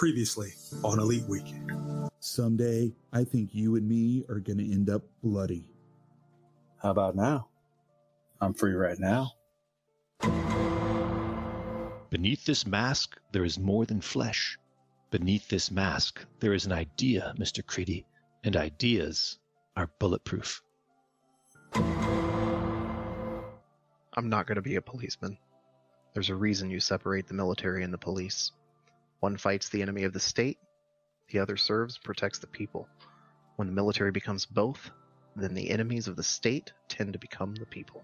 Previously on Elite Weekend. Someday, I think you and me are going to end up bloody. How about now? I'm free right now. Beneath this mask, there is more than flesh. Beneath this mask, there is an idea, Mr. Creedy, and ideas are bulletproof. I'm not going to be a policeman. There's a reason you separate the military and the police. One fights the enemy of the state, the other serves, protects the people. When the military becomes both, then the enemies of the state tend to become the people.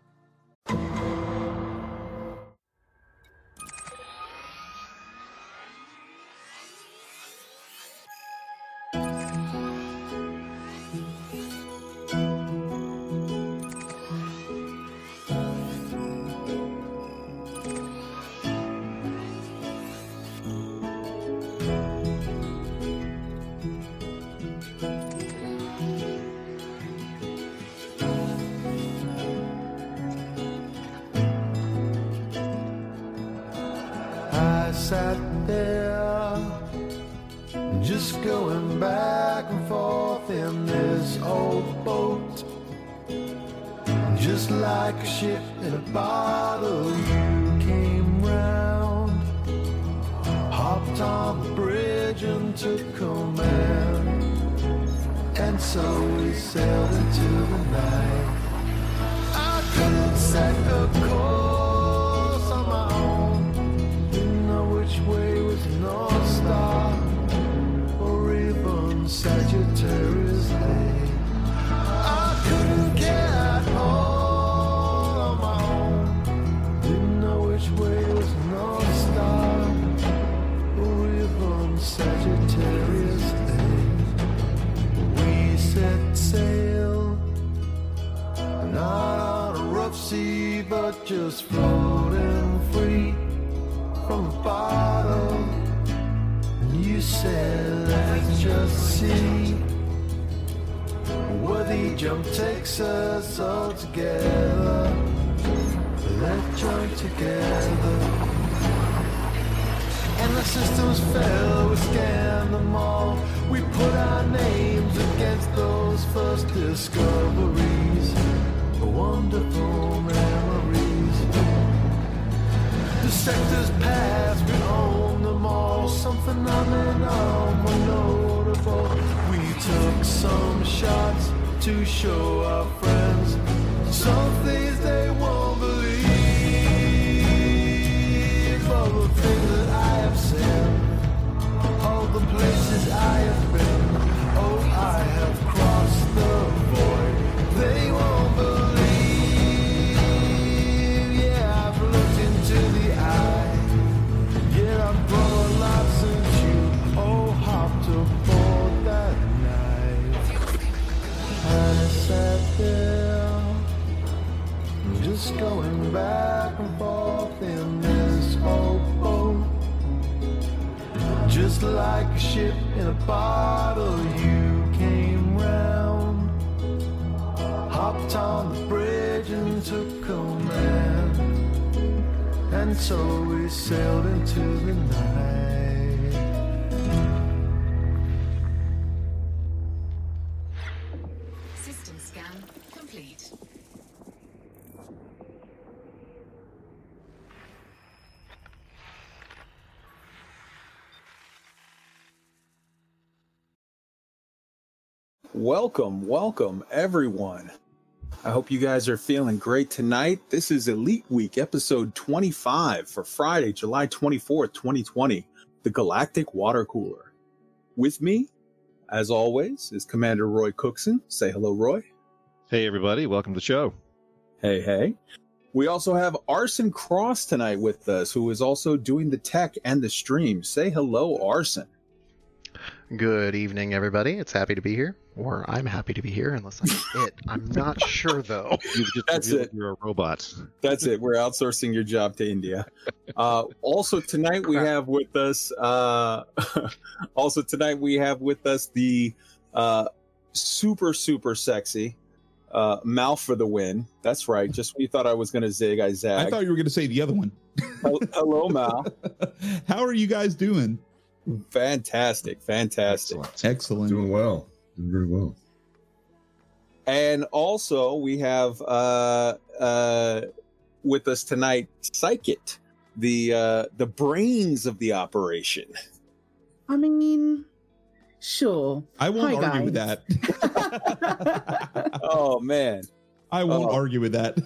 Welcome, welcome, everyone. I hope you guys are feeling great tonight. This is Elite Week, episode 25 for Friday, July 24th, 2020, the Galactic Water Cooler. With me, as always, is Commander Roy Cookson. Say hello, Roy. Hey, everybody, welcome to the show. Hey, hey. We also have Arson Cross tonight with us, who is also doing the tech and the stream. Say hello, Arson. Good evening, everybody. It's happy to be here, or I'm happy to be here, unless I'm it. I'm not sure though. You've just That's it. You're a robot. That's it. We're outsourcing your job to India. Uh, also tonight we have with us. Uh, also tonight we have with us the uh, super super sexy uh, Mal for the win. That's right. Just when you thought I was going to zig, I zag. I thought you were going to say the other one. Hello, Mal. How are you guys doing? Fantastic, fantastic. Excellent. Excellent. Doing well. Doing very well. And also we have uh uh with us tonight Psykit, the uh the brains of the operation. I mean, sure. I won't Hi, argue with that. Oh man. I won't Oh. argue with that.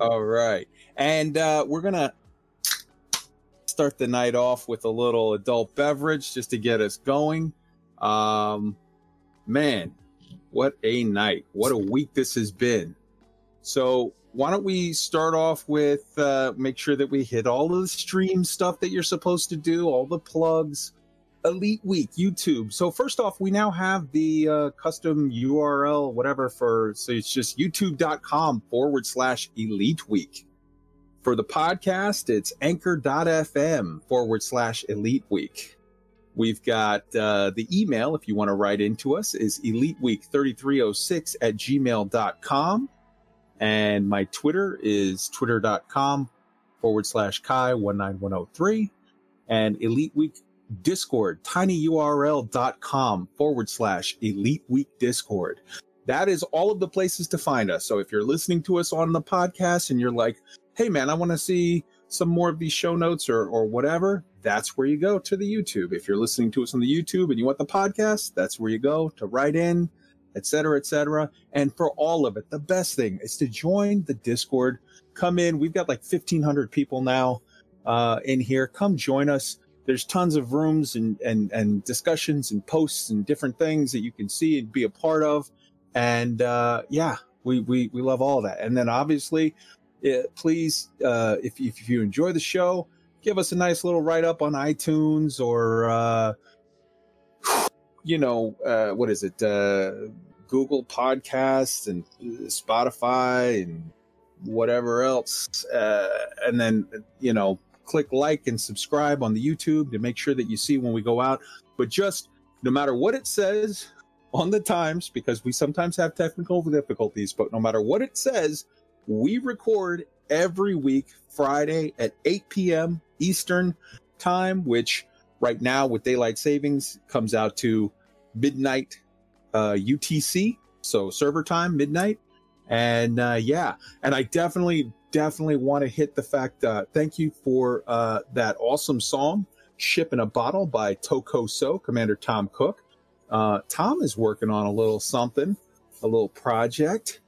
All right. And uh we're gonna start the night off with a little adult beverage just to get us going. Um man, what a night. What a week this has been. So why don't we start off with uh make sure that we hit all of the stream stuff that you're supposed to do, all the plugs. Elite Week, YouTube. So first off, we now have the uh, custom URL, whatever for so it's just youtube.com forward slash elite week. For the podcast, it's anchor.fm forward slash elite week. We've got uh, the email, if you want to write into us, is eliteweek3306 at gmail.com. And my Twitter is twitter.com forward slash Kai19103. And Elite Week Discord, tinyurl.com forward slash Elite Week Discord. That is all of the places to find us. So if you're listening to us on the podcast and you're like, hey man, I want to see some more of these show notes or, or whatever, that's where you go to the YouTube. If you're listening to us on the YouTube and you want the podcast, that's where you go to write in, etc., cetera, et cetera. And for all of it, the best thing is to join the Discord. Come in. We've got like 1,500 people now uh, in here. Come join us. There's tons of rooms and, and, and discussions and posts and different things that you can see and be a part of. And uh, yeah, we, we, we love all that. And then obviously, eh, please, uh, if, if you enjoy the show, give us a nice little write up on iTunes or, uh, you know, uh, what is it? Uh, Google Podcasts and Spotify and whatever else. Uh, and then, you know, click like and subscribe on the YouTube to make sure that you see when we go out. But just no matter what it says on the times, because we sometimes have technical difficulties, but no matter what it says, we record every week, Friday at 8 p.m. Eastern time, which right now with daylight savings comes out to midnight uh, UTC, so server time, midnight. And uh, yeah, and I definitely, definitely want to hit the fact. Uh, thank you for uh, that awesome song, "Ship in a Bottle" by Toko So, Commander Tom Cook. Uh, Tom is working on a little something, a little project,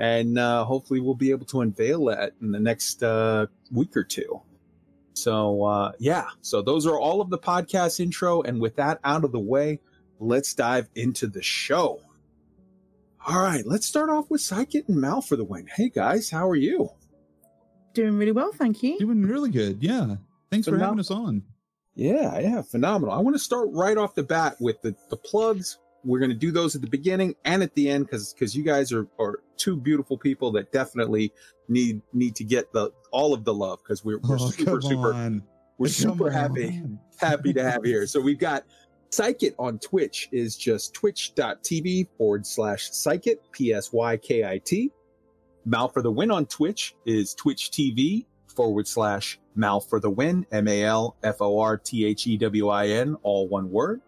and uh, hopefully we'll be able to unveil that in the next uh, week or two. So uh, yeah, so those are all of the podcast intro, and with that out of the way, let's dive into the show. All right, let's start off with Psykit and Mal for the win. Hey guys, how are you? Doing really well, thank you. Doing really good. Yeah. Thanks for having us on. Yeah, yeah, phenomenal. I want to start right off the bat with the, the plugs. We're going to do those at the beginning and at the end because because you guys are, are two beautiful people that definitely need need to get the all of the love because we're, we're oh, super super on. we're Come super happy on. happy to have here. So we've got Psykit on Twitch is just twitch.tv forward slash Psykit, P S Y K I T. Mal for the win on Twitch is Twitch TV forward slash Mal for the win, M A L F O R T H E W I N, all one word.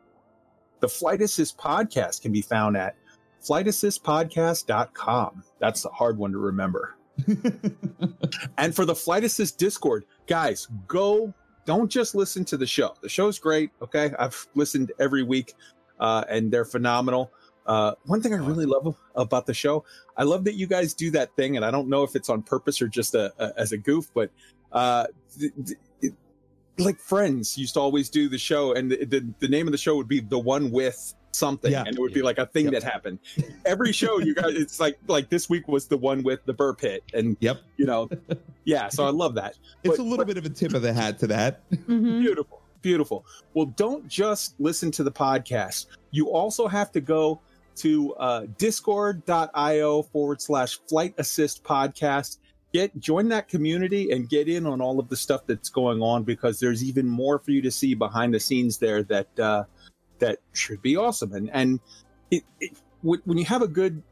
The Flight Assist podcast can be found at flightassistpodcast.com. That's a hard one to remember. And for the Flight Assist Discord, guys, go. Don't just listen to the show. The show's great. Okay. I've listened every week uh, and they're phenomenal. Uh, one thing I really love about the show, I love that you guys do that thing, and I don't know if it's on purpose or just a, a as a goof, but uh, th- th- like Friends used to always do the show, and the, the, the name of the show would be the one with something, Yeah. and it would be like a thing Yep. that happened. Every show, you guys, it's like like this week was the one with the burr pit, and Yep. you know, yeah. So I love that. It's But- a little bit of a tip of the hat to that. Mhm. Beautiful. Beautiful. Well, don't just listen to the podcast. You also have to go to uh, discord.io forward slash flight assist podcast. Get join that community and get in on all of the stuff that's going on because there's even more for you to see behind the scenes there that uh, that should be awesome. And and it, it, when when you have a good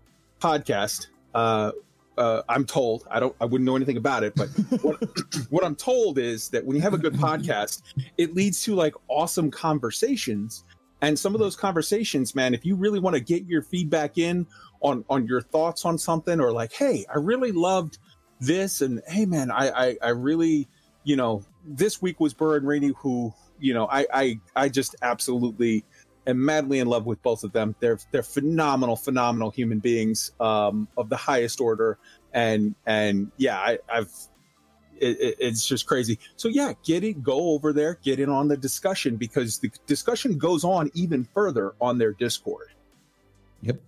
podcast, uh, uh, I'm told I don't I wouldn't know anything about it, but what, what I'm told is that when you have a good podcast, it leads to like awesome conversations. And some of those conversations, man, if you really want to get your feedback in on on your thoughts on something, or like, hey, I really loved this, and hey, man, I I, I really, you know, this week was Burr and Rainey, who, you know, I I I just absolutely am madly in love with both of them. They're they're phenomenal, phenomenal human beings um, of the highest order, and and yeah, I, I've it, it, it's just crazy. So yeah, get it, go over there, get in on the discussion because the discussion goes on even further on their Discord. Yep.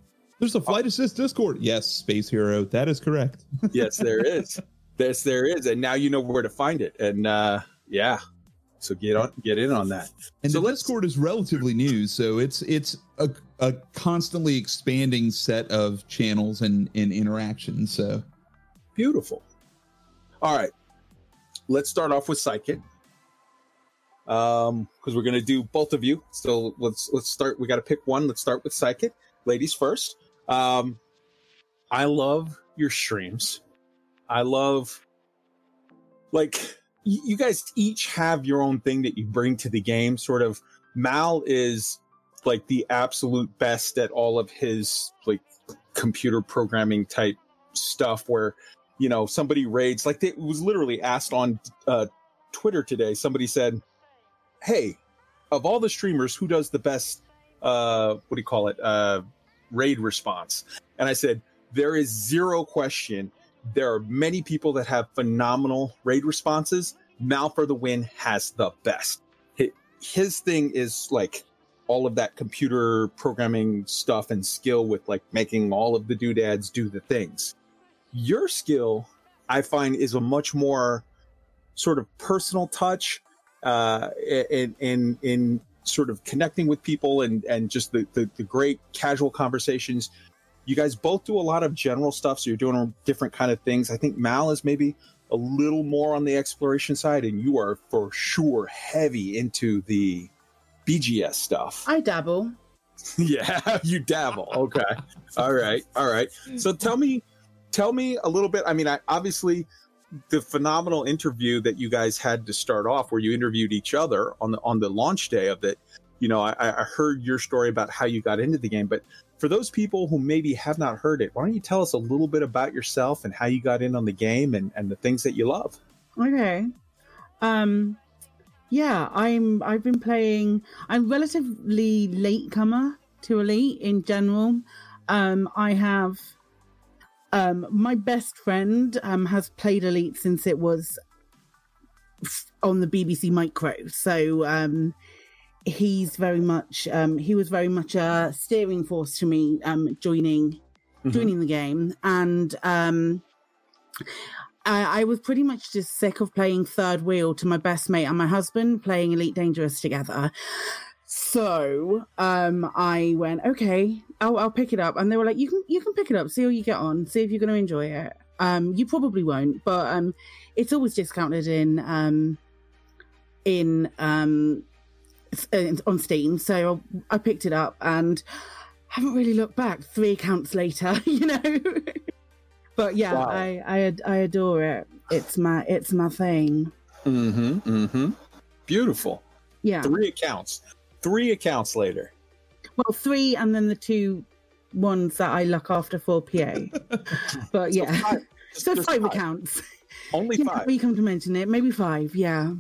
There's a flight assist Discord. Yes, Space Hero. That is correct. yes, there is. Yes, there is, and now you know where to find it. And uh, yeah, so get on, get in on that. And so the Discord is relatively new, so it's it's a, a constantly expanding set of channels and, and interactions. So Beautiful. All right. Let's start off with Psykit. Um, because we're gonna do both of you. So let's let's start. We gotta pick one. Let's start with Psykit. Ladies first. Um I love your streams. I love like you guys each have your own thing that you bring to the game. Sort of Mal is like the absolute best at all of his like computer programming type stuff where you know somebody raids like it was literally asked on uh twitter today somebody said hey of all the streamers who does the best uh what do you call it uh raid response. And i said there is zero question. There are many people that have phenomenal raid responses. Mal for the win has the best. His thing is like all of that computer programming stuff and skill with like making all of the doodads do the things. Your skill i find is a much more sort of personal touch uh in in in sort of connecting with people and and just the, the the great casual conversations you guys both do a lot of general stuff so you're doing different kind of things i think mal is maybe a little more on the exploration side and you are for sure heavy into the bgs stuff I dabble. yeah, you dabble. Okay. all right. All right. So tell me tell me a little bit. I mean, I obviously the phenomenal interview that you guys had to start off where you interviewed each other on the on the launch day of it. You know, I, I heard your story about how you got into the game, but for those people who maybe have not heard it, why don't you tell us a little bit about yourself and how you got in on the game and, and the things that you love? Okay. Um yeah, I'm I've been playing I'm relatively latecomer to Elite in general. Um I have um my best friend um has played Elite since it was on the BBC Micro. So um he's very much um he was very much a steering force to me um joining joining the game and um I, I was pretty much just sick of playing third wheel to my best mate and my husband playing Elite Dangerous together. So um, I went, okay, I'll, I'll pick it up, and they were like, you can you can pick it up, see how you get on, see if you're going to enjoy it. Um, you probably won't, but um, it's always discounted in um, in um, uh, on Steam. So I picked it up and haven't really looked back. Three accounts later, you know. but yeah, Wow. I, I ad- I adore it. It's my it's my thing. Mm-hmm. Mm-hmm. Beautiful. Yeah. Three accounts. Three accounts later. Well, three and then the two ones that I look after for PA. but yeah, so, five. Just five, five. accounts. Only Yeah, five. we come to mention it, maybe five. Yeah.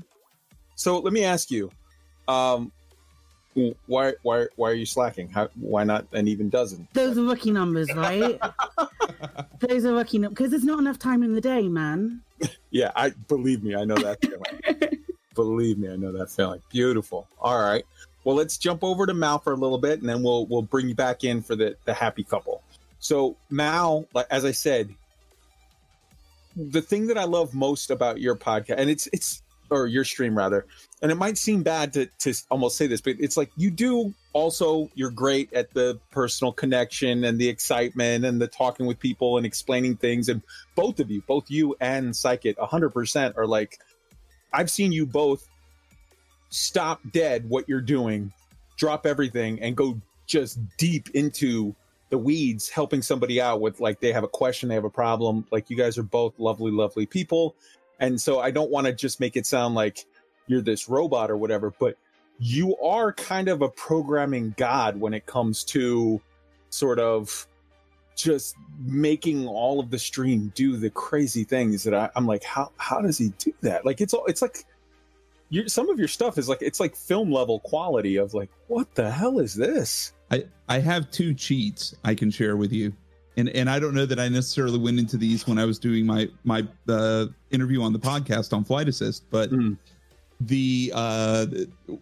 So let me ask you, um, why why why are you slacking? How why not an even dozen? Those are rookie numbers, right? Those are rookie numbers because there's not enough time in the day, man. Yeah, I believe me, I know that feeling. believe me, I know that feeling. Beautiful. All right. Well, let's jump over to Mal for a little bit, and then we'll we'll bring you back in for the the happy couple. So Mal, as I said, the thing that I love most about your podcast, and it's it's or your stream rather, and it might seem bad to to almost say this, but it's like you do also you're great at the personal connection and the excitement and the talking with people and explaining things and both of you both you and psykit 100% are like i've seen you both stop dead what you're doing drop everything and go just deep into the weeds helping somebody out with like they have a question, they have a problem. Like you guys are both lovely, lovely people. And so I don't want to just make it sound like you're this robot or whatever, but you are kind of a programming god when it comes to sort of just making all of the stream do the crazy things that I, I'm like, how how does he do that? Like it's all it's like you some of your stuff is like it's like film level quality of like what the hell is this? I I have two cheats I can share with you, and and I don't know that I necessarily went into these when I was doing my my uh, interview on the podcast on Flight Assist, but. Mm. The uh,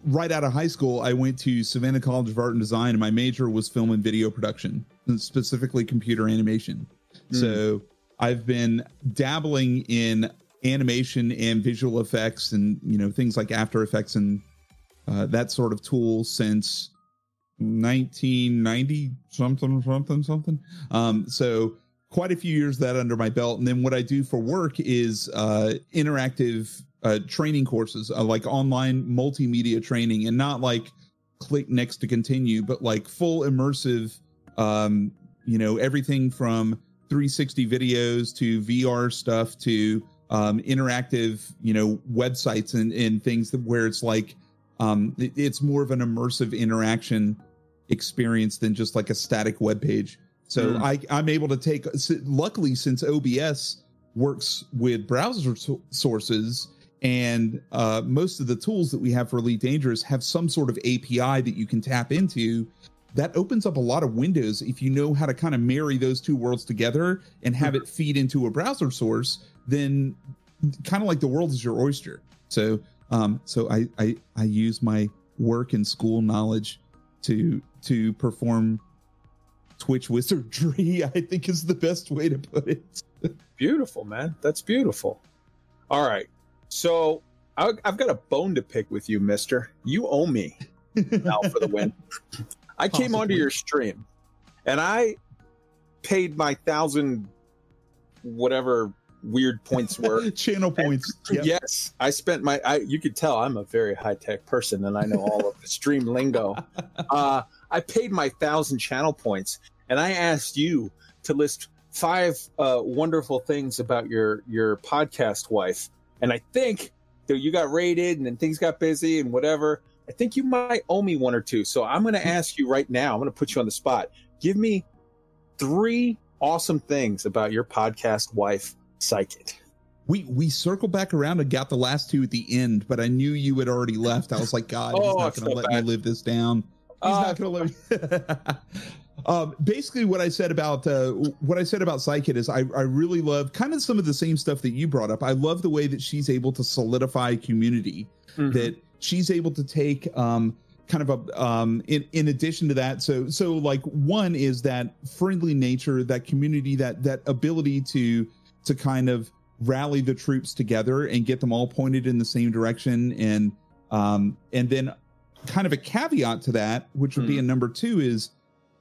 right out of high school, I went to Savannah College of Art and Design, and my major was film and video production, and specifically computer animation. Mm. So I've been dabbling in animation and visual effects, and you know things like After Effects and uh, that sort of tool since 1990 something something something. Um so quite a few years that under my belt. And then what i do for work is uh interactive uh training courses uh, like online multimedia training and not like click next to continue but like full immersive um you know everything from 360 videos to vr stuff to um interactive you know websites and and things that where it's like um, it- it's more of an immersive interaction experience than just like a static web page. So Mm. I, I'm able to take. Luckily, since OBS works with browser so- sources, and uh, most of the tools that we have for Elite Dangerous have some sort of API that you can tap into. That opens up a lot of windows if you know how to kind of marry those two worlds together and have it feed into a browser source. Then, kind of like the world is your oyster. So um, so I, I I use my work and school knowledge to to perform Twitch wizardry. I think is the best way to put it. Beautiful, man. That's beautiful. All right. So I, I've got a bone to pick with you, mister. You owe me Mal for the win. I came onto your stream and I paid my thousand whatever weird points were. Channel points. Yep. Yes, I spent my. I, you could tell I'm a very high tech person, and I know all of the stream lingo. Uh, I paid my thousand channel points, and I asked you to list five uh, wonderful things about your your podcast wife. And I think that you got rated, and then things got busy, and whatever. I think you might owe me one or two. So I'm going to ask you right now. I'm going to put you on the spot. Give me three awesome things about your podcast wife, Psykit. We we circled back around and got the last two at the end, but I knew you had already left. I was like, God, he's Oh, not going to so let bad. me live this down. He's Uh, not going to let me. um, basically, what I said about uh, what I said about Psykit is I I really love kind of some of the same stuff that you brought up. I love the way that she's able to solidify community. Mhm. That she's able to take um kind of a um in in addition to that so so like one is that friendly nature that community that that ability to to kind of rally the troops together and get them all pointed in the same direction and um and then kind of a caveat to that which would be a number 2 is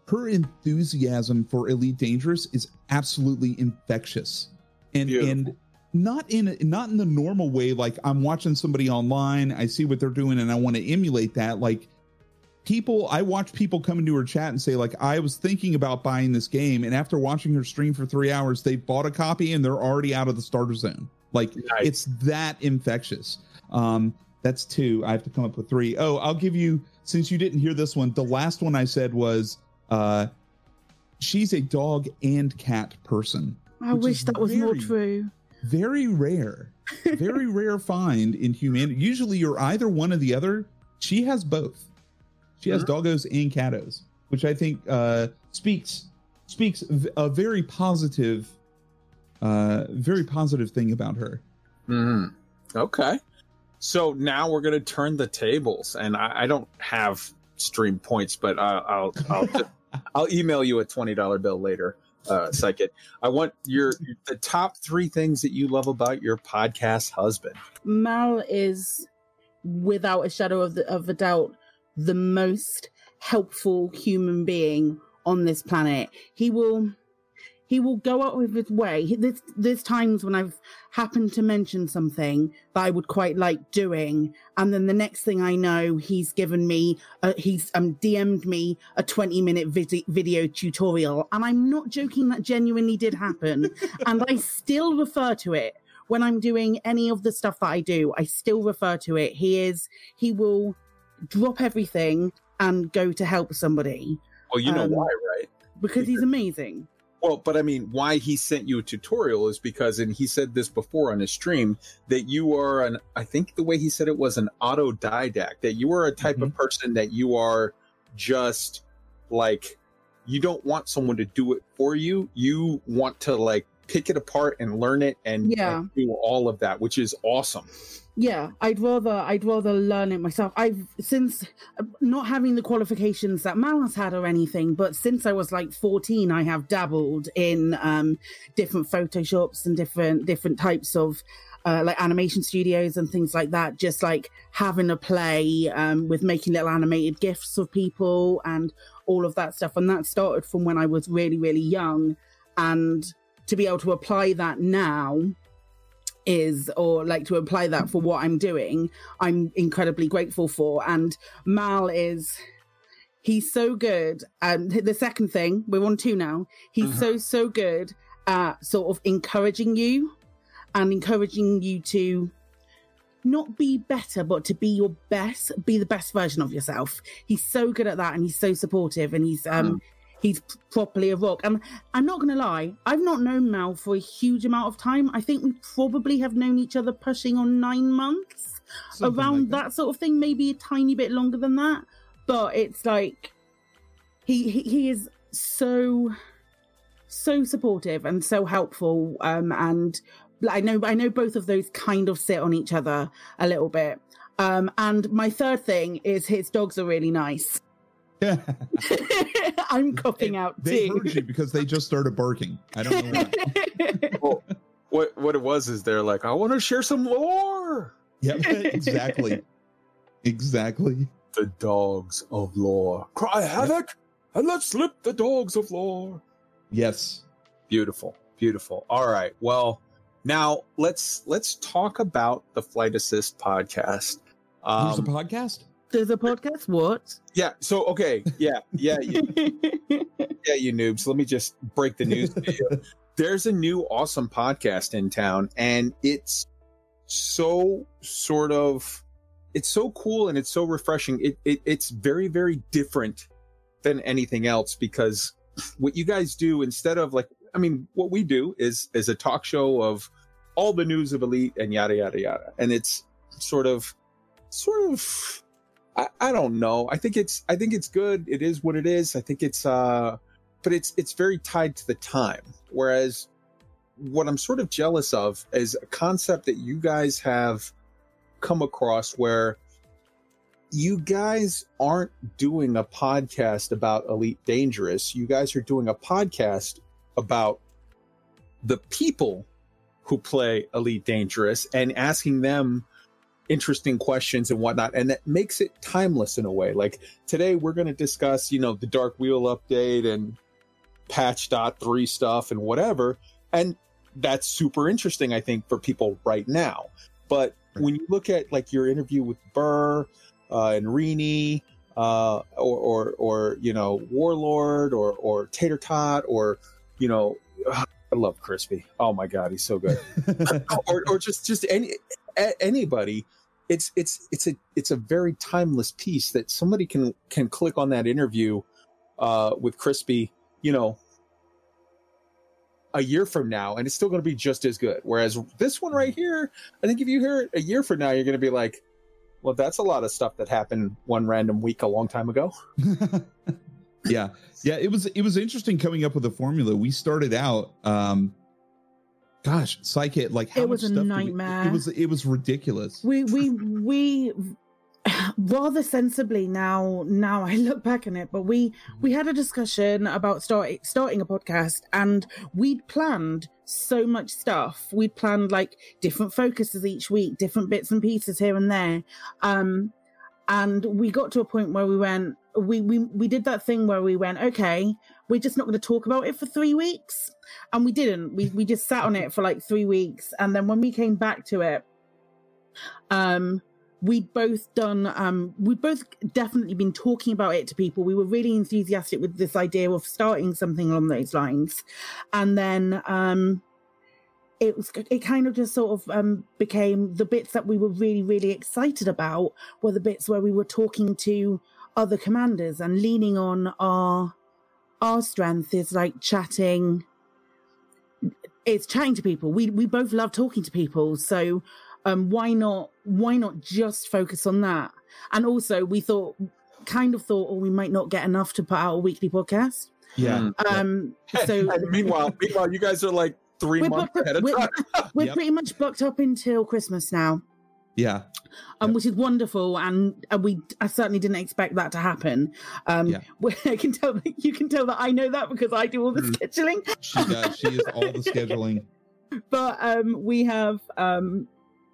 her enthusiasm for elite dangerous is absolutely infectious and Beautiful. and not in not in the normal way like i'm watching somebody online i see what they're doing and i want to emulate that like people i watch people come into her chat and say like i was thinking about buying this game and after watching her stream for three hours they bought a copy and they're already out of the starter zone like Nice. it's that infectious um that's two i have to come up with three. Oh, i'll give you since you didn't hear this one the last one i said was uh she's a dog and cat person I wish that was more true. Very rare. Very rare find in humanity usually you're either one or the other. She has both. She has doggos and catos which i think uh speaks speaks a very positive uh very positive thing about her. Mm-hmm. Okay. So now we're going to turn the tables, and I, I don't have stream points, but I, I'll I'll I'll email you a twenty dollar bill later, uh, Psykit. I want your the top three things that you love about your podcast husband. Mal is, without a shadow of, the, of a doubt, the most helpful human being on this planet. He will, he will go out of his way. He- There's there's times when I've happened to mention something that I would quite like doing, and then the next thing I know, he's given me, uh, he's um DM'd me a 20 minute vid- video tutorial, and I'm not joking. That genuinely did happen, and I still refer to it when I'm doing any of the stuff that I do. I still refer to it. He is he will drop everything and go to help somebody Well, you know Um, why, right? because he's amazing. Well, but I mean, why he sent you a tutorial is because, and he said this before on his stream, that you are an, I think the way he said it was an autodidact, that you are a type of mm-hmm. person that you are just like, you don't want someone to do it for you. You want to like pick it apart and learn it and, Yeah. and do all of that, which is awesome. Yeah, I'd rather I'd rather learn it myself. I've since not having the qualifications that Mal has had or anything, but since I was like 14, I have dabbled in um different photoshops and different different types of uh, like animation studios and things like that. Just like having a play um, with making little animated gifs of people and all of that stuff. And that started from when I was really really young, and to be able to apply that now is or like to apply that for what I'm doing, I'm incredibly grateful for. And Mal is he's so good. And the second thing, we're on two now. He's so so good at sort of encouraging you and encouraging you to not be better, but to be your best, be the best version of yourself. He's so good at that, and he's so supportive, and he's um he's properly a rock. And I'm not gonna lie, I've not known Mal for a huge amount of time. I think we probably have known each other pushing on nine months, Something around like that. sort of thing, maybe a tiny bit longer than that. But it's like he he, he is so so supportive and so helpful um and i know i know both of those kind of sit on each other a little bit um and my third thing is his dogs are really nice i'm copying out They too heard you because they just started barking. I don't know why. Well, what, what it was is they're like, I want to share some lore. Yep, exactly. Exactly. The dogs of lore. Cry havoc and let's slip the dogs of lore. Yes. Beautiful, beautiful. All right. Well, now let's let's talk about the Flight Assist podcast. There's a Um, podcast? There's a podcast what yeah. So okay. Yeah. Yeah. You, yeah. You noobs. Let me just break the news to you. There's a new awesome podcast in town, and it's so sort of it's so cool and it's so refreshing. It, it it's very very different than anything else because what you guys do instead of like I mean what we do is is a talk show of all the news of elite and yada yada yada and it's sort of sort of I, I don't know. I think it's I think it's good. It is what it is. I think it's uh but it's it's very tied to the time. Whereas what I'm sort of jealous of is a concept that you guys have come across where you guys aren't doing a podcast about Elite Dangerous. You guys are doing a podcast about the people who play Elite Dangerous and asking them interesting questions and whatnot. And that makes it timeless in a way. Like today, we're going to discuss, you know, the Dark Wheel update and patch dot three stuff and whatever. And that's super interesting, I think, for people right now. But when you look at like your interview with Burr uh, and Rini, uh, or, or or you know Warlord or or Tater Tot or you know I love Crispy. Oh my god, he's so good. or or just just any anybody. It's it's it's a it's a very timeless piece that somebody can can click on that interview uh, with Crispy. You know, a year from now and it's still going to be just as good. Whereas this one right here, I think if you hear it a year from now, you're going to be like, well, that's a lot of stuff that happened one random week a long time ago. yeah yeah it was it was interesting coming up with a formula we started out um gosh psykit like how It was a did we- nightmare. it was it was ridiculous. We we we rather sensibly now now i look back on it but we we had a discussion about starting starting a podcast and we'd planned so much stuff. We'd planned like different focuses each week different bits and pieces here and there. Um and we got to a point where we went we we we did that thing where we went, okay, we're just not going to talk about it for three weeks, and we didn't. We we just sat on it for like three weeks, and then when we came back to it, um, we'd both done um we'd both definitely been talking about it to people. We were really enthusiastic with this idea of starting something along those lines. And then um it was it kind of just sort of um became the bits that we were really really excited about were the bits where we were talking to other commanders and leaning on our our strength is like chatting. It's chatting to people. We we both love talking to people so um why not why not just focus on that? And also we thought kind of thought oh we might not get enough to put out a weekly podcast. Yeah. um so And meanwhile, meanwhile, you guys are like 3 we're, months booked- ahead of we're- time. we're Yep. pretty much booked up until christmas now Yeah. um, which is wonderful, and uh, we I certainly didn't expect that to happen. Um, Yeah. I can tell that you can tell that I know that because I do all the Mhm. scheduling. She does. She is all the scheduling. But um, we have, um,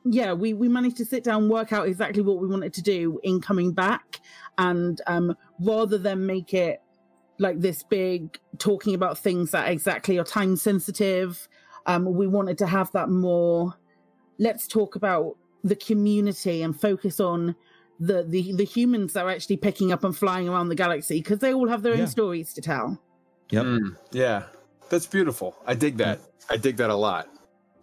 yeah, we we managed to sit down, work out exactly what we wanted to do in coming back, and um, rather than make it like this big talking about things that exactly are time sensitive, um, we wanted to have that more. Let's talk about the community and focus on the the, the humans that are actually picking up and flying around the galaxy because they all have their Yeah. own stories to tell. Yep. Mm, yeah, that's beautiful. I dig that. I dig that a lot.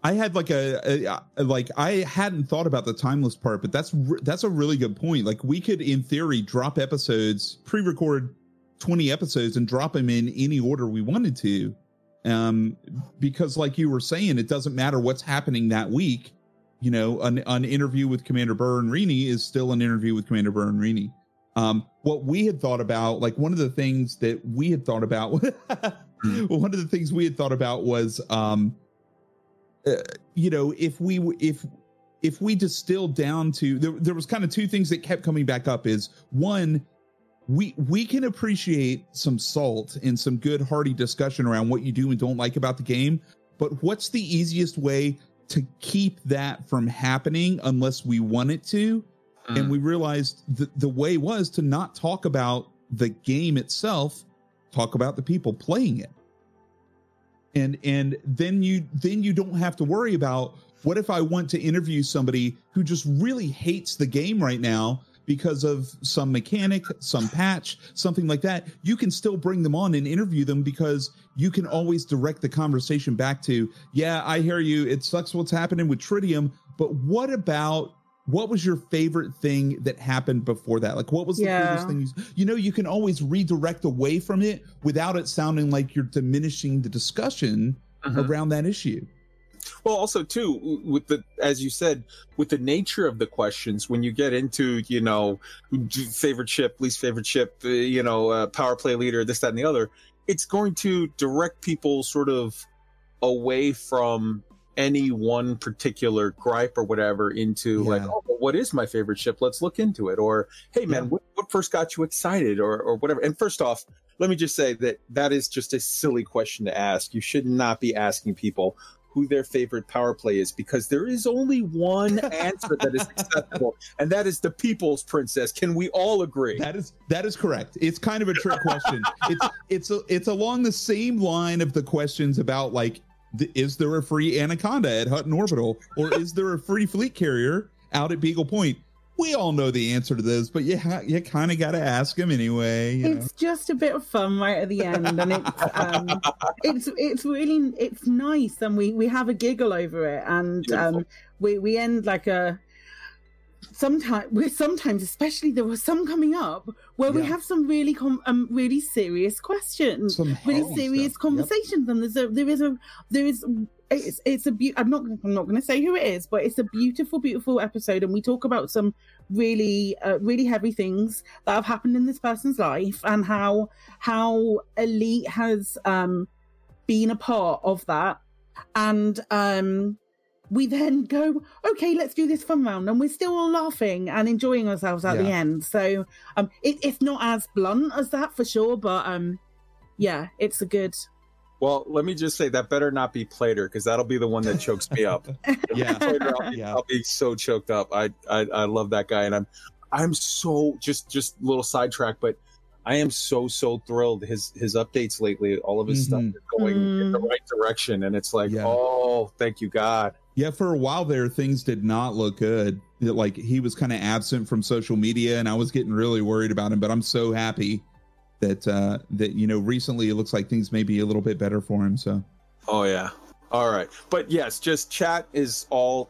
I had like a, a, a like I hadn't thought about the timeless part, but that's re- that's a really good point. Like we could, in theory, drop episodes, pre-record twenty episodes, and drop them in any order we wanted to, um, because like you were saying, it doesn't matter what's happening that week. You know, an, an interview with Commander Burr and Rini is still an interview with Commander Burr and Rini. Um, what we had thought about, like one of the things that we had thought about, one of the things we had thought about was, um, uh, you know, if we if if we distilled down to there, there was kind of two things that kept coming back up. Is one, we we can appreciate some salt and some good hearty discussion around what you do and don't like about the game, but what's the easiest way to keep that from happening unless we want it to? and mm. we realized the, the way was to not talk about the game itself talk about the people playing it and and then you then you don't have to worry about what if i want to interview somebody who just really hates the game right now because of some mechanic some patch something like that you can still bring them on and interview them because you can always direct the conversation back to yeah i hear you it sucks what's happening with tritium but what about what was your favorite thing that happened before that? Like, what was the Yeah. coolest thing? You, you know, you can always redirect away from it without it sounding like you're diminishing the discussion Mhm. around that issue. Well, also too with the as you said with the nature of the questions when you get into you know favorite ship, least favorite ship, uh, you know uh, power play leader, this that and the other, it's going to direct people sort of away from any one particular gripe or whatever into like oh well, what is my favorite ship? Let's look into it. Or hey man Yeah. what, what first got you excited? Or or whatever. And first off let me just say that that is just a silly question to ask. You should not be asking people who their favorite power play is because there is only one answer that is acceptable and that is the people's princess can we all agree That is that is correct. It's kind of a trick question. it's it's a, it's along the same line of the questions about like, th- is there a free Anaconda at Hutton Orbital, or is there a free fleet carrier out at Beagle Point? We all know the answer to this, but you ha- you kind of got to ask them anyway. You know? It's just a bit of fun right at the end, and it's um, it's it's really it's nice, and we we have a giggle over it, and um, we we end like a. Sometimes we sometimes, especially there was some coming up where we have some really com- um really serious questions, Some really serious stuff. Yep. conversations, and there's a there is a there is it's it's a be- I'm not I'm not going to say who it is, but it's a beautiful beautiful episode, and we talk about some really uh, really heavy things that have happened in this person's life and how how elite has um been a part of that. And um we then go okay let's do this fun round and we're still all laughing and enjoying ourselves at the end. So um it, it's not as blunt as that for sure but um yeah it's a good well let me just say that better not be plater because that'll be the one that chokes me up Yeah. Plater, I'll, be, Yeah. I'll be so choked up I, I i love that guy and i'm i'm so just just little sidetrack but I am so so thrilled. His his updates lately, all of his stuff Mhm. is going in the Mm. right direction, and it's like, Yeah. oh, thank you God. Yeah, for a while there, things did not look good. Like he was kind of absent from social media, and I was getting really worried about him. But I'm so happy that uh that you know recently it looks like things may be a little bit better for him. So Oh yeah. All right. But yes, just chat is all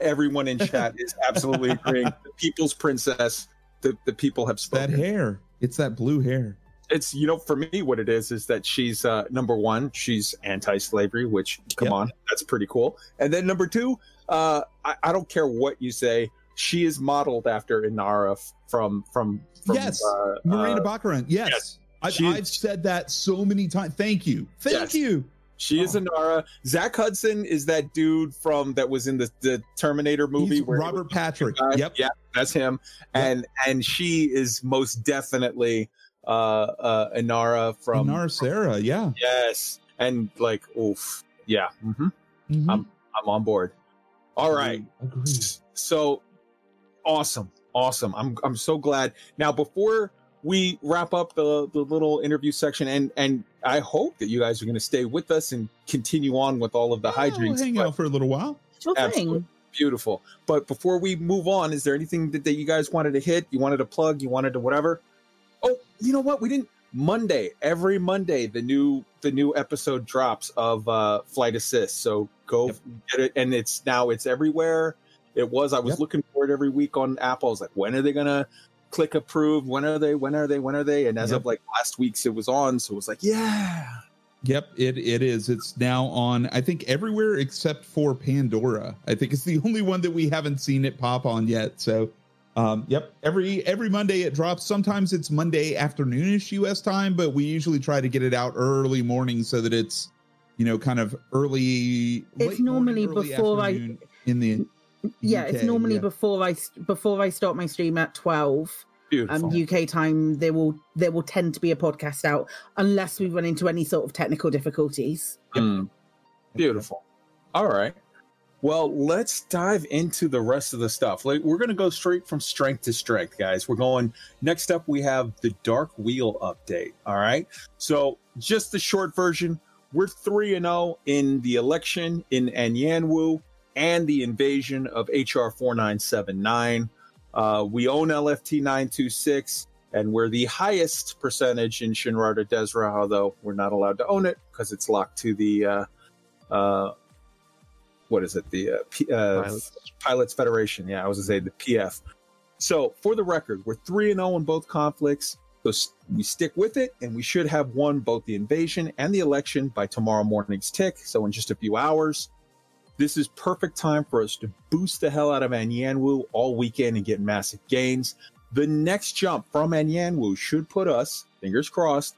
everyone in chat is absolutely agreeing. The people's princess. The, the people have that hair, it's that blue hair. It's you know, for me what it is is that she's uh number one, she's anti-slavery, which come Yep. on, that's pretty cool. And then number two, uh I, I don't care what you say, she is modeled after Inara from from, from Yes, uh, Morena uh, Baccarin. Yes, yes. I've, I've said that so many times. Thank you, thank Yes. you. She is Oh. Inara. Zach Hudson is that dude from that was in the, the Terminator movie. He's where Robert Patrick. Yep. Yeah, that's him. And and she is most definitely uh uh Inara from Inara Sarah. Yeah. Yes. And like oof. Yeah. hmm Mhm. I'm I'm on board. All right. Agreed. So awesome. Awesome. I'm I'm so glad. Now before we wrap up the the little interview section and and I hope that you guys are going to stay with us and continue on with all of the Yeah, we'll hijinks. hang out for a little while. Sure Absolutely. thing. Beautiful. But before we move on, is there anything that, that you guys wanted to hit? You wanted to plug? You wanted to whatever? Oh, you know what? We didn't. Monday, every Monday, the new the new episode drops of uh, Flight Assist. So go Yep. get it, and it's now it's everywhere. It was. I was Yep. looking for it every week on Apple. I was like, when are they gonna click approve? When are they? When are they? When are they? And as Yep. of like last week's, it was on. So it was like, yeah, Yep, it it is. It's now on. I think everywhere except for Pandora. I think it's the only one that we haven't seen it pop on yet. So, um, yep, every every Monday it drops. Sometimes it's Monday afternoonish U.S. time, but we usually try to get it out early morning so that it's you know kind of early. It's late morning, normally early before I- in the Yeah, it's normally yeah. before I before I start my stream at twelve beautiful. um, UK time. There will there will tend to be a podcast out unless we run into any sort of technical difficulties. Mm. Beautiful. All right. Well, let's dive into the rest of the stuff. Like we're going to go straight from strength to strength, guys. We're going next up we have the Dark Wheel update, all right? So, just the short version, we're 3 and 0 in the election in Anyanwu and the invasion of HR 4979. Uh, we own LFT 926 and we're the highest percentage in Shinrarta Dezhra, although we're not allowed to own it because it's locked to the uh, uh, what is it? The uh, P- uh, Pilots. Pilots Federation. Yeah, I was gonna say the PF. So for the record, we're three and zero in both conflicts. So we stick with it, and we should have won both the invasion and the election by tomorrow morning's tick. So in just a few hours, this is perfect time for us to boost the hell out of Anyanwu all weekend and get massive gains. The next jump from Anyanwu should put us, fingers crossed,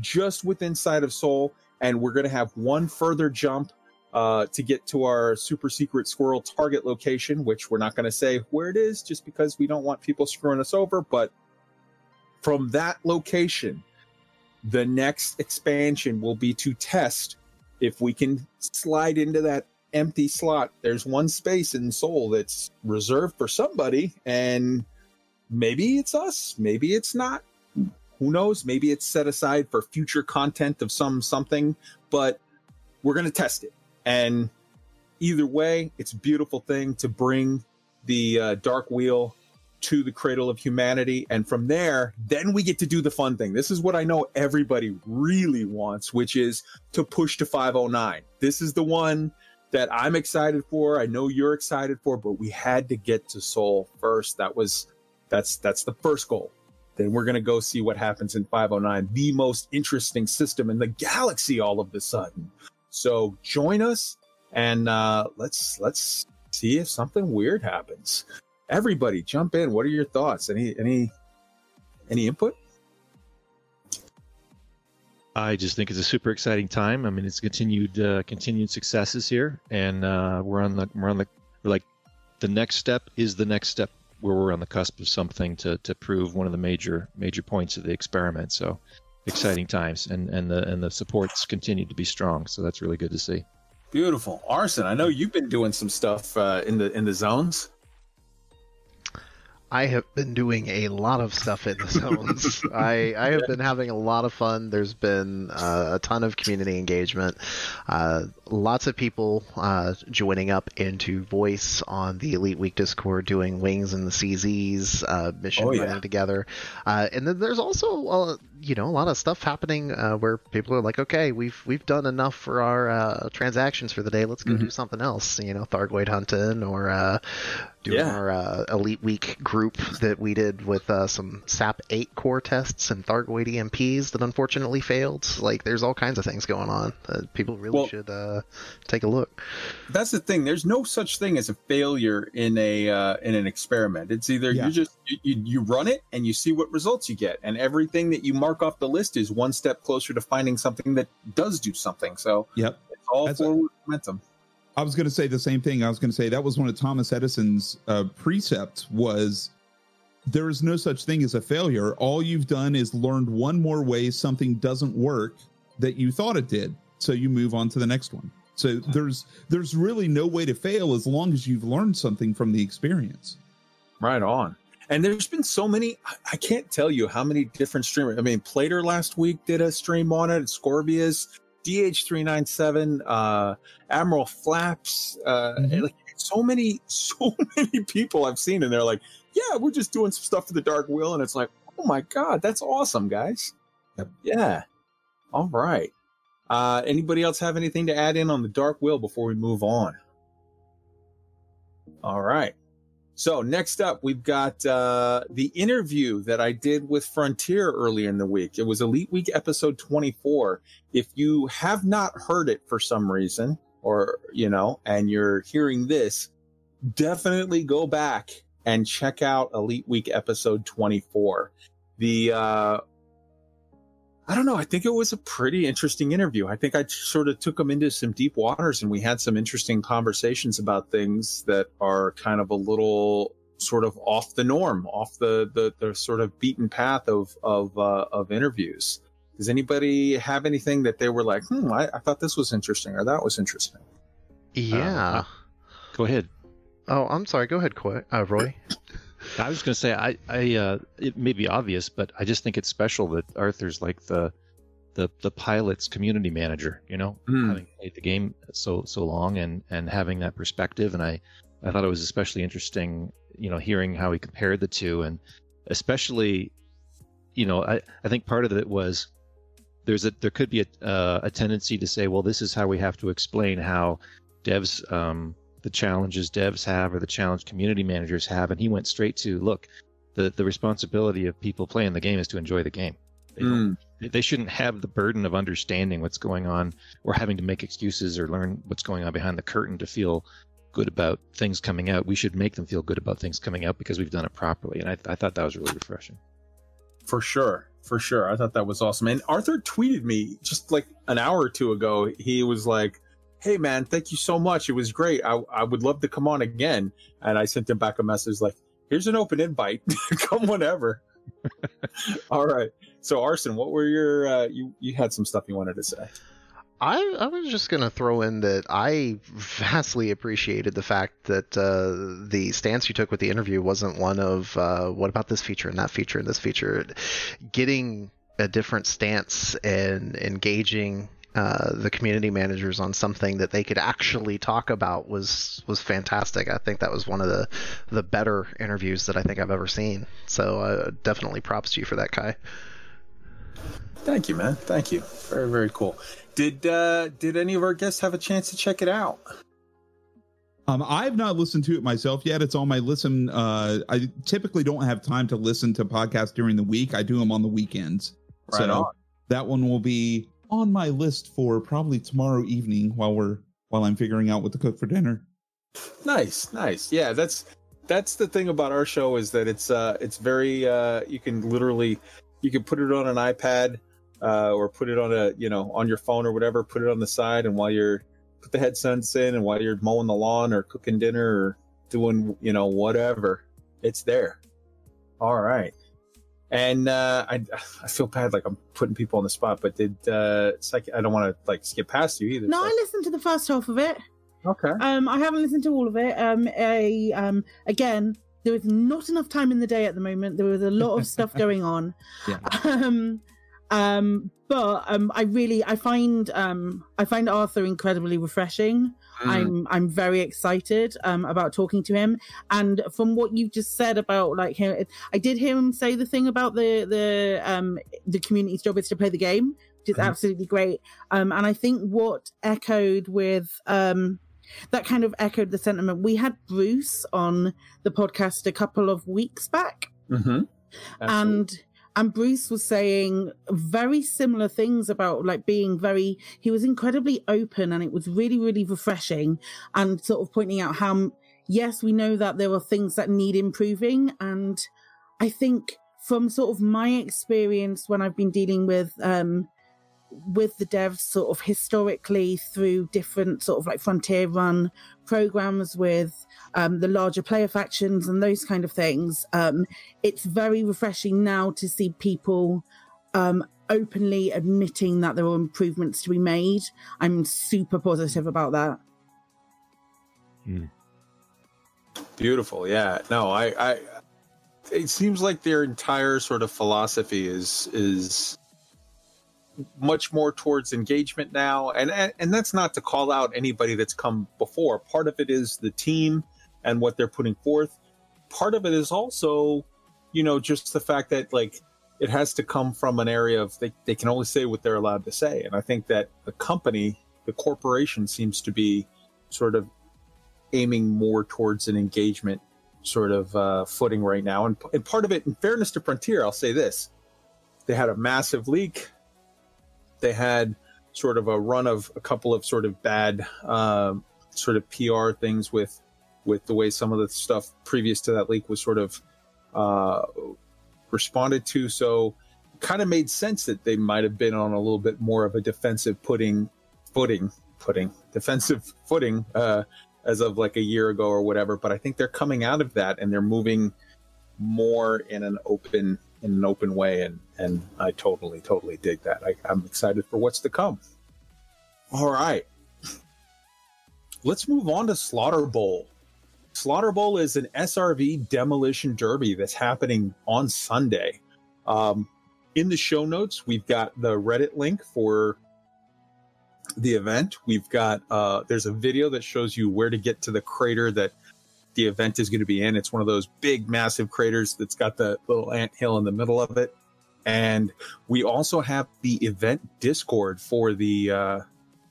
just within sight of Sol, and we're going to have one further jump uh, to get to our super secret squirrel target location, which we're not going to say where it is just because we don't want people screwing us over. But from that location, the next expansion will be to test if we can slide into that empty slot. There's one space in Sol that's reserved for somebody, and maybe it's us, maybe it's not. Who knows? Maybe it's set aside for future content of some something, but we're going to test it. And either way, it's a beautiful thing to bring the uh, Dark Wheel to the cradle of humanity. And from there, then we get to do the fun thing. This is what I know everybody really wants, which is to push to 509. This is the one that I'm excited for. I know you're excited for, but we had to get to Sol first. That was that's that's the first goal. Then we're gonna go see what happens in 509, the most interesting system in the galaxy all of a sudden. So join us and uh, let's let's see if something weird happens. Everybody, jump in. What are your thoughts? Any any any input? I just think it's a super exciting time. I mean, it's continued uh, continued successes here, and uh, we're on the we're on the like the next step is the next step where we're on the cusp of something to to prove one of the major major points of the experiment. So exciting times, and and the and the supports continue to be strong. So that's really good to see. Beautiful, Arson. I know you've been doing some stuff uh, in the in the zones. I have been doing a lot of stuff in the zones. I, I have been having a lot of fun. There's been uh, a ton of community engagement. Uh, lots of people uh, joining up into voice on the Elite Week Discord, doing wings and the CZs uh, mission Oh, yeah. running together. Uh, and then there's also uh, you know a lot of stuff happening uh, where people are like, okay, we've we've done enough for our uh, transactions for the day. Let's go Mm-hmm. do something else. You know, Thargoid hunting or uh, doing Yeah. our uh, Elite Week group that we did with uh, some SAP 8 core tests and Thargoid EMPs that unfortunately failed. Like, there's all kinds of things going on. People really Well- should uh, take a look. That's the thing. There's no such thing as a failure in a uh, in an experiment. It's either Yeah. you just you, you you run it and you see what results you get, and everything that you mark off the list is one step closer to finding something that does do something. So Yep. it's all That's a- forward momentum. I was going to say the same thing. I was going to say that was one of Thomas Edison's uh, precepts was there is no such thing as a failure. All you've done is learned one more way something doesn't work that you thought it did. So you move on to the next one. So there's there's really no way to fail as long as you've learned something from the experience. Right on. And there's been so many. I- can't tell you how many different streamers. I mean, Plater last week did a stream on it. Scorbius, DH397, uh, Admiral Flaps. Uh, Mhm. like so many, so many people I've seen, and they're like, "Yeah, we're just doing some stuff for the Dark Wheel," and it's like, "Oh my god, that's awesome, guys!" Yep. Yeah. All right. Uh, anybody else have anything to add in on the Dark Wheel before we move on? All right. So next up, we've got uh, the interview that I did with Frontier earlier in the week. It was Elite Week episode 24. If you have not heard it for some reason, or you know, and you're hearing this, definitely go back and check out Elite Week episode 24. The uh, I don't know. I think it was a pretty interesting interview. I think I sort of took him into some deep waters and we had some interesting conversations about things that are kind of a little sort of off the norm, off the, the, the sort of beaten path of, of, uh, of interviews. Does anybody have anything that they were like, hmm, I, I thought this was interesting or that was interesting? Yeah. Go ahead. oh, I'm sorry. Go ahead, Coy- uh, Roy. I was going to say I, I, uh, it may be obvious, but I just think it's special that Arthur's like the, the, the pilot's community manager. You know, Hmm. having played the game so so long and and having that perspective, and I, I thought it was especially interesting. You know, hearing how he compared the two, and especially, you know, I I think part of it was there's a there could be a uh, a tendency to say, well, this is how we have to explain how devs um, the challenges devs have or the challenge community managers have, and he went straight to look, the the responsibility of people playing the game is to enjoy the game. They, don't, hmm. they shouldn't have the burden of understanding what's going on or having to make excuses or learn what's going on behind the curtain to feel good about things coming out. We should make them feel good about things coming out because we've done it properly, and I, I thought that was really refreshing. For sure. For sure. I thought that was awesome. And Arthur tweeted me just like an hour or two ago. He was like, Hey man, thank you so much. It was great. I, I would love to come on again. And I sent him back a message like, here's an open invite. come whenever. All right. So Arson, what were your uh you you had some stuff you wanted to say. I, I was just going to throw in that I vastly appreciated the fact that uh, the stance you took with the interview wasn't one of uh, what about this feature and that feature and this feature. Getting a different stance and engaging uh, the community managers on something that they could actually talk about was was fantastic. I think that was one of the the better interviews that I think I've ever seen. So uh, definitely props to you for that, Kai. Thank you, man. Thank you. Very, very cool. Did uh did any of our guests have a chance to check it out? Um, I've not listened to it myself yet. It's on my listen. Uh, I typically don't have time to listen to podcasts during the week. I do them on the weekends. Right so on. that one will be on my list for probably tomorrow evening while we're while I'm figuring out what to cook for dinner. Nice, nice. Yeah, that's that's the thing about our show is that it's uh it's very uh you can literally you can put it on an iPad uh or put it on a you know on your phone or whatever, put it on the side and while you're put the headsets in and while you're mowing the lawn or cooking dinner or doing you know whatever, it's there. All right. And uh I I feel bad like I'm putting people on the spot, but did uh psych- I don't want to like skip past you either. No, so- I listened to the first half of it. Okay. Um, I haven't listened to all of it. Um, I um again there is not enough time in the day at the moment. There was a lot of stuff going on. Yeah. Um, um, but um, I really I find um, I find Arthur incredibly refreshing. Mm. I'm I'm very excited um, about talking to him. And from what you just said about like him, I did hear him say the thing about the the um, the community's job is to play the game, which is Mhm. absolutely great. Um, and I think what echoed with um, that kind of echoed the sentiment. We had Bruce on the podcast a couple of weeks back, Mm-hmm. and and Bruce was saying very similar things about like being very he was incredibly open and it was really really refreshing and sort of pointing out how yes we know that there are things that need improving. And I think from sort of my experience when I've been dealing with um with the devs sort of historically through different sort of like frontier run programs with um, the larger player factions and those kind of things. Um, it's very refreshing now to see people um, openly admitting that there are improvements to be made. I'm super positive about that. Beautiful. Yeah. No, I, I, it seems like their entire sort of philosophy is, is much more towards engagement now. And, and, that's not to call out anybody that's come before. Part of it is the team and what they're putting forth. Part of it is also, you know, just the fact that like it has to come from an area of they, they can only say what they're allowed to say. And I think that the company, the corporation seems to be sort of aiming more towards an engagement sort of uh, footing right now. And, and part of it, in fairness to Frontier, I'll say this they had a massive leak. They had sort of a run of a couple of sort of bad um, sort of PR things with with the way some of the stuff previous to that leak was sort of uh, responded to. So kind of made sense that they might have been on a little bit more of a defensive pudding footing footing defensive footing uh, as of like a year ago or whatever. But I think they're coming out of that and they're moving more in an open in an open way and and I totally totally dig that. I, I'm excited for what's to come. All right. Let's move on to Slaughter Bowl. Slaughter Bowl is an SRV demolition derby that's happening on Sunday. Um, in the show notes, we've got the Reddit link for the event. We've got uh, there's a video that shows you where to get to the crater that the event is going to be in. It's one of those big, massive craters that's got the little ant hill in the middle of it. And we also have the event Discord for the uh,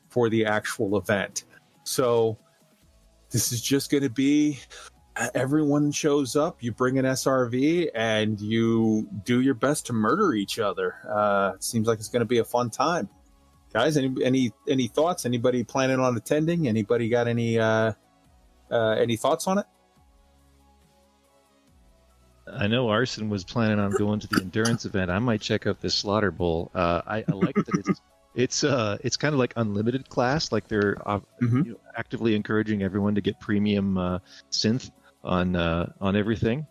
for the actual event. So this is just going to be uh, everyone shows up. You bring an SRV and you do your best to murder each other. Uh, it seems like it's going to be a fun time, guys. Any any any thoughts? Anybody planning on attending? Anybody got any uh, uh, any thoughts on it? I know Arson was planning on going to the endurance event. I might check out this Slaughter Bowl. Uh, I, I like that it's it's uh it's kind of like unlimited class. Like they're uh, Mhm. you know, actively encouraging everyone to get premium uh, synth on uh, on everything.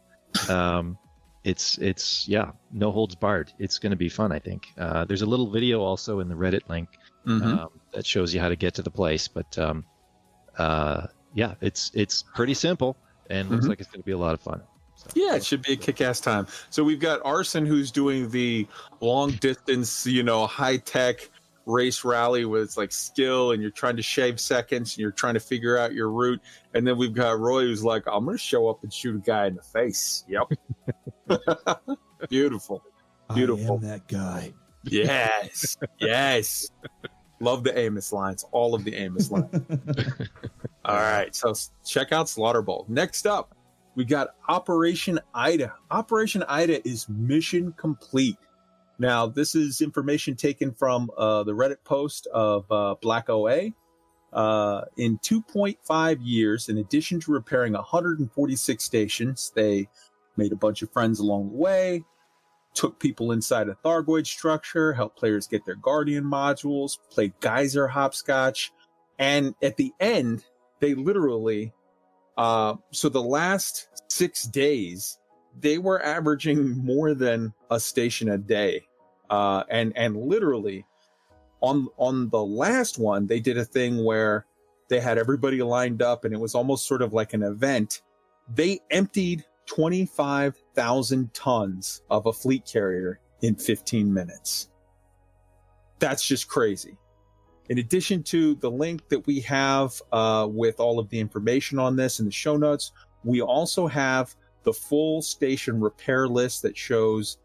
Um, it's it's yeah, no holds barred. It's going to be fun. I think. Uh, there's a little video also in the Reddit link Mm-hmm. um, that shows you how to get to the place. But um, uh, yeah, it's it's pretty simple and looks Mhm. like it's going to be a lot of fun. So, Yeah, it should be a kick-ass time. So we've got Arson who's doing the long distance, you know, high tech race rally with like skill, and you're trying to shave seconds, and you're trying to figure out your route. And then we've got Roy who's like, I'm going to show up and shoot a guy in the face. Yep. Beautiful. Beautiful. That guy. Yes. yes. Love the Amos lines. All of the Amos lines. All right, so check out Slaughter Bowl. Next up, we got Operation Ida. Operation Ida is mission complete. Now, this is information taken from uh, the Reddit post of uh, Black OA. Uh, in 2.5 years, in addition to repairing 146 stations, they made a bunch of friends along the way, took people inside a Thargoid structure, helped players get their Guardian modules, played Geyser hopscotch, and at the end, they literally uh so the last six days they were averaging more than a station a day uh and and literally on on the last one they did a thing where they had everybody lined up and it was almost sort of like an event they emptied 25,000 tons of a fleet carrier in 15 minutes. That's just crazy. In addition to the link that we have uh, with all of the information on this in the show notes, we also have the full station repair list that shows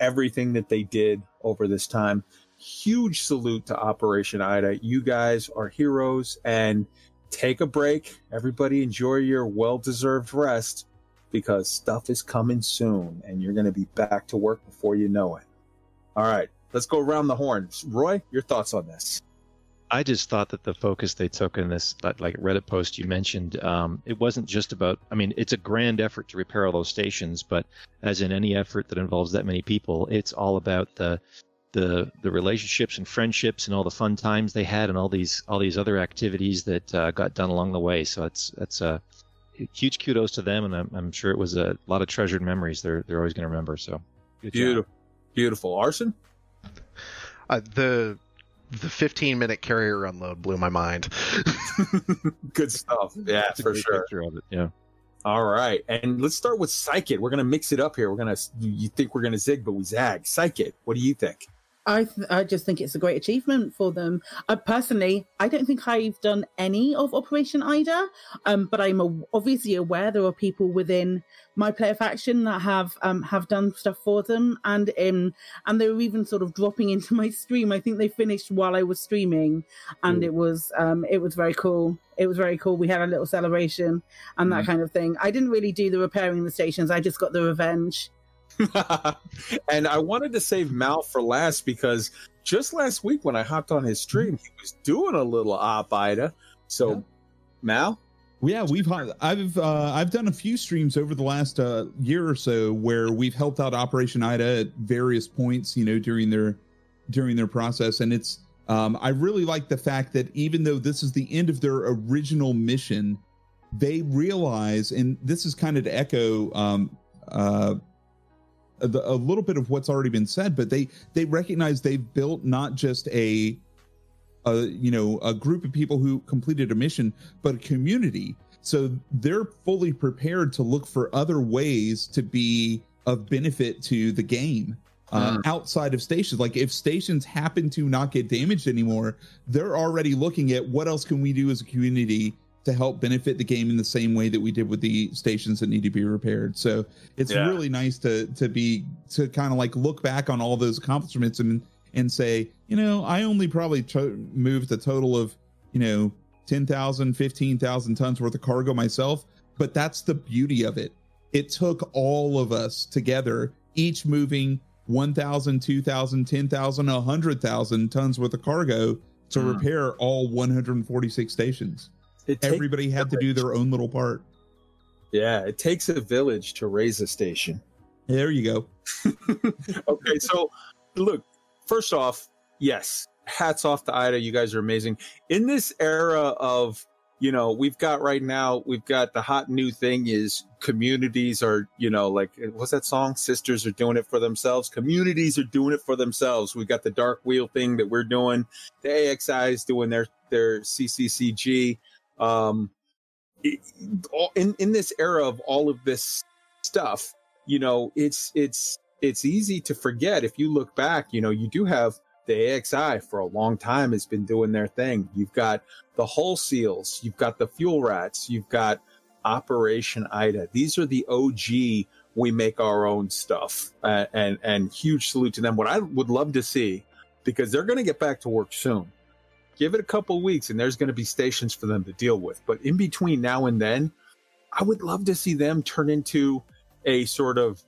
everything that they did over this time. Huge salute to Operation Ida. You guys are heroes and take a break. Everybody enjoy your well deserved rest because stuff is coming soon and you're going to be back to work before you know it. All right, let's go around the horns. Roy, your thoughts on this? I just thought that the focus they took in this, like Reddit post you mentioned, um, it wasn't just about. I mean, it's a grand effort to repair all those stations, but as in any effort that involves that many people, it's all about the the the relationships and friendships and all the fun times they had and all these all these other activities that uh, got done along the way. So it's it's a huge kudos to them, and I'm, I'm sure it was a lot of treasured memories. They're they're always going to remember. So good job. Beautiful, beautiful. Arson. Uh, the the 15 minute carrier unload blew my mind. Good stuff. Yeah, That's for sure. of it. Yeah. All right, and let's start with Psykit. We're gonna mix it up here. We're gonna. You think we're gonna zig, but we zag. Psykit. What do you think? I th- I just think it's a great achievement for them. Personally, I don't think I've done any of Operation Ida, um, but I'm a- obviously aware there are people within my player faction that have um, have done stuff for them, and um, and they were even sort of dropping into my stream. I think they finished while I was streaming, and it was um, it was very cool. It was very cool. We had a little celebration and that Mhm. kind of thing. I didn't really do the repairing the stations. I just got the revenge. and I wanted to save Mal for last because just last week when I hopped on his stream, he was doing a little op Ida. So, Yeah. Mal, Yeah, we've I've uh, I've done a few streams over the last uh, year or so where we've helped out Operation Ida at various points, you know, during their during their process, and it's um, I really like the fact that even though this is the end of their original mission, they realize, and this is kind of to echo um, uh, a, a little bit of what's already been said, but they they recognize they've built not just a a you know a group of people who completed a mission but a community. So they're fully prepared to look for other ways to be of benefit to the game uh, outside of stations. Like if stations happen to not get damaged anymore they're already looking at what else can we do as a community to help benefit the game in the same way that we did with the stations that need to be repaired so it's Yeah. really nice to to be to kind of like look back on all those accomplishments and and say, you know, I only probably to- moved a total of, you know, 10,000, 15,000 tons worth of cargo myself. But that's the beauty of it. It took all of us together, each moving 1,000, 2,000, 10,000, 100,000 tons worth of cargo to Mm. repair all 146 stations. It Everybody had to do their own little part. yeah, it takes a village to raise a station. There you go. okay, so look, first off, yes, hats off to Ida. You guys are amazing. In this era of, you know, we've got right now, we've got the hot new thing is communities are, you know, like what's that song? Sisters are doing it for themselves. Communities are doing it for themselves. We've got the dark wheel thing that we're doing. The AXI is doing their their CCCG. Um, it- all- in in this era of all of this stuff, you know, it's it's it's easy to forget if you look back. You know, you do have the AXI for a long time has been doing their thing. You've got the Hull Seals, you've got the Fuel Rats, you've got Operation Ida. These are the OG. We make our own stuff, uh, and and huge salute to them. What I would love to see, because they're going to get back to work soon. Give it a couple weeks, and there's going to be stations for them to deal with. But in between now and then, I would love to see them turn into a sort of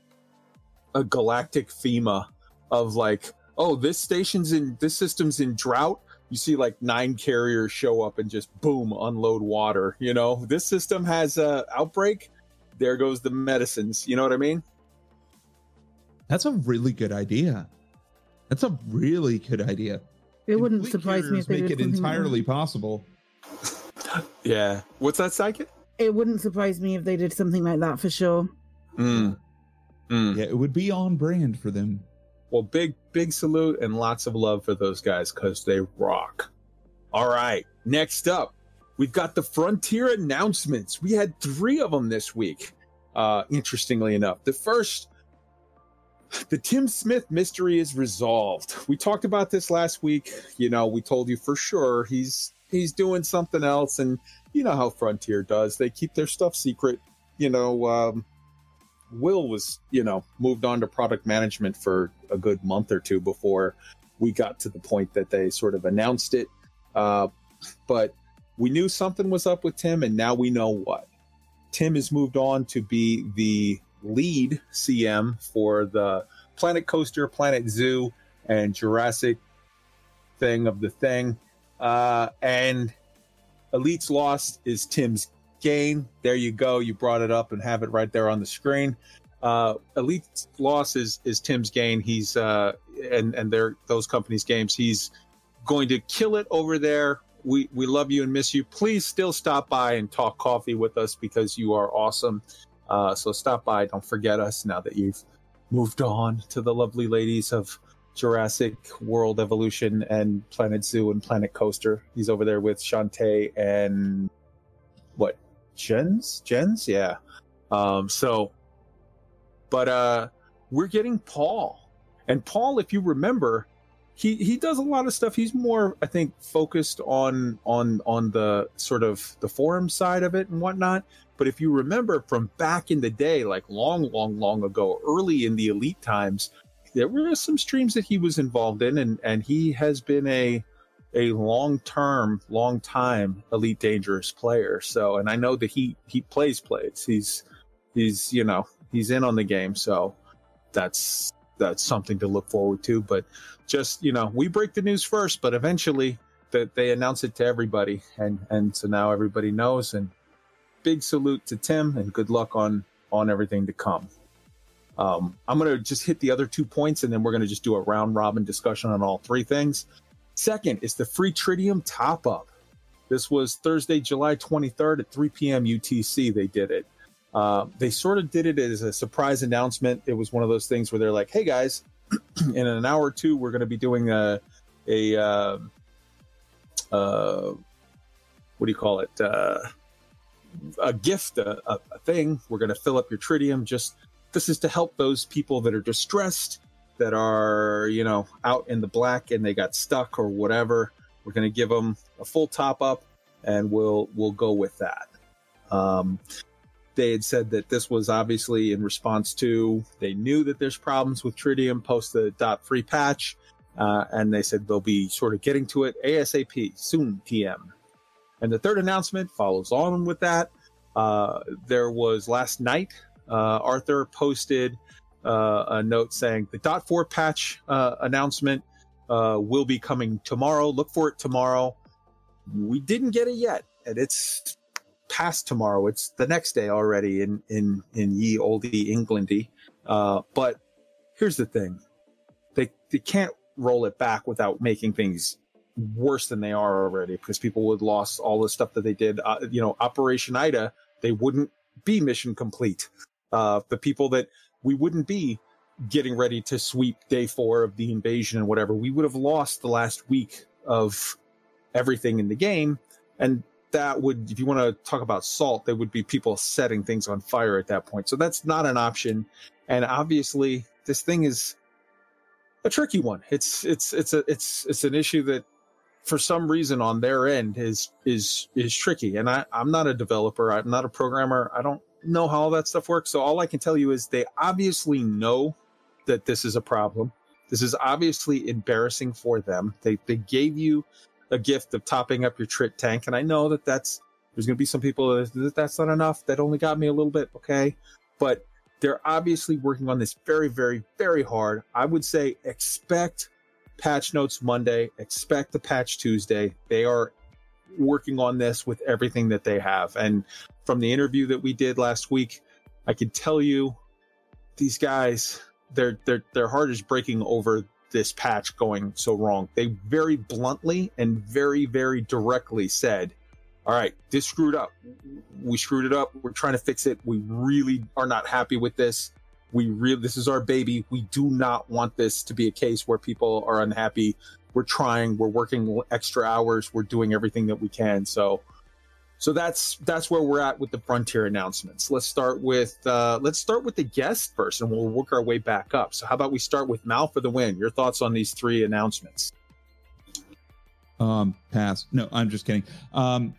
a galactic FEMA of like, oh, this station's in this system's in drought. You see like nine carriers show up and just boom, unload water. You know, this system has a outbreak. There goes the medicines. You know what I mean? That's a really good idea. That's a really good idea. It And wouldn't surprise me if they make did it something like that. entirely possible. Yeah. What's that Psykit? It wouldn't surprise me if they did something like that for sure. Mm. Mm. Yeah, it would be on brand for them. Well, big, big salute and lots of love for those guys because they rock. All right. Next up, we've got the Frontier announcements. We had three of them this week. Uh, interestingly enough, the first, the Tim Smith mystery is resolved. We talked about this last week. You know, we told you for sure he's he's doing something else, and you know how Frontier does. They keep their stuff secret. You know, um, Will was you know moved on to product management for a good month or two before we got to the point that they sort of announced it. Uh, but we knew something was up with Tim, and now we know what. Tim has moved on to be the lead CM for the Planet Coaster, Planet Zoo, and Jurassic thing of the thing. Uh, and Elite's loss is Tim's gain. There you go. You brought it up and have it right there on the screen. Uh, Elite's loss is is Tim's gain. He's uh, and and their those companies' games. He's going to kill it over there. We we love you and miss you. Please still stop by and talk coffee with us because you are awesome. Uh, so stop by. Don't forget us now that you've moved on to the lovely ladies of Jurassic World Evolution and Planet Zoo and Planet Coaster. He's over there with Shantae and what Jens? Jens? Yeah. Um, so but uh we're getting Paul. And Paul, if you remember, he he does a lot of stuff. He's more, I think, focused on on on the sort of the forum side of it and whatnot. But if you remember from back in the day, like long, long, long ago, early in the elite times, there were some streams that he was involved in, and and he has been a a long term, long time elite dangerous player. So, and I know that he he plays plays. He's he's you know he's in on the game. So that's that's something to look forward to. But just you know, we break the news first, but eventually that they announce it to everybody, and and so now everybody knows. And big salute to Tim, and good luck on on everything to come. Um, I'm gonna just hit the other two points, and then we're gonna just do a round robin discussion on all three things. Second is the free Tritium top up. This was Thursday, July 23rd at 3 p.m. UTC. They did it. Uh, they sort of did it as a surprise announcement. It was one of those things where they're like, "Hey guys, in an hour or two, we're going to be doing a a uh, uh, what do you call it? A gift, a, a, a thing. We're going to fill up your tritium. Just this is to help those people that are distressed, that are you know out in the black and they got stuck or whatever. We're going to give them a full top up, and we'll we'll go with that." Um, they had said that this was obviously in response to they knew that there's problems with Tritium post the dot free patch, uh, and they said they'll be sort of getting to it ASAP soon. TM. And the third announcement follows on with that. Uh, there was last night. Uh, Arthur posted uh, a note saying the dot four patch uh, announcement uh, will be coming tomorrow. Look for it tomorrow. We didn't get it yet, and it's past tomorrow. It's the next day already in in in ye olde Englandy. Uh, but here's the thing: they they can't roll it back without making things worse than they are already because people would lost all the stuff that they did. Uh, you know, Operation Ida, they wouldn't be mission complete. Uh, the people that we wouldn't be getting ready to sweep day four of the invasion and whatever, we would have lost the last week of everything in the game. And that would, if you want to talk about salt, there would be people setting things on fire at that point. So that's not an option. And obviously, this thing is a tricky one. It's it's it's a it's it's an issue that for some reason on their end is is is tricky. And I I'm not a developer. I'm not a programmer. I don't know how all that stuff works. So all I can tell you is they obviously know that this is a problem. This is obviously embarrassing for them. They they gave you a gift of topping up your trit tank. And I know that that's, there's going to be some people that that's not enough. That only got me a little bit. Okay. But they're obviously working on this very, very, very hard. I would say expect patch notes Monday, expect the patch Tuesday. They are working on this with everything that they have. And from the interview that we did last week, I can tell you these guys, their their their heart is breaking over this patch going so wrong. They very bluntly and very, very directly said, all right, this screwed up. We screwed it up. We're trying to fix it. We really are not happy with this. We really, this is our baby. We do not want this to be a case where people are unhappy. We're trying, we're working extra hours, we're doing everything that we can. So So that's that's where we're at with the Frontier announcements. Let's start with uh, let's start with the guest first, and we'll work our way back up. So how about we start with Mal for the win? Your thoughts on these three announcements? Um, pass. No, I'm just kidding. Um,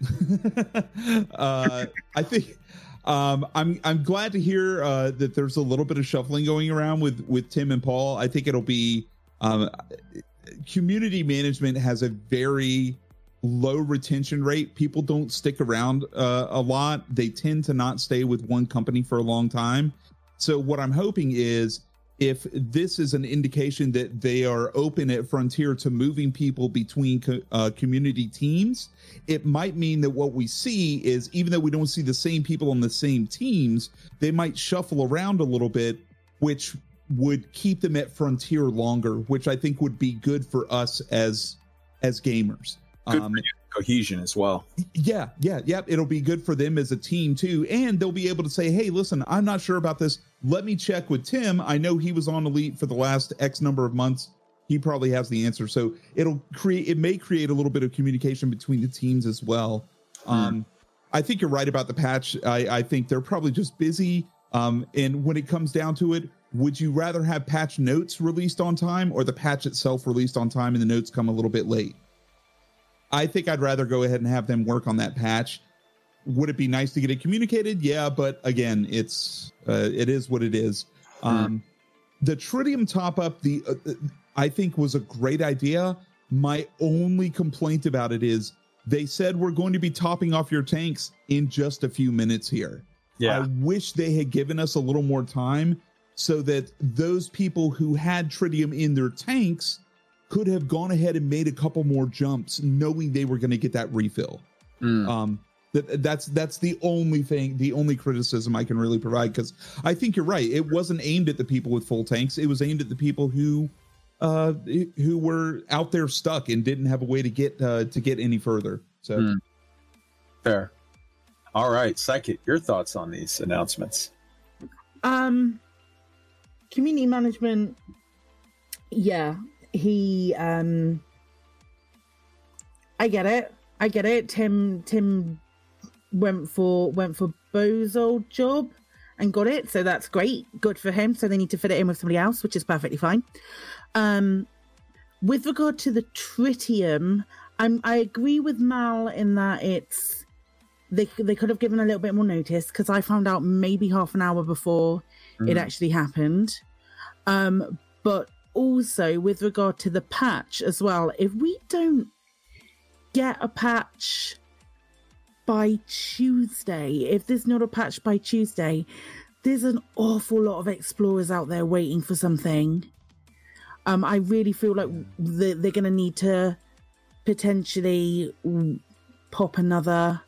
uh, I think um, I'm I'm glad to hear uh, that there's a little bit of shuffling going around with with Tim and Paul. I think it'll be um, community management has a very low retention rate. People don't stick around uh, a lot. They tend to not stay with one company for a long time. So what I'm hoping is if this is an indication that they are open at Frontier to moving people between co- uh, community teams, it might mean that what we see is even though we don't see the same people on the same teams, they might shuffle around a little bit, which would keep them at Frontier longer, which I think would be good for us as as gamers. Good um, cohesion as well. Yeah, yeah, yeah. It'll be good for them as a team too, and they'll be able to say, "Hey, listen, I'm not sure about this. Let me check with Tim. I know he was on Elite for the last X number of months. He probably has the answer." So it'll create. It may create a little bit of communication between the teams as well. Hmm. Um, I think you're right about the patch. I, I think they're probably just busy. Um, and when it comes down to it, would you rather have patch notes released on time or the patch itself released on time and the notes come a little bit late? I think I'd rather go ahead and have them work on that patch. Would it be nice to get it communicated? Yeah, but again, it's uh, it is what it is. Um, the tritium top up, the uh, I think was a great idea. My only complaint about it is they said we're going to be topping off your tanks in just a few minutes here. Yeah. I wish they had given us a little more time so that those people who had tritium in their tanks could have gone ahead and made a couple more jumps knowing they were going to get that refill. Mm. Um, that, that's that's the only thing, the only criticism I can really provide because I think you're right. It wasn't aimed at the people with full tanks. It was aimed at the people who uh who were out there stuck and didn't have a way to get uh to get any further. So mm. fair. All right, Psykit, your thoughts on these announcements? Um, community management. Yeah, he um I get it. I get it. Tim Tim went for went for Bo's old job and got it, so that's great. Good for him. So they need to fit it in with somebody else, which is perfectly fine. Um with regard to the tritium, I'm I agree with Mal in that it's they they could have given a little bit more notice because I found out maybe half an hour before mm. it actually happened. Um, but also with regard to the patch as well, if we don't get a patch by Tuesday, if there's not a patch by Tuesday, there's an awful lot of explorers out there waiting for something. Um, I really feel like they're, they're going to need to potentially pop another,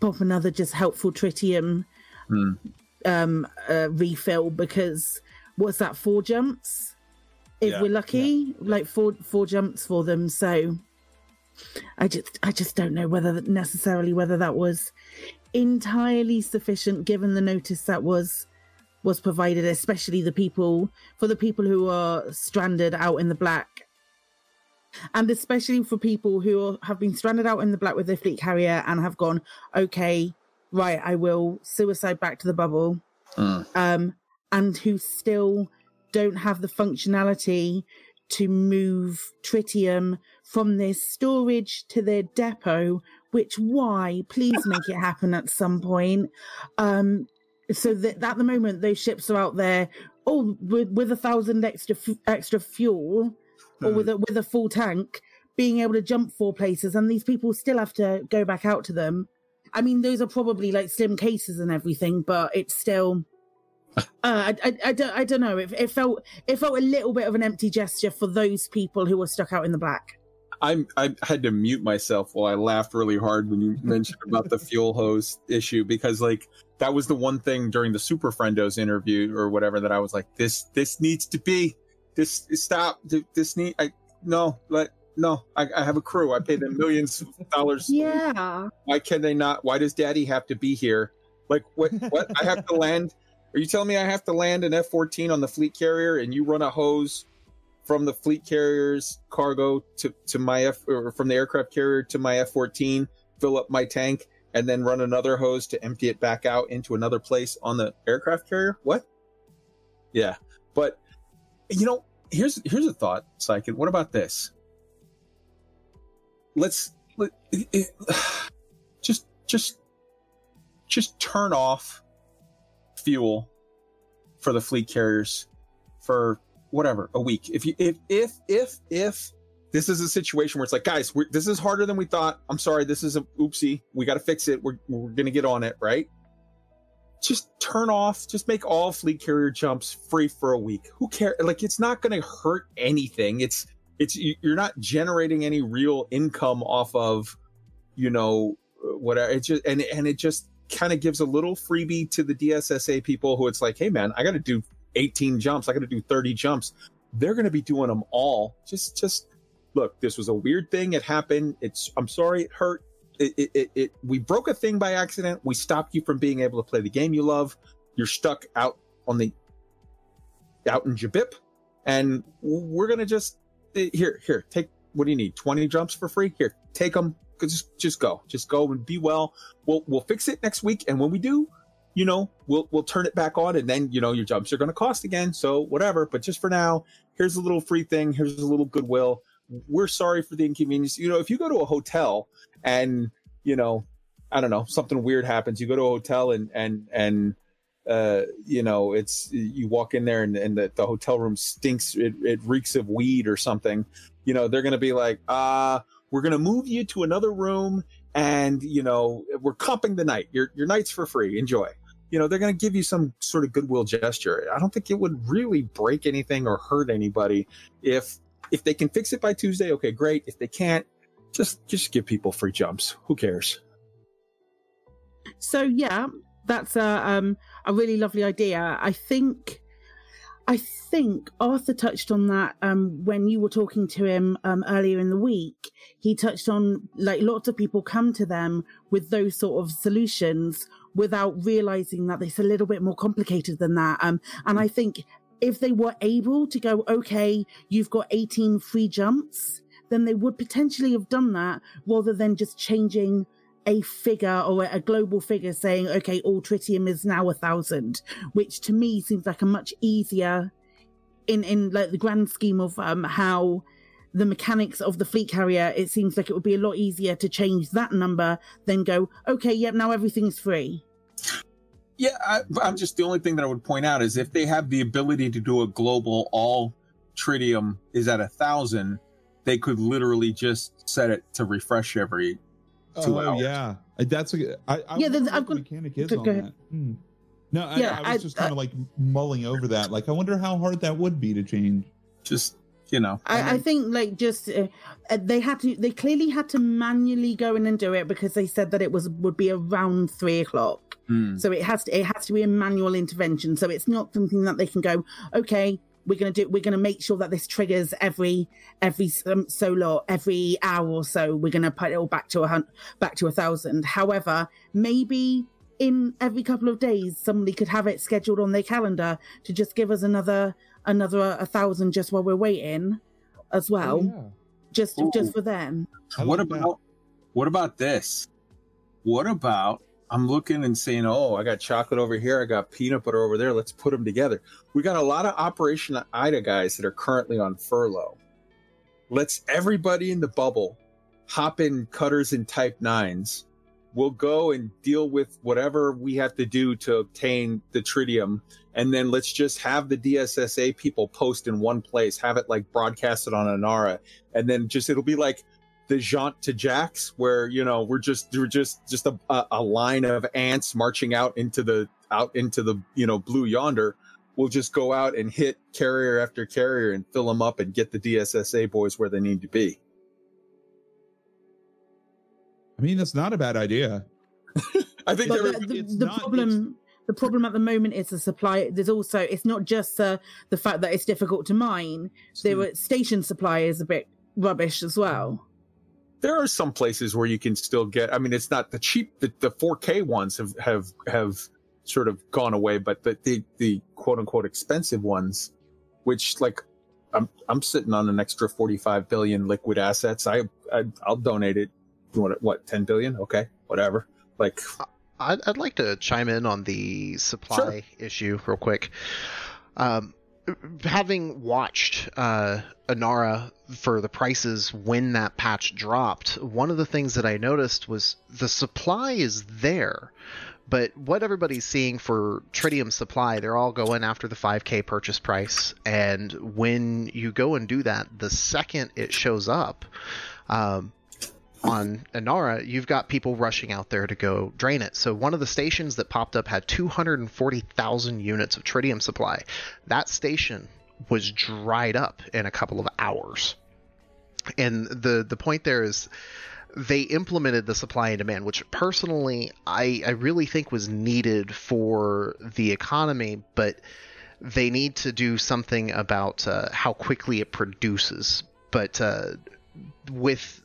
pop another just helpful tritium mm. um, uh, refill because what's that? Four jumps if yeah, we're lucky, yeah. like four four jumps for them. So I just I just don't know whether necessarily whether that was entirely sufficient given the notice that was was provided, especially the people for the people who are stranded out in the black. And especially for people who have been stranded out in the black with their fleet carrier and have gone, okay, right, I will suicide back to the bubble. Mm. Um, and who still don't have the functionality to move tritium from their storage to their depot which why? Please make it happen at some point. Um so that at the moment those ships are out there oh with, with a thousand extra extra fuel or with a with a full tank being able to jump four places and these people still have to go back out to them. I mean those are probably like slim cases and everything but it's still uh, I, I, I, don't, I don't know. It, it felt it felt a little bit of an empty gesture for those people who were stuck out in the black. I I had to mute myself while I laughed really hard when you mentioned about the fuel hose issue because like that was the one thing during the Super Friendos interview or whatever that I was like this this needs to be this stop this need I no let no I, I have a crew. I pay them millions of dollars. Yeah. Why can they not why does Daddy have to be here? Like what what? I have to land are you telling me I have to land an F 14 on the fleet carrier and you run a hose from the fleet carrier's cargo to, to my F or from the aircraft carrier to my F 14, fill up my tank, and then run another hose to empty it back out into another place on the aircraft carrier. What? Yeah, but you know, here's here's a thought, Psykit. What about this? Let's let, it, it, just just just turn off fuel for the fleet carriers for whatever a week. If you if if if if this is a situation where it's like, guys, this is harder than we thought. I'm sorry, this is a oopsie. We got to fix it. We're we're gonna get on it, right? Just turn off. Just make all fleet carrier jumps free for a week. Who cares? Like, it's not gonna hurt anything. It's it's you're not generating any real income off of, you know, whatever. It just and and it just kind of gives a little freebie to the DSSA people who it's like, hey man, I got to do 18 jumps. I got to do 30 jumps. They're going to be doing them all. Just, just look, this was a weird thing. It happened. It's, I'm sorry it hurt. It, it, it, it, we broke a thing by accident. We stopped you from being able to play the game you love. You're stuck out on the, out in Jabip. And we're to just, eh, here, here, take, what do you need? 20 jumps for free? Here, take them. Just, just go, just go and be well. We'll, we'll fix it next week. And when we do, you know, we'll we'll turn it back on, and then you know your jumps are going to cost again. So whatever. But just for now, here's a little free thing. Here's a little goodwill. We're sorry for the inconvenience. You know, if you go to a hotel and you know, I don't know, something weird happens. You go to a hotel and and and uh, you know, it's you walk in there and, and the, the hotel room stinks. It, it reeks of weed or something. You know, they're going to be like, uh, we're going to move you to another room and, you know, we're comping the night. Your, your night's for free. Enjoy. You know they're going to give you some sort of goodwill gesture. I don't think it would really break anything or hurt anybody if if they can fix it by tuesday okay great. If they can't just just give people free jumps. Who cares? So yeah that's a um a really lovely idea. I think I think Arthur touched on that um, when you were talking to him um, earlier in the week. He touched on like lots of people come to them with those sort of solutions without realizing that it's a little bit more complicated than that. Um, and I think if they were able to go, okay, you've got 18 free jumps, then they would potentially have done that rather than just changing a figure or a global figure saying, okay, all tritium is now a thousand, which to me seems like a much easier in, in like the grand scheme of um, how the mechanics of the fleet carrier, it seems like it would be a lot easier to change that number than go, okay, yep, now everything's free. Yeah, I, I'm just the only thing that I would point out is if they have the ability to do a global all tritium is at a thousand, they could literally just set it to refresh every two oh, hours. yeah, Uh, that's a. I, I Yeah, wonder then what I've the got- mechanic is go on ahead. that. Hmm. No, I, Yeah, I was I- just kind of like mulling over that. Like, I wonder how hard that would be to change. Just you know, I, I think like just uh, uh, they had to they clearly had to manually go in and do it because they said that it was would be around three o'clock Hmm. so it has to it has to be a manual intervention so it's not something that they can go okay we're gonna do we're gonna make sure that this triggers every every um, so long every hour or so we're gonna put it all back to a hun- back to a thousand. However maybe in every couple of days somebody could have it scheduled on their calendar to just give us another another a thousand just while we're waiting as well. Oh, just Ooh. just for them. What about what about this? What about I'm looking and saying, "Oh, I got chocolate over here, I got peanut butter over there. Let's put them together." We got a lot of Operation Ida guys that are currently on furlough. Let's everybody in the bubble hop in cutters and type nines. We'll go and deal with whatever we have to do to obtain the tritium, and then let's just have the DSSA people post in one place, have it like broadcasted on Inara, and then just it'll be like the jaunt to jacks where you know we're just we're just just a, a, a line of ants marching out into the out into the you know blue yonder. We'll just go out and hit carrier after carrier and fill them up and get the DSSA boys where they need to be. I mean, that's not a bad idea. I think but the, the, it's the not- problem the problem at the moment is the supply there's also it's not just uh, the fact that it's difficult to mine there were station supply is a bit rubbish as well there are some places where you can still get. I mean, it's not the cheap. The, the 4K ones have have have sort of gone away, but the the, the quote unquote expensive ones, which like I'm I'm sitting on an extra 45 billion liquid assets. I, I I'll donate it. It, what 10 billion? Okay, whatever. Like, I'd, I'd like to chime in on the supply issue real quick. Um, having watched uh, Inara for the prices when that patch dropped, one of the things that I noticed was the supply is there. But what everybody's seeing for tritium supply, they're all going after the 5k purchase price. And when you go and do that, the second it shows up, um, on Inara, you've got people rushing out there to go drain it. So one of the stations that popped up had 240,000 units of tritium supply. That station was dried up in a couple of hours. And the the point there is they implemented the supply and demand, which personally I, I really think was needed for the economy, but they need to do something about uh, how quickly it produces. But uh, with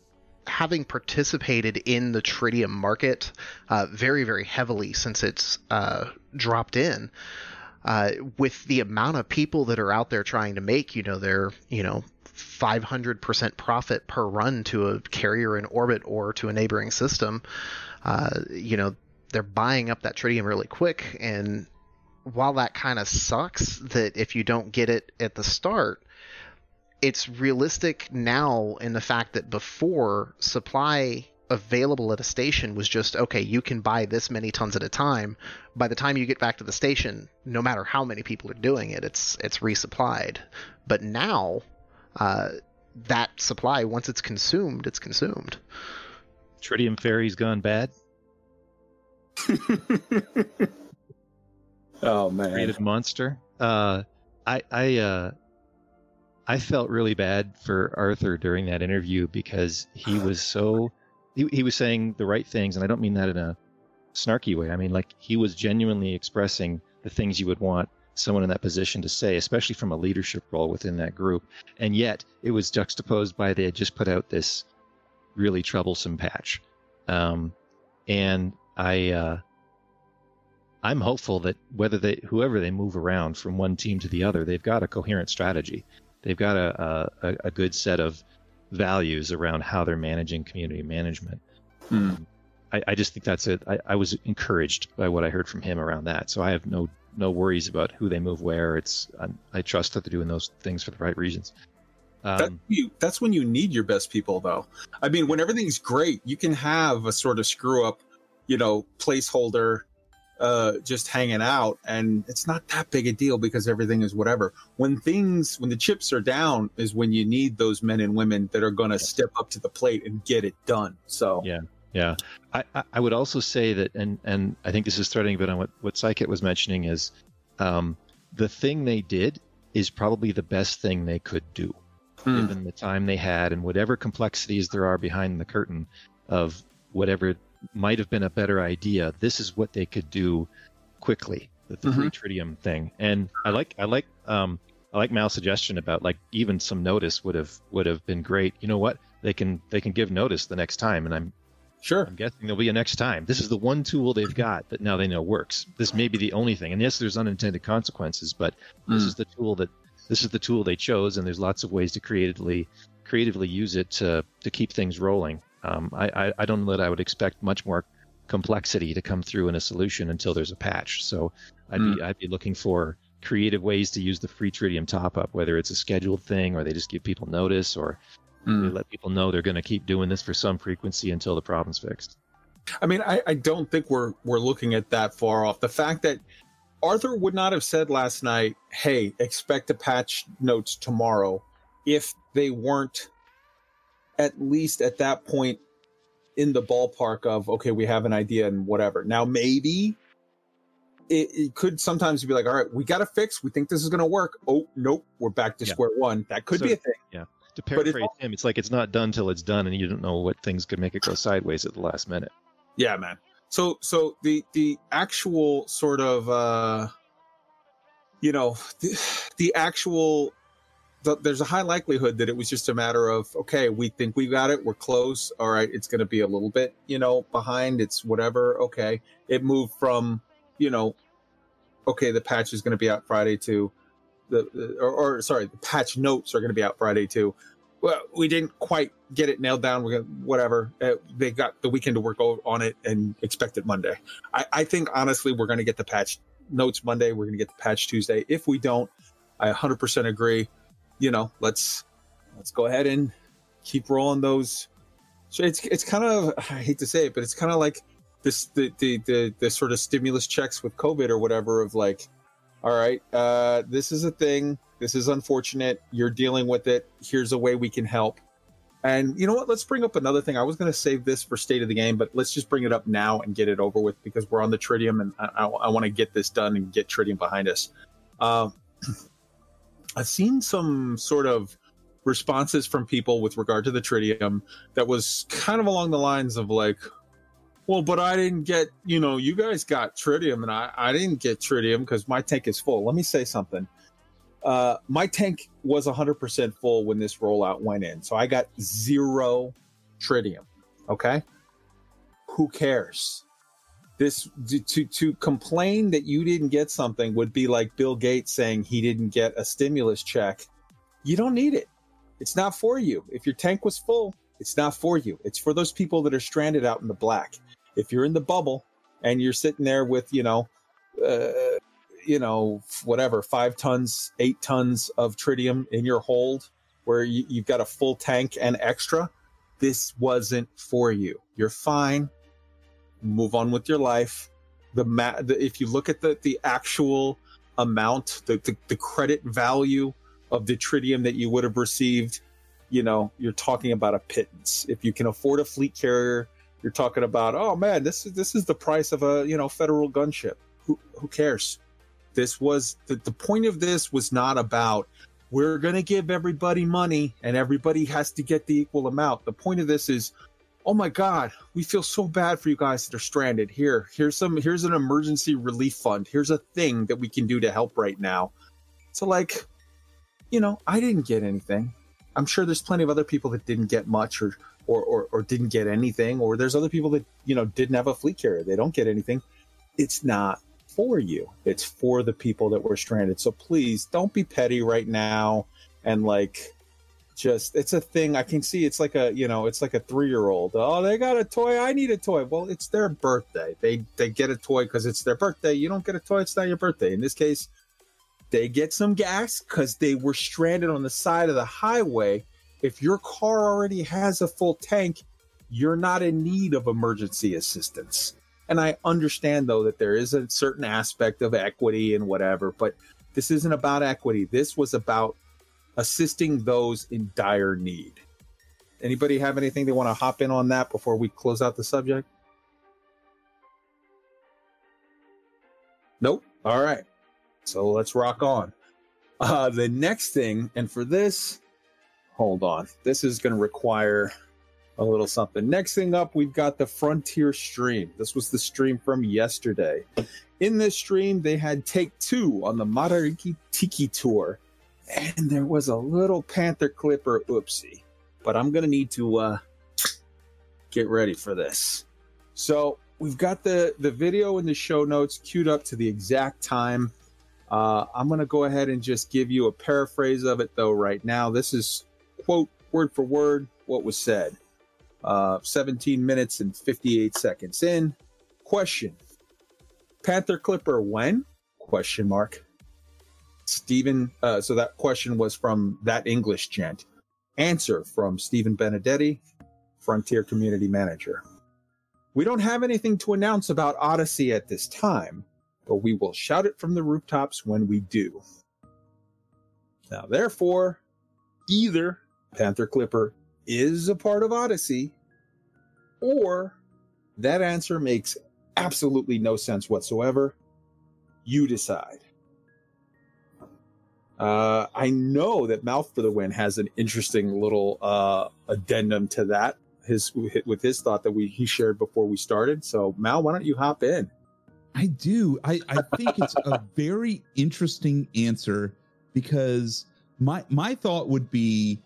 having participated in the tritium market uh, very, very heavily since it's uh, dropped in, uh, with the amount of people that are out there trying to make, you know, their, you know, 500% profit per run to a carrier in orbit or to a neighboring system, uh, you know, they're buying up that tritium really quick. And while that kind of sucks that if you don't get it at the start, it's realistic now in the fact that before supply available at a station was just okay you can buy this many tons at a time by the time you get back to the station no matter how many people are doing it it's it's resupplied but now uh, that supply once it's consumed it's consumed Tritium Fairy's gone bad. oh man, Creative monster. Uh, I I uh, I felt really bad for Arthur during that interview because he was so he, he was saying the right things, and I don't mean that in a snarky way. I mean like he was genuinely expressing the things you would want someone in that position to say, especially from a leadership role within that group. And yet it was juxtaposed by they had just put out this really troublesome patch. Um, and I uh, I'm hopeful that whether they whoever they move around from one team to the other, they've got a coherent strategy. They've got a a, a good set of values around how they're managing community management. Hmm. Um, I, I just think that's it. I, I was encouraged by what I heard from him around that, so I have no no worries about who they move where. It's I, I trust that they're doing those things for the right reasons. That, Um, you, that's when you need your best people, though. I mean, when everything's great, you can have a sort of screw up, you know, placeholder uh, just hanging out, and it's not that big a deal because everything is whatever. When things, when the chips are down, is when you need those men and women that are going to step up to the plate and get it done. So, Yeah. Yeah, I, I- would also say that, and and I think this is threading a bit on what what Psykit was mentioning is, um, the thing they did is probably the best thing they could do, Hmm. given the time they had and whatever complexities there are behind the curtain of whatever might have been a better idea. This is what they could do quickly, the, the free tritium thing. And I like I like um I like Mal's suggestion about like even some notice would have would have been great. You know what? They can they can give notice the next time, and I'm sure. I'm guessing there'll be a next time. This is the one tool they've got that now they know works. This may be the only thing. And yes, there's unintended consequences, but this Mm. is the tool that this is the tool they chose, and there's lots of ways to creatively creatively use it to to keep things rolling. Um, I, I I don't know that I would expect much more complexity to come through in a solution until there's a patch. So I'd be I'd be looking for creative ways to use the free tritium top up, whether it's a scheduled thing or they just give people notice or they Mm. let people know they're going to keep doing this for some frequency until the problem's fixed. I mean, I, I don't think we're we're looking at that far off. The fact that Arthur would not have said last night, "Hey, expect a patch notes tomorrow," if they weren't at least at that point in the ballpark of okay, we have an idea and whatever. Now maybe it, it could sometimes be like, all right, we got to fix. We think this is going to work. Oh nope, we're back to Yeah. square one. That could So- be a thing. Yeah. To But it's paraphrase him, it's like it's not done till it's done, and you don't know what things could make it go sideways at the last minute. Yeah, man. So so the the actual sort of uh you know the, the actual the, there's a high likelihood that it was just a matter of okay, we think we got it, we're close. All right, it's going to be a little bit, you know, behind. It's whatever. Okay. It moved from, you know, okay, the patch is going to be out Friday to the, or, or sorry, the patch notes are going to be out Friday too. well, we didn't quite get it nailed down. We got whatever. Uh, they got the weekend to work on it and expect it Monday. I, I think honestly, we're going to get the patch notes Monday. We're going to get the patch Tuesday. If we don't, I 100% agree. You know, let's let's go ahead and keep rolling those. So it's it's kind of I hate to say it, but it's kind of like this the, the the the sort of stimulus checks with COVID or whatever of like, all right, uh, this is a thing. This is unfortunate. You're dealing with it. Here's a way we can help. And you know what? Let's bring up another thing. I was going to save this for state of the game, but let's just bring it up now and get it over with because we're on the Tritium and I, I, I want to get this done and get Tritium behind us. Uh, I've seen some sort of responses from people with regard to the Tritium that was kind of along the lines of like, well, but I didn't get, you know, you guys got Tritium and I, I didn't get Tritium because my tank is full. Let me say something. Uh, my tank was 100% full when this rollout went in. So I got zero Tritium. Okay. Who cares? This to to complain that you didn't get something would be like Bill Gates saying he didn't get a stimulus check. You don't need it. It's not for you. If your tank was full, it's not for you. It's for those people that are stranded out in the black. If you're in the bubble and you're sitting there with, you know, uh, you know, whatever, five tons, eight tons of tritium in your hold, where you, you've got a full tank and extra, this wasn't for you. You're fine. Move on with your life. The, ma- the if you look at the the actual amount, the, the the credit value of the tritium that you would have received, you know, you're talking about a pittance. If you can afford a fleet carrier, you're talking about, oh man, this is this is the price of a you know federal gunship. Who who cares? This was the, the point of this was not about we're going to give everybody money and everybody has to get the equal amount. The point of this is, oh my God, we feel so bad for you guys that are stranded. Here, here's some, here's an emergency relief fund. Here's a thing that we can do to help right now. So, like, you know, I didn't get anything. I'm sure there's plenty of other people that didn't get much or, or, or, or didn't get anything, or there's other people that, you know, didn't have a fleet carrier. They don't get anything. It's not for you. It's for the people that were stranded. So please don't be petty right now and like just it's a thing I can see it's like a you know it's like a 3-year-old. Oh, they got a toy. I need a toy. Well, it's their birthday. They they get a toy cuz it's their birthday. You don't get a toy, it's not your birthday. In this case, they get some gas cuz they were stranded on the side of the highway. If your car already has a full tank, you're not in need of emergency assistance. And I understand though that there is a certain aspect of equity and whatever, but this isn't about equity. This was about assisting those in dire need. Anybody have anything they want to hop in on that before we close out the subject? Nope. All right. So let's rock on. Uh, the next thing, and for this, hold on. This is going to require a little something. Next thing up, we've got the Frontier stream. This was the stream from yesterday. In this stream, they had take two on the Matariki Tiki tour, and there was a little Panther Clipper oopsie. But I'm gonna need to uh, get ready for this. So we've got the the video in the show notes queued up to the exact time. Uh, I'm gonna go ahead and just give you a paraphrase of it though right now. This is quote word for word what was said uh, 17 minutes and 58 seconds in. Question: Panther Clipper when? Question mark. Stephen. Uh, so that question was from that English gent. Answer from Stephen Benedetti, Frontier Community Manager. We don't have anything to announce about Odyssey at this time, but we will shout it from the rooftops when we do. Now, therefore, either Panther Clipper is a part of Odyssey, or that answer makes absolutely no sense whatsoever. You decide. Uh, I know that Mal for the Win has an interesting little uh, addendum to that. His with his thought that we he shared before we started. So Mal, why don't you hop in? I do. I, I think it's a very interesting answer because my my thought would be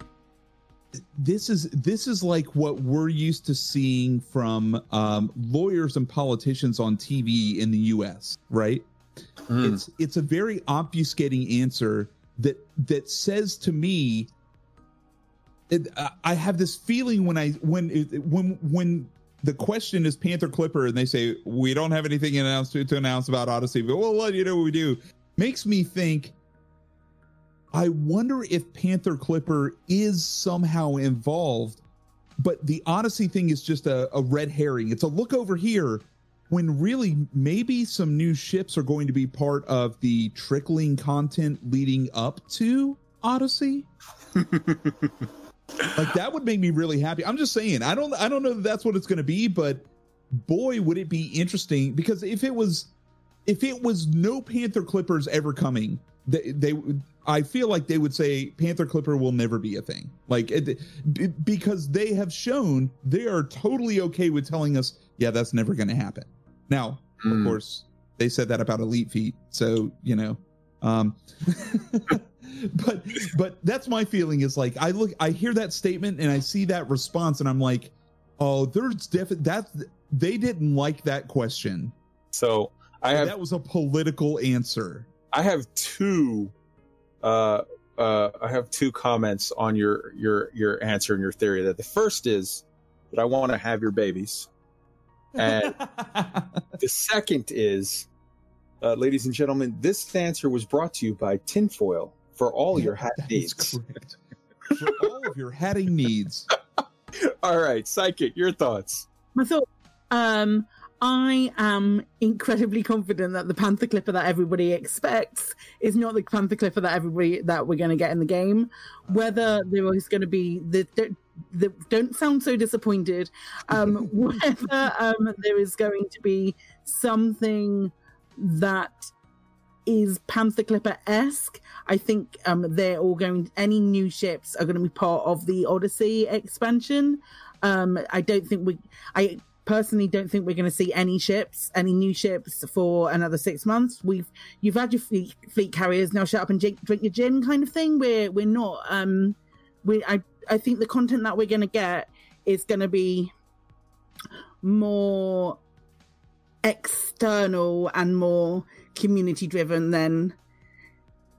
this is this is like what we're used to seeing from um, lawyers and politicians on TV in the U.S. Right? Mm. It's it's a very obfuscating answer that that says to me it, I- have this feeling when I when when when the question is Panther Clipper and they say we don't have anything announced to, to announce about Odyssey, but we'll let you know what we do. Makes me think. I wonder if Panther Clipper is somehow involved, but the Odyssey thing is just a, a red herring. It's a look over here when really maybe some new ships are going to be part of the trickling content leading up to Odyssey. like that would make me really happy. I'm just saying. I don't. I don't know that that's what it's going to be, but boy, would it be interesting because if it was, if it was no Panther Clippers ever coming, they, they I feel like they would say Panther Clipper will never be a thing. Like it, because they have shown they are totally okay with telling us, yeah, that's never going to happen. Now, of Hmm. course, they said that about Elite Feet, so you know. Um, but but that's my feeling is like I look I hear that statement and I see that response and I'm like, oh, there's definitely that they didn't like that question. So I have that was a political answer. I have two uh uh I have two comments on your your your answer and your theory that the first is that I want to have your babies. And the second is uh, ladies and gentlemen, this answer was brought to you by Tinfoil for all your hat needs. correct. For all of your hatting needs. All right, Psykit, your thoughts. My thought, um, I am incredibly confident that the Panther Clipper that everybody expects is not the Panther Clipper that everybody that we're going to get in the game. Whether there is going to be the, the, the don't sound so disappointed. Um, whether um, there is going to be something that is Panther Clipper esque. I think um, they're all going. Any new ships are going to be part of the Odyssey expansion. Um, I don't think we. I personally don't think we're going to see any ships, any new ships for another six months. We've you've had your fleet, fleet carriers now. Shut up and drink, drink your gin, kind of thing. We're we're not. Um, we I I think the content that we're going to get is going to be more external and more community driven than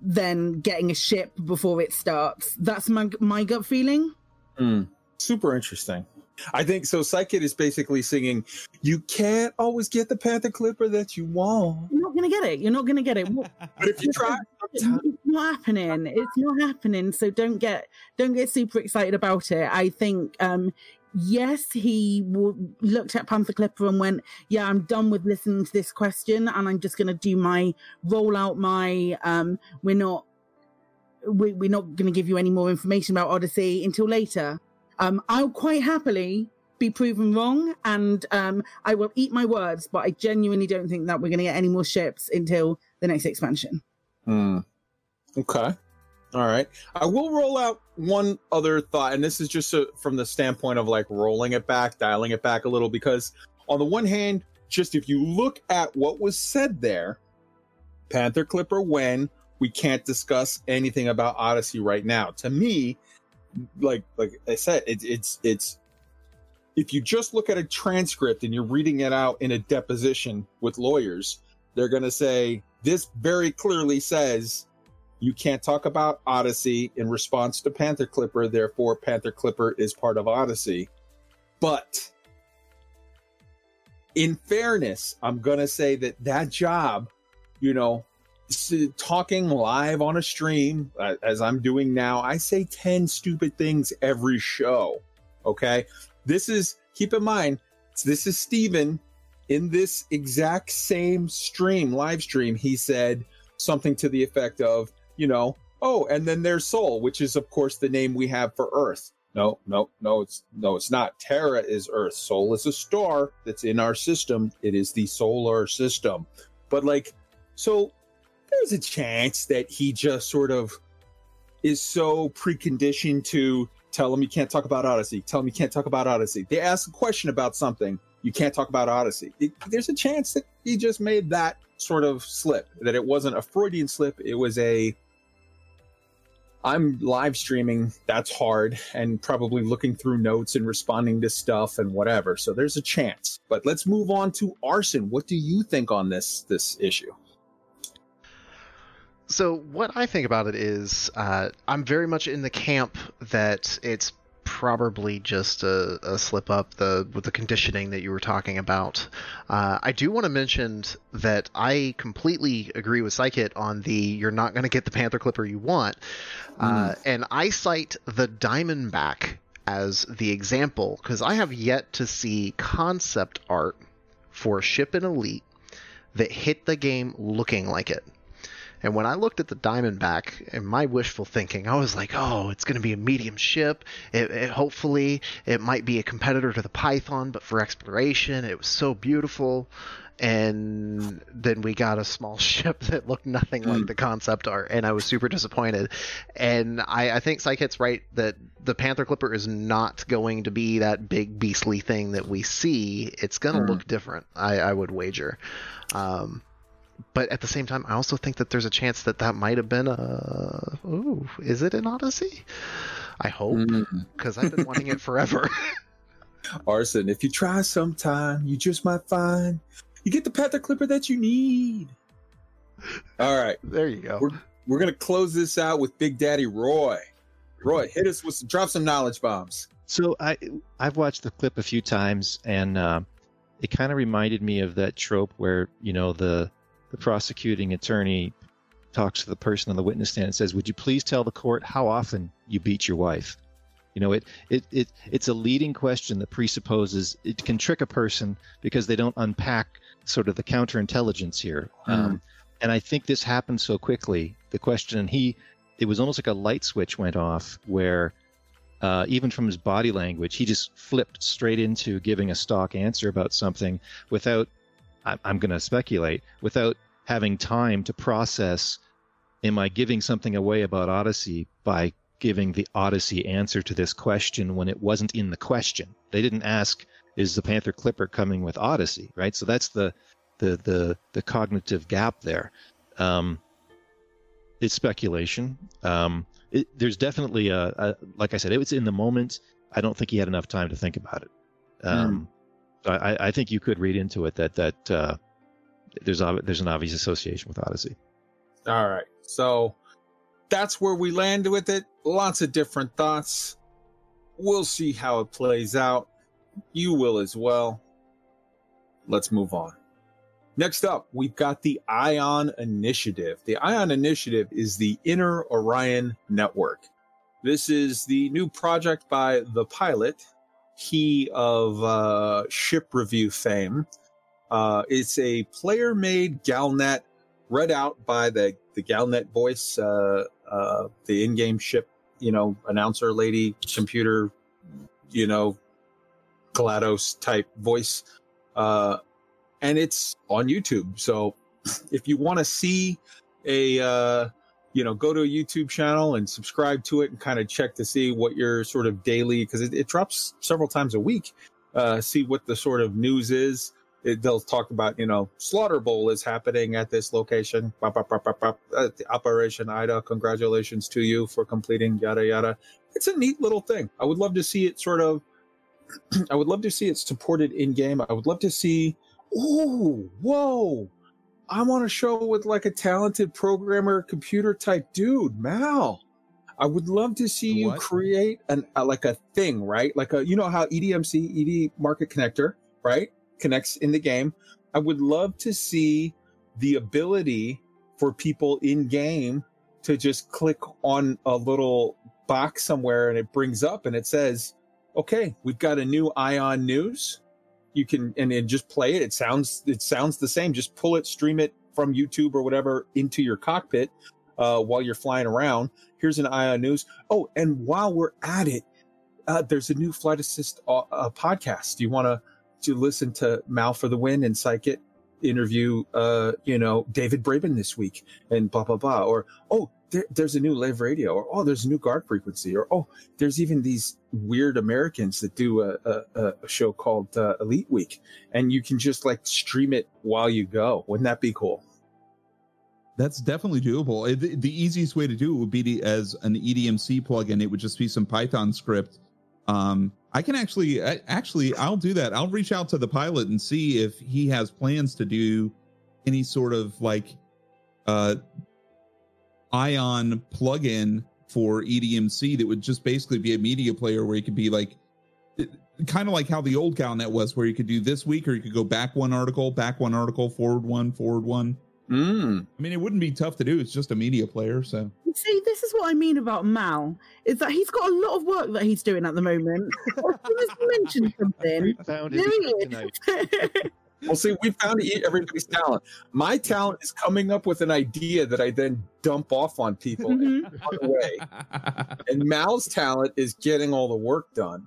than getting a ship before it starts. That's my my gut feeling. Hmm. Super interesting. I think so. Psykit is basically singing, "You can't always get the Panther Clipper that you want, You're not gonna get it. You're not gonna get it. What- but if you try, it's not happening. It's not happening. So don't get don't get super excited about it. I think um yes, he w- looked at Panther Clipper and went, "Yeah, I'm done with listening to this question, and I'm just gonna do my roll out my um. We're not we, we're not gonna give you any more information about Odyssey until later. Um, I'll quite happily." Be proven wrong, and um, I will eat my words. But I genuinely don't think that we're going to get any more ships until the next expansion. Hmm. Okay. All right. I will roll out one other thought, and this is just uh from the standpoint of like rolling it back, dialing it back a little, because on the one hand, just if you look at what was said there, Panther Clipper when we can't discuss anything about Odyssey right now. To me, like like I said, it's it's it's if you just look at a transcript and you're reading it out in a deposition with lawyers, they're going to say this very clearly says you can't talk about Odyssey in response to Panther Clipper, therefore Panther Clipper is part of Odyssey. But in fairness, I'm going to say that that job, you know, talking live on a stream uh, as I'm doing now, I say 10 stupid things every show. Okay. This is, keep in mind, this is Stephen in this exact same stream, live stream. He said something to the effect of, you know, oh, and then there's Sol, which is, of course, the name we have for Earth. No, no, no, it's no, it's not. Terra is Earth. Sol is a star that's in our system. It is the solar system. But like, so there's a chance that he just sort of is so preconditioned to tell him you can't talk about Odyssey. Tell him you can't talk about Odyssey. They ask a question about something, you can't talk about Odyssey. It- there's a chance that he just made that sort of slip. That it wasn't a Freudian slip. It was a I'm live streaming. That's hard, and probably looking through notes and responding to stuff and whatever. So there's a chance. But let's move on to Arson. What do you think on this this issue? So what I think about it is, uh, I'm very much in the camp that it's probably just a, a slip up the with the conditioning that you were talking about. Uh, I do want to mention that I completely agree with Psykit on the you're not going to get the Panther Clipper you want, uh, and I cite the Diamondback as the example because I have yet to see concept art for Ship and Elite that hit the game looking like it. And when I looked at the Diamondback and my wishful thinking, I was like, oh, it's going to be a medium ship. It, it, hopefully, it might be a competitor to the Python, but for exploration, it was so beautiful. And then we got a small ship that looked nothing like the concept art, and I was super disappointed. And I, I think Psykit's right that the Panther Clipper is not going to be that big beastly thing that we see. It's going to Mm. look different, I, I would wager. Um, but at the same time, I also think that there's a chance that that might have been a. Ooh, is it an Odyssey? I hope, Mm. because I've been wanting it forever. Arson, if you try sometime, you just might find you get the Panther Clipper that you need. All right, there you go. We're, we're gonna close this out with Big Daddy Roy. Roy, hit us with some, drop some knowledge bombs. So I I've watched the clip a few times, and uh, it kind of reminded me of that trope where you know the the prosecuting attorney talks to the person on the witness stand and says, "Would you please tell the court how often you beat your wife?" You know, it it it it's a leading question that presupposes it can trick a person because they don't unpack sort of the counterintelligence here. Um, and I think this happened so quickly. The question, and he, it was almost like a light switch went off where uh, even from his body language, he just flipped straight into giving a stock answer about something without, I'm going to speculate, without having time to process, am I giving something away about Odyssey by giving the Odyssey answer to this question when it wasn't in the question? They didn't ask, is the Panther Clipper coming with Odyssey, right? So that's the, the, the, the cognitive gap there. Um, it's speculation. Um, it, there's definitely a, a, like I said, it was in the moment. I don't think he had enough time to think about it. Um, I, I think you could read into it that that uh, there's there's an obvious association with Odyssey. All right, so that's where we land with it. Lots of different thoughts. We'll see how it plays out. You will as well. Let's move on. Next up, we've got the ION Initiative. The ION Initiative is the Inner Orion Network. This is the new project by the pilot, he of uh, ship review fame. Uh, it's a player made Galnet read out by the, the Galnet voice, uh, uh, the in game ship, you know, announcer lady, computer, you know, GLaDOS type voice. Uh, and it's on YouTube. So if you want to see a, uh, you know, go to a YouTube channel and subscribe to it and kind of check to see what your sort of daily, because it, it drops several times a week, uh, see what the sort of news is. It, they'll talk about, you know, Slaughter Bowl is happening at this location. Bop, bop, bop. Uh, Operation Ida, congratulations to you for completing yada yada. It's a neat little thing. I would love to see it sort of. I would love to see it supported in game. I would love to see. Ooh, whoa! I'm on a show with like a talented programmer, computer type dude, Mal. I would love to see you create an uh, like a thing, right? Like a you know how EDMC, ED Market Connector, right? Connects in the game. I would love to see the ability for people in game to just click on a little box somewhere and it brings up and it says, "Okay, we've got a new Ion News." You can and, just play it. It sounds it sounds the same. Just pull it, stream it from YouTube or whatever into your cockpit uh, while you're flying around. Here's an Ion News. Oh, and while we're at it, uh, there's a new Flight Assist uh, uh, podcast. Do you want to to listen to Mal for the Win and Psykit interview, uh, you know, David Braben this week and blah blah blah. Or oh, there, there's a new live radio. Or oh, there's a new guard frequency. Or oh, there's even these weird Americans that do a a, a show called uh, Elite Week, and you can just like stream it while you go. Wouldn't that be cool? That's definitely doable. It- The, easiest way to do it would be to, as an EDMC plugin. It would just be some Python script. Um, I can actually, I, actually, I'll do that. I'll reach out to the pilot and see if he has plans to do any sort of like, uh, Ion plugin for EDMC that would just basically be a media player where you could be like, kind of like how the old Galnet was, where you could do this week or you could go back one article, back one article, forward one, forward one. Mm. I mean, it wouldn't be tough to do. It's just a media player. So See, this is what I mean about Mal, is that he's got a lot of work that he's doing at the moment. as soon as you mention something, Found there it he is. Well, see, we found e- everybody's talent. My talent is coming up with an idea that I then dump off on people and Mhm. run away. And Mal's talent is getting all the work done.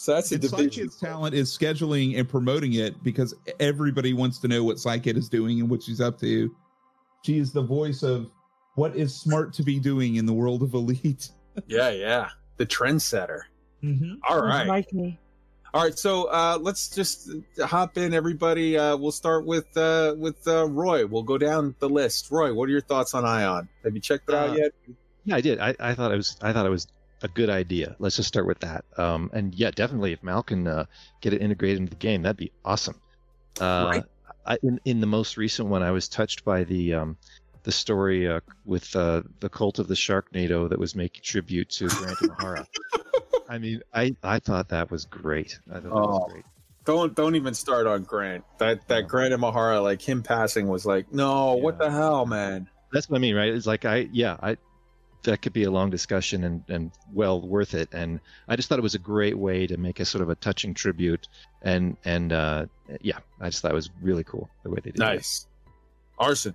So that's a And division. Psykit's talent is scheduling and promoting it because everybody wants to know what Psyched is doing and what she's up to. She is the voice of what is smart to be doing in the world of Elite. Yeah, yeah. The trendsetter. Mm-hmm. All right. Like me. All right, so uh, let's just hop in, everybody. Uh, we'll start with uh, with uh, Roy. We'll go down the list. Roy, what are your thoughts on Ion? Have you checked it out Uh, yet? Yeah, I did. I, I thought it was. I thought it was a good idea. Let's just start with that. Um, and yeah, definitely, if Mal can uh, get it integrated into the game, that'd be awesome. Uh, Right. I, in in the most recent one, I was touched by the um, the story uh, with uh, the cult of the Sharknado that was making tribute to Grant O'Hara. I mean, I I thought that was great. I thought that Oh. was great. Don't don't even start on Grant. That that Yeah. Grant and Mahara, like him passing, was like, no, what the hell, man? That's what I mean, right? It's like I yeah, I that could be a long discussion and, and well worth it. And I just thought it was a great way to make a sort of a touching tribute. And and uh, yeah, I just thought it was really cool the way they did it. Nice. Arson.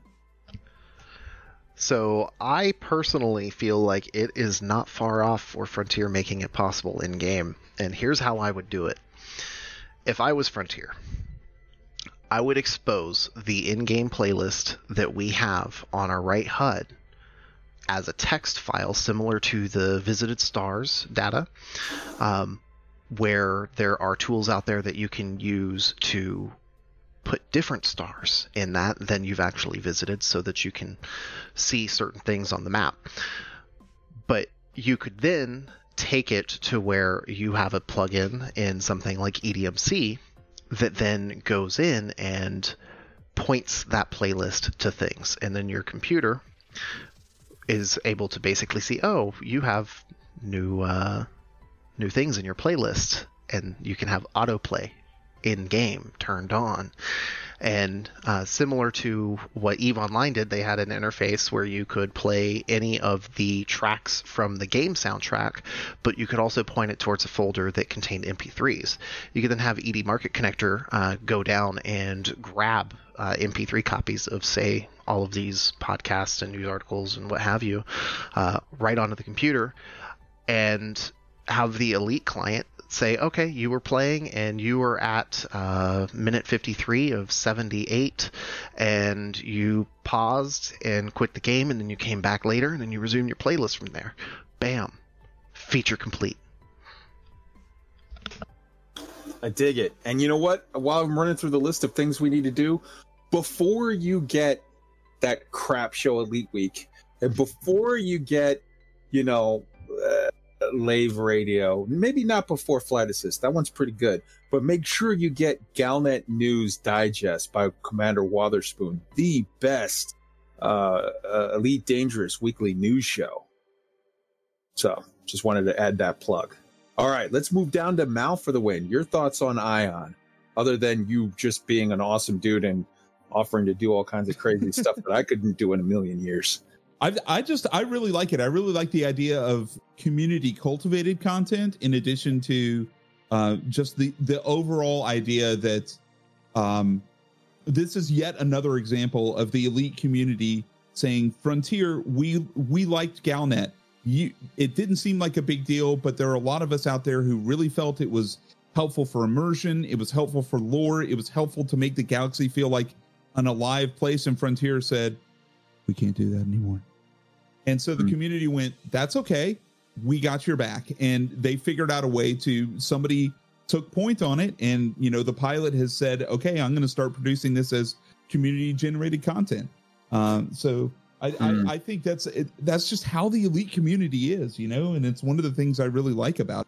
So I personally feel like it is not far off for Frontier making it possible in game. And here's how I would do it. If I was Frontier, I would expose the in-game playlist that we have on our right HUD as a text file similar to the visited stars data, um, where there are tools out there that you can use to put different stars in that than you've actually visited so that you can see certain things on the map. But you could then take it to where you have a plugin in something like EDMC that then goes in and points that playlist to things. And then your computer is able to basically see, oh, you have new uh, new things in your playlist, and you can have autoplay in game turned on. And uh, similar to what Eve Online did, they had an interface where you could play any of the tracks from the game soundtrack, but you could also point it towards a folder that contained MP3s. You could then have ED Market Connector uh, go down and grab uh, MP3 copies of, say, all of these podcasts and news articles and what have you, uh, right onto the computer, and have the Elite client say, okay, you were playing and you were at uh, minute 53 of 78, and you paused and quit the game, and then you came back later, and then you resumed your playlist from there. Bam. Feature complete. I dig it. And you know what? While I'm running through the list of things we need to do, before you get that crap show Elite Week, and before you get, you know, uh, Lave Radio, maybe not before Flight Assist, that one's pretty good, but make sure you get Galnet News Digest by Commander Watherspoon, the best uh, uh, Elite Dangerous weekly news show. So just wanted to add that plug. All right, let's move down to Mal for the win. Your thoughts on Ion, other than you just being an awesome dude and offering to do all kinds of crazy stuff that I couldn't do in a million years. I I just I really like it. I really like the idea of community cultivated content in addition to uh, just the the overall idea that um, this is yet another example of the elite community saying Frontier we we liked Galnet. You it didn't seem like a big deal, but there are a lot of us out there who really felt it was helpful for immersion. It was helpful for lore. It was helpful to make the galaxy feel like an alive place. And Frontier said, we can't do that anymore. And so the Hmm. community went, that's okay. We got your back. And they figured out a way to, somebody took point on it. And, you know, the pilot has said, okay, I'm going to start producing this as community generated content. Um, so I, Hmm. I, I think that's, it, that's just how the elite community is, you know, and it's one of the things I really like about it.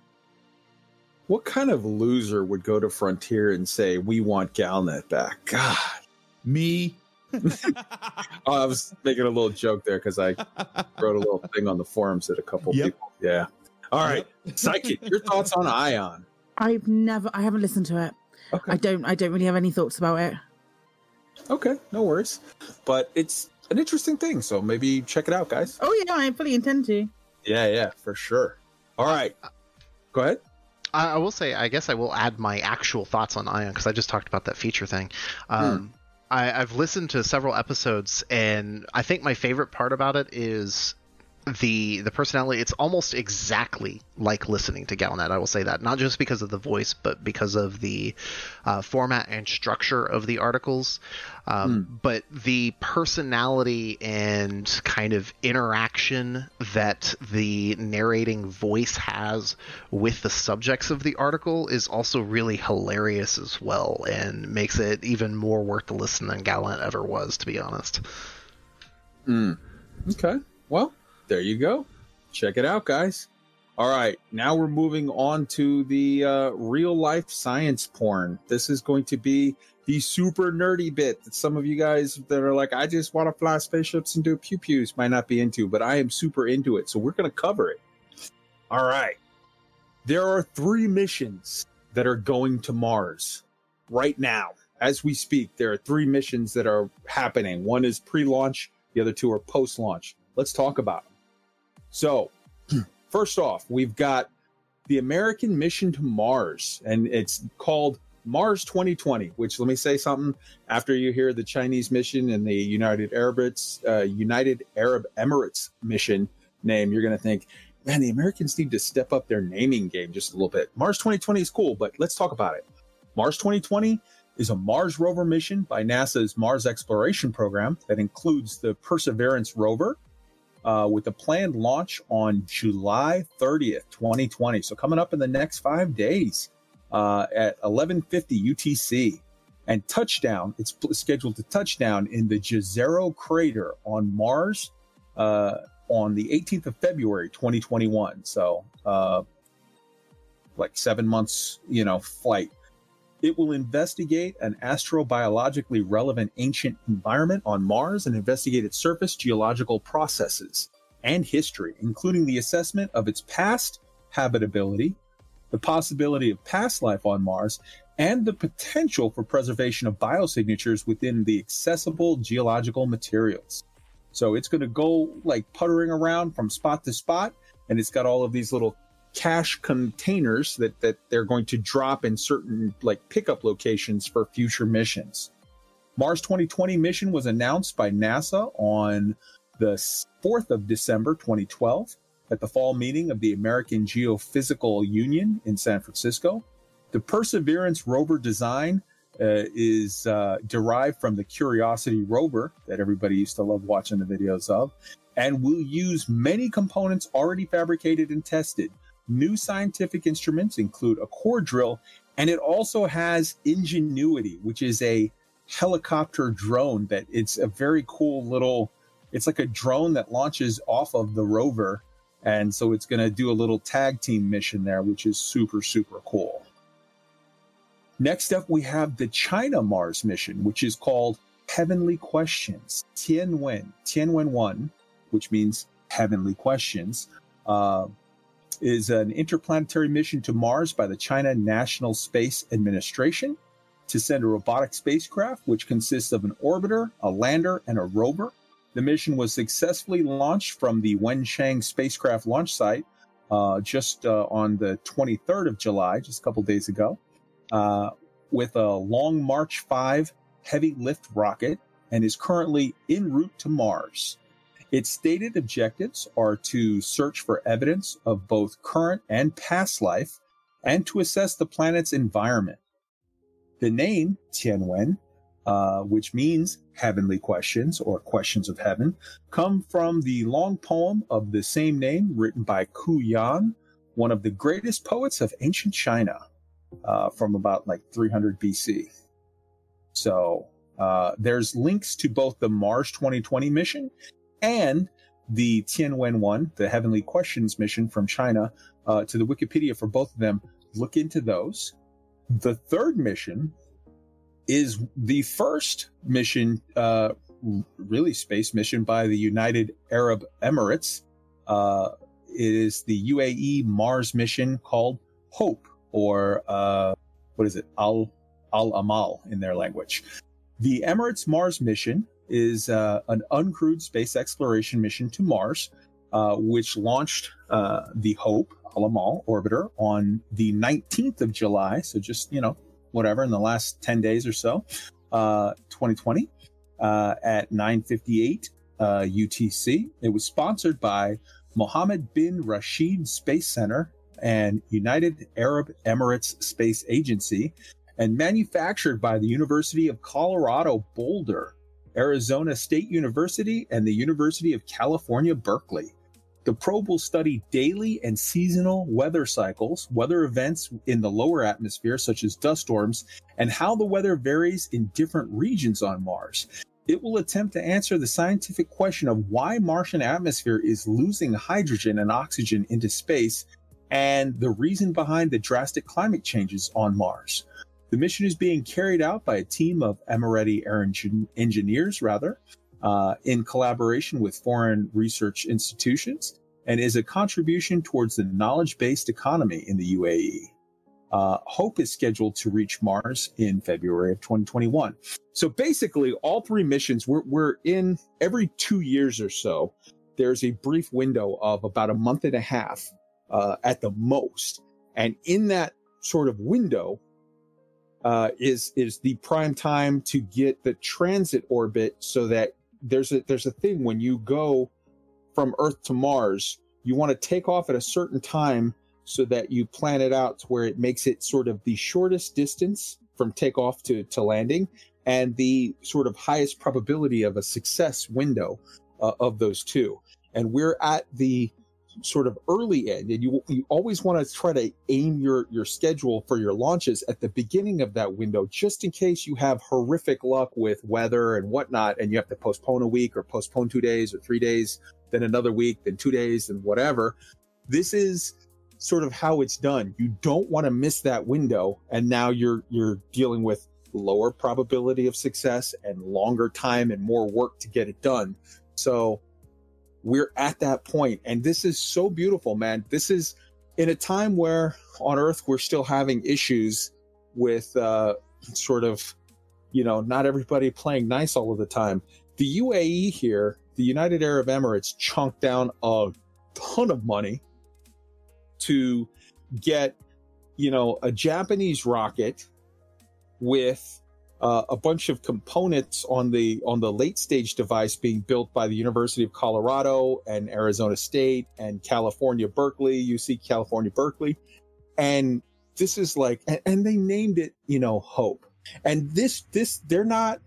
What kind of loser would go to Frontier and say, We want Galnet back? God. me. Oh, I was making a little joke there because I wrote a little thing on the forums that a couple Yep. people. Yeah. All right, Psykit. Your thoughts on Ion? I've never, I haven't listened to it. Okay. I don't, I don't really have any thoughts about it. Okay, no worries. But it's an interesting thing, so maybe check it out, guys. Oh yeah, I fully intend to. Yeah, yeah, for sure. All right. Go ahead. I, I will say, I guess I will add my actual thoughts on Ion because I just talked about that feature thing. Um, I, I've listened to several episodes, and I think my favorite part about it is the the personality. It's almost exactly like listening to Galnet. I will say that not just because of the voice, but because of the uh, format and structure of the articles. Um, But the personality and kind of interaction that the narrating voice has with the subjects of the article is also really hilarious as well, and makes it even more worth the listen than Galnet ever was, to be honest. Mm. Okay. Well, there you go. Check it out, guys. All right. Now we're moving on to the uh, real life science porn. This is going to be the super nerdy bit that some of you guys that are like, I just want to fly spaceships and do pew pews might not be into, but I am super into it. So we're going to cover it. All right. There are three missions that are going to Mars right now. As we speak, there are three missions that are happening. One is pre launch, the other two are post launch. Let's talk about them. So, first off, we've got the American mission to Mars, and it's called Mars 2020. Which let me say something. After you hear the Chinese mission and the United Arab Emirates, uh, United Arab Emirates mission name, you're going to think, man, the Americans need to step up their naming game just a little bit. Mars 2020 is cool, but let's talk about it. Mars 2020 is a Mars rover mission by NASA's Mars Exploration Program that includes the Perseverance rover uh, with a planned launch on July 30th, 2020. So coming up in the next five days uh, at 11:50 UTC, and touchdown. It's scheduled to touchdown in the Jezero crater on Mars uh, on the 18th of February, 2021. So uh, like seven months, you know, flight. It will investigate an astrobiologically relevant ancient environment on Mars and investigate its surface geological processes and history, including the assessment of its past habitability, the possibility of past life on Mars, and the potential for preservation of biosignatures within the accessible geological materials. So it's going to go like puttering around from spot to spot, and it's got all of these little cache containers that that they're going to drop in certain like pickup locations for future missions. Mars 2020 mission was announced by NASA on the 4th of December 2012 at the fall meeting of the American Geophysical Union in San Francisco. The Perseverance rover design uh, is uh, derived from the Curiosity rover that everybody used to love watching the videos of, and will use many components already fabricated and tested. New scientific instruments include a core drill, and it also has Ingenuity, which is a helicopter drone that it's a very cool little. It's like a drone that launches off of the rover, and so it's going to do a little tag team mission there, which is super super cool. Next up, we have the China Mars mission, which is called Heavenly Questions, Tianwen, Tianwen 1, which means Heavenly Questions, uh, is an interplanetary mission to Mars by the China National Space Administration to send a robotic spacecraft, which consists of an orbiter, a lander, and a rover. The mission was successfully launched from the Wenchang spacecraft launch site uh, just uh, on the 23rd of July, just a couple days ago uh, with a Long March 5 heavy lift rocket and is currently en route to Mars. Its stated objectives are to search for evidence of both current and past life and to assess the planet's environment. The name Tianwen, uh, which means heavenly questions or questions of heaven, come from the long poem of the same name written by Qu Yuan, one of the greatest poets of ancient China uh, from about like 300 BC. So uh, there's links to both the Mars 2020 mission and the Tianwen 1, the Heavenly Questions mission from China, uh, to the Wikipedia for both of them. Look into those. The third mission is the first mission, uh, really space mission by the United Arab Emirates. Uh, it is the UAE Mars mission called Hope, or uh, what is it? Al Al Amal in their language. The Emirates Mars mission is uh, an uncrewed space exploration mission to Mars, uh, which launched uh, the Hope Al Amal orbiter on the 19th of July. So just you know, whatever in the last 10 days or so, uh, 2020, uh, at 9:58 uh, UTC. It was sponsored by Mohammed bin Rashid Space Center and United Arab Emirates Space Agency, and manufactured by the University of Colorado Boulder, Arizona State University, and the University of California, Berkeley. The probe will study daily and seasonal weather cycles, weather events in the lower atmosphere, such as dust storms, and how the weather varies in different regions on Mars. It will attempt to answer the scientific question of why Martian atmosphere is losing hydrogen and oxygen into space and the reason behind the drastic climate changes on Mars. The mission is being carried out by a team of Emirati air engin- engineers, rather, uh, in collaboration with foreign research institutions, and is a contribution towards the knowledge based economy in the UAE. Uh, Hope is scheduled to reach Mars in February of 2021. So basically, all three missions, we're, we're in every two years or so, there's a brief window of about a month and a half uh, at the most. And in that sort of window, uh, is is the prime time to get the transit orbit so that there's a there's a thing when you go from Earth to Mars, you want to take off at a certain time so that you plan it out to where it makes it sort of the shortest distance from takeoff to, to landing and the sort of highest probability of a success window uh, of those two. And we're at the sort of early end and you you always want to try to aim your your schedule for your launches at the beginning of that window just in case you have horrific luck with weather and whatnot and you have to postpone a week or postpone two days or three days then another week then two days and whatever. This is sort of how it's done. You don't want to miss that window and now you're you're dealing with lower probability of success and longer time and more work to get it done. So we're at that point. And this is so beautiful man. This is in a time where on earth we're still having issues with uh sort of you know not everybody playing nice all of the time. The uae here the united arab emirates chunked down a ton of money to get you know a japanese rocket with uh, a bunch of components on the on the late stage device being built by the University of Colorado and Arizona State and California Berkeley, UC California Berkeley, and this is like and, and they named it you know Hope, and this this they're not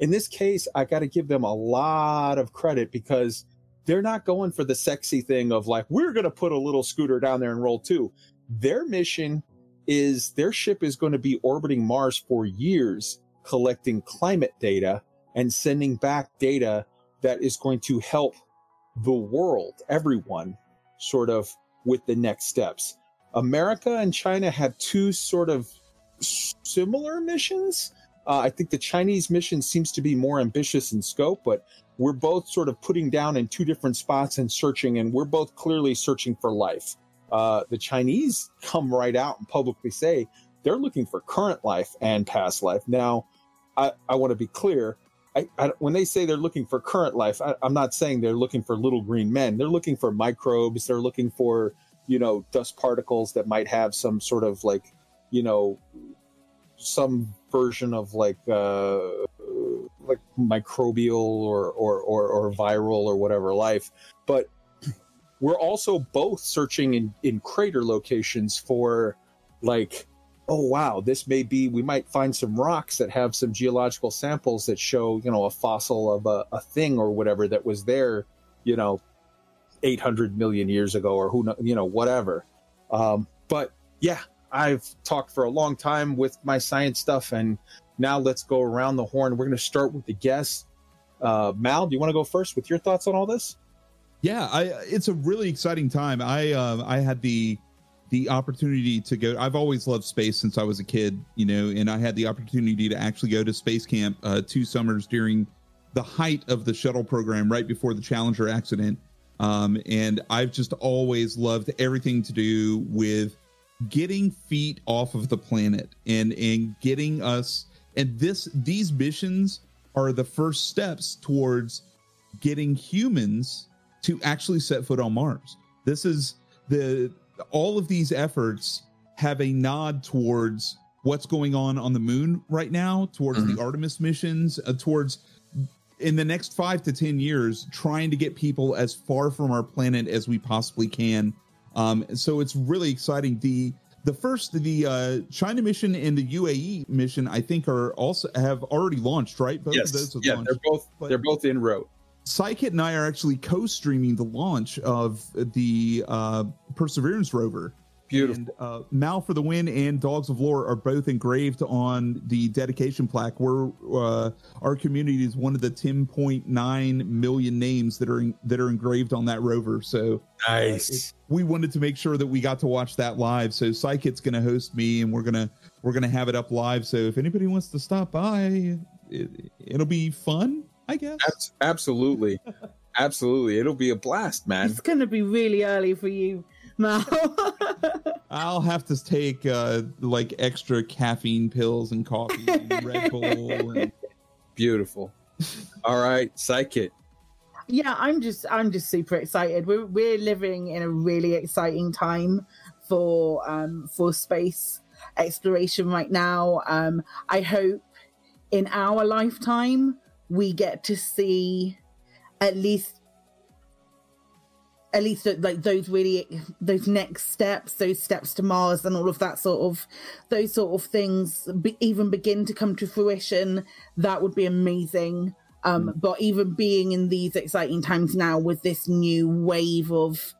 in this case I got to give them a lot of credit because they're not going for the sexy thing of like we're going to put a little scooter down there and roll too. Their mission is their ship is going to be orbiting Mars for years collecting climate data and sending back data that is going to help the world, everyone, sort of with the next steps. America and China have two sort of similar missions. Uh, I think the Chinese mission seems to be more ambitious in scope, but we're both sort of putting down in two different spots and searching, and we're both clearly searching for life. Uh, the Chinese come right out and publicly say they're looking for current life and past life. Now, I, I want to be clear. I, I, when they say they're looking for current life, I, I'm not saying they're looking for little green men. They're looking for microbes. They're looking for, you know, dust particles that might have some sort of like, you know, some version of like, uh, like microbial or, or, or, or viral or whatever life. But we're also both searching in, in crater locations for like oh wow this may be we might find some rocks that have some geological samples that show you know a fossil of a, a thing or whatever that was there you know 800 million years ago or who you know whatever. Um, but yeah i've talked for a long time with my science stuff and now let's go around the horn. We're going to start with the guests uh, mal do you want to go first with your thoughts on all this? Yeah i it's a really exciting time. I uh, i had the the opportunity to go. I've always loved space since I was a kid, you know, and I had the opportunity to actually go to space camp uh, two summers during the height of the shuttle program, right before the Challenger accident. Um, and I've just always loved everything to do with getting feet off of the planet and and getting us and this these missions are the first steps towards getting humans to actually set foot on Mars. This is the all of these efforts have a nod towards what's going on on the moon right now, towards the Artemis missions, uh, towards in the next five to ten years, trying to get people as far from our planet as we possibly can. Um, so it's really exciting. The the first the uh, China mission and the UAE mission, I think, are also have already launched, right? Both yes, of those have yeah, launched. they're both But- they're both en route. Psykit and I are actually co-streaming the launch of the uh, Perseverance rover. Beautiful. And, uh, Mal for the Win and Dogs of Lore are both engraved on the dedication plaque. Where uh, our community is one of the 10.9 million names that are in, that are engraved on that rover. So Nice. we wanted to make sure that we got to watch that live. So Psykit's going to host me, and we're gonna we're gonna have it up live. So if anybody wants to stop by, it, it'll be fun, I guess. Abs- absolutely, absolutely. It'll be a blast, man. It's gonna be really early for you, Mal. I'll have to take uh, like extra caffeine pills and coffee and Red Bull. And, Beautiful. All right, Psykit. yeah, I'm just I'm just super excited. We're we're living in a really exciting time for um for space exploration right now. Um I hope in our lifetime we get to see at least at least like those really those next steps those steps to mars and all of that sort of those sort of things be, even begin to come to fruition that would be amazing um but even being in these exciting times now with this new wave of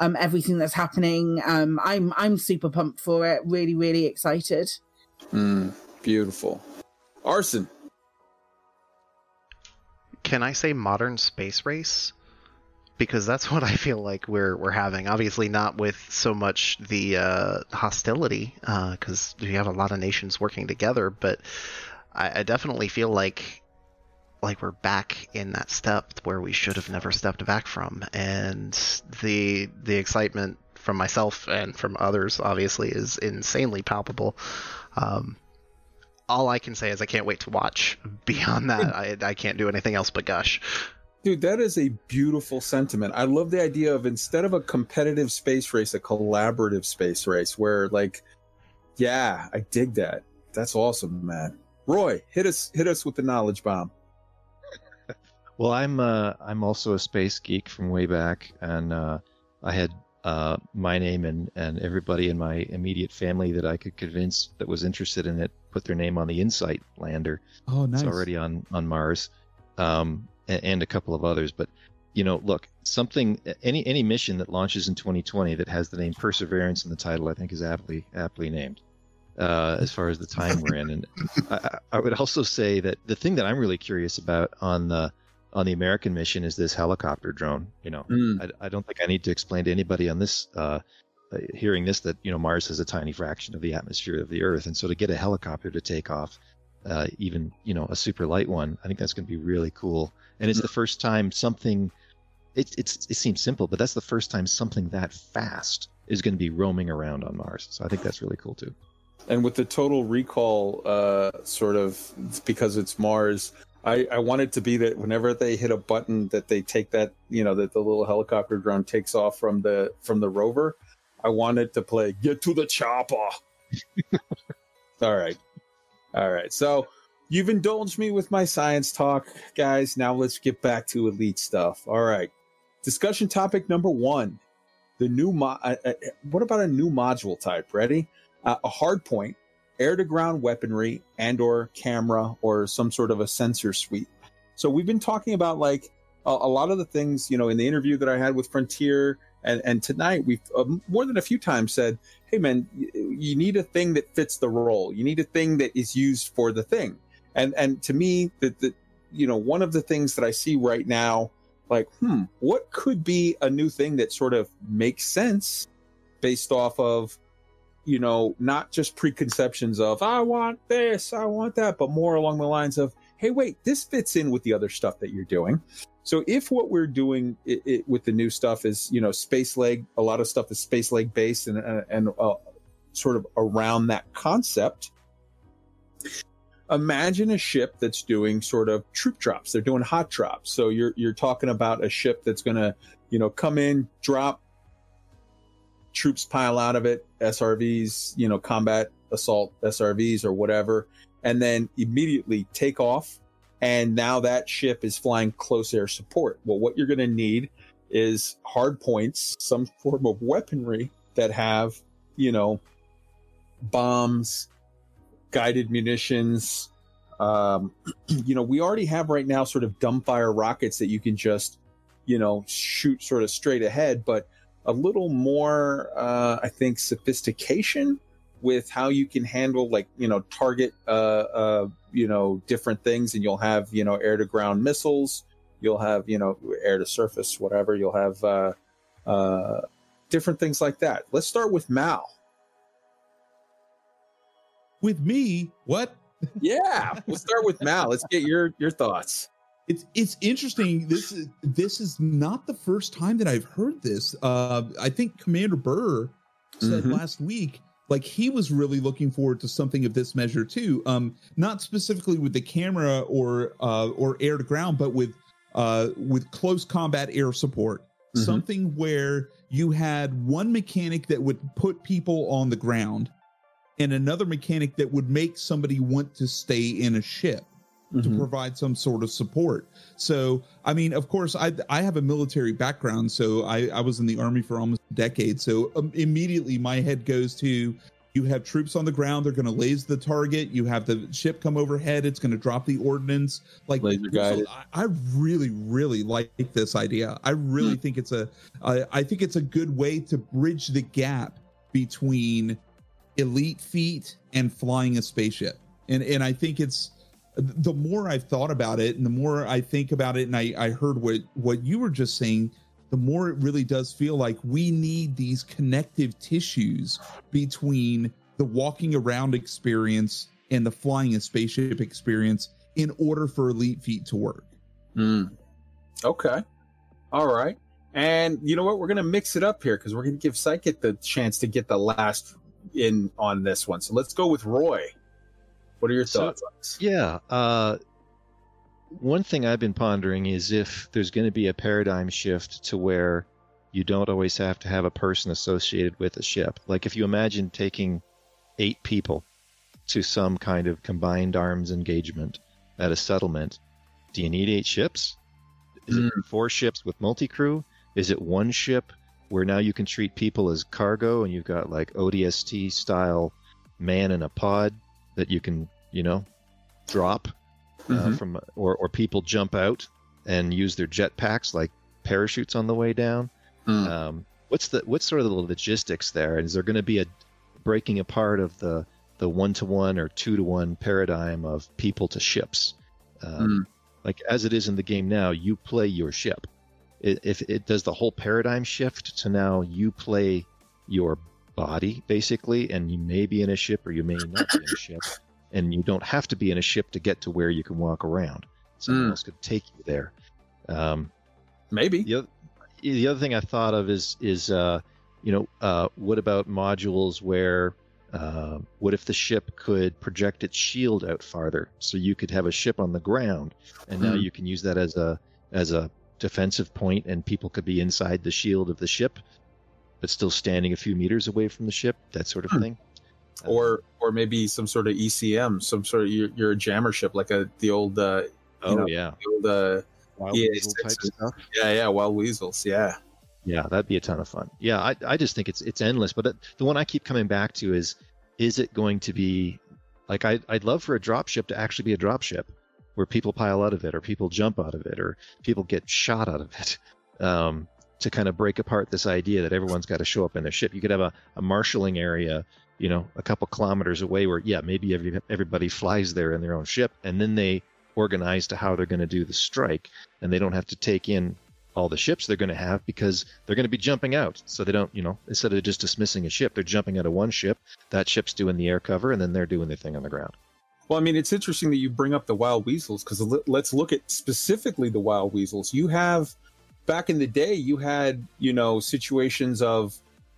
um everything that's happening um i'm i'm super pumped for it really really excited Mm, beautiful. Arson. Can I say modern space race? Because that's what I feel like we're we're having. Obviously, not with so much the uh, hostility, because we have a lot of nations working together. But I, I definitely feel like like we're back in that step where we should have never stepped back from, and the the excitement from myself and from others obviously is insanely palpable. Um, all I can say is I can't wait to watch. Beyond that, I, I can't do anything else but gush. Dude, that is a beautiful sentiment. I love the idea of instead of a competitive space race, a collaborative space race where like yeah, I dig that. That's awesome, man. Roy, hit us hit us with the knowledge bomb. Well, I'm uh, I'm also a space geek from way back, and uh, I had uh, my name and and everybody in my immediate family that I could convince that was interested in it put their name on the Insight lander. oh, nice. It's already on on Mars, um, and, and a couple of others. But you know, look, something any any mission that launches in 2020 that has the name Perseverance in the title, I think, is aptly aptly named. Uh, as far as the time we're in, and I, I- I would also say that the thing that I'm really curious about on the on the American mission is this helicopter drone. You know, Mm, I, I don't think I need to explain to anybody on this, uh, hearing this, that you know Mars has a tiny fraction of the atmosphere of the Earth, and so to get a helicopter to take off, uh, even you know a super light one, I think that's going to be really cool. And it's the first time something, it's it's it seems simple, but that's the first time something that fast is going to be roaming around on Mars. So I think that's really cool too. and with the total recall uh sort of because it's Mars, I, I want it to be that whenever they hit a button that they take that you know that the little helicopter drone takes off from the from the rover. I wanted to play "Get to the chopper." All right, all right. So you've indulged me with my science talk, guys. Now let's get back to elite stuff. All right, discussion topic number one: the new mo- uh, uh, What about a new module type? Ready? Uh, a hard point air to ground weaponry and or camera or some sort of a sensor suite so we've been talking about like a, a lot of the things you know in the interview that i had with frontier and and tonight we've uh, more than a few times said hey man you, you need a thing that fits the role. You need a thing that is used for the thing. And and to me that the you know one of the things that i see right now like hmm what could be a new thing that sort of makes sense based off of you know not just preconceptions of i want this i want that but more along the lines of hey wait this fits in with the other stuff that you're doing. So if what we're doing i i with the new stuff is you know space leg a lot of stuff is space leg based and uh, and uh, sort of around that concept imagine a ship that's doing sort of troop drops. They're doing hot drops. So you're you're talking about a ship that's going to you know come in drop troops pile out of it srvs you know combat assault srvs or whatever and then immediately take off. And now that ship is flying close air support. Well what you're going to need is hard points some form of weaponry that have you know bombs guided munitions um you know we already have right now sort of dumbfire rockets that you can just you know shoot sort of straight ahead but a little more uh i think sophistication with how you can handle like you know target uh uh you know different things and you'll have you know air to ground missiles you'll have you know air to surface whatever you'll have uh uh different things like that let's start with mal With me, what? yeah we'll start with mal let's get your your thoughts It's it's interesting. This is this is not the first time that I've heard this. Uh, I think Commander Burr said Mhm. last week, like he was really looking forward to something of this measure too. Um, not specifically with the camera or uh, or air to ground, but with uh, with close combat air support. Mhm. Something where you had one mechanic that would put people on the ground, and another mechanic that would make somebody want to stay in a ship to Mhm. provide some sort of support. So, I mean, of course, I I have a military background, so I I was in the army for almost a decade. So um, immediately my head goes to you have troops on the ground, they're going to laze the target. You have the ship come overhead, it's going to drop the ordnance. Like Laser guided. so I, I really, really like this idea. I really think it's a I I think it's a good way to bridge the gap between elite feet and flying a spaceship. And and I think it's the more I've thought about it and the more I think about it and I, I heard what what you were just saying, the more it really does feel like we need these connective tissues between the walking around experience and the flying a spaceship experience in order for elite Feet to work. Mm. Okay. All right. And you know what? We're going to mix it up here because we're going to give Psykit the chance to get the last in on this one. So let's go with Roy. What are your thoughts on this? Yeah. Uh, one thing I've been pondering is if there's going to be a paradigm shift to where you don't always have to have a person associated with a ship. Like if you imagine taking eight people to some kind of combined arms engagement at a settlement, do you need eight ships? Is it four ships with multi crew? Is it one ship where now you can treat people as cargo and you've got like ODST style man in a pod that you can, you know, drop uh, Mhm. from, or, or people jump out and use their jetpacks like parachutes on the way down. Mm. Um, what's the what's sort of the logistics there? Is there going to be a breaking apart of the the one to one or two to one paradigm of people to ships? Um, Like as it is in the game now, you play your ship. If it does the whole paradigm shift to now you play your body basically, and you may be in a ship or you may not be in a ship, and you don't have to be in a ship to get to where you can walk around. Someone Mm. else could take you there. Um, Maybe. the other, the other thing I thought of is is uh, you know uh, what about modules where uh, what if the ship could project its shield out farther so you could have a ship on the ground and now Hmm. you can use that as a as a defensive point and people could be inside the shield of the ship but still standing a few meters away from the ship that sort of Hmm. thing Uh, Or or maybe some sort of ECM, some sort of you're, you're a jammer ship like a the old uh, oh know, yeah the old uh, Wild yeah, Weasel type stuff yeah yeah wild weasels yeah. Yeah, that'd be a ton of fun. Yeah, I, I just think it's it's endless. But the one I keep coming back to is, is it going to be like I I'd love for a drop ship to actually be a drop ship, where people pile out of it, or people jump out of it, or people get shot out of it, um, to kind of break apart this idea that everyone's got to show up in their ship. You could have a, a marshaling area, you know, a couple kilometers away, where yeah, maybe every, everybody flies there in their own ship, and then they organize to how they're going to do the strike, and they don't have to take in all the ships they're going to have because they're going to be jumping out. So they don't, you know, instead of just dismissing a ship, they're jumping out of one ship. That ship's doing the air cover, and then they're doing their thing on the ground. Well, I mean, it's interesting that you bring up the wild weasels because let's look at specifically the wild weasels. You have back in the day, you had you know situations of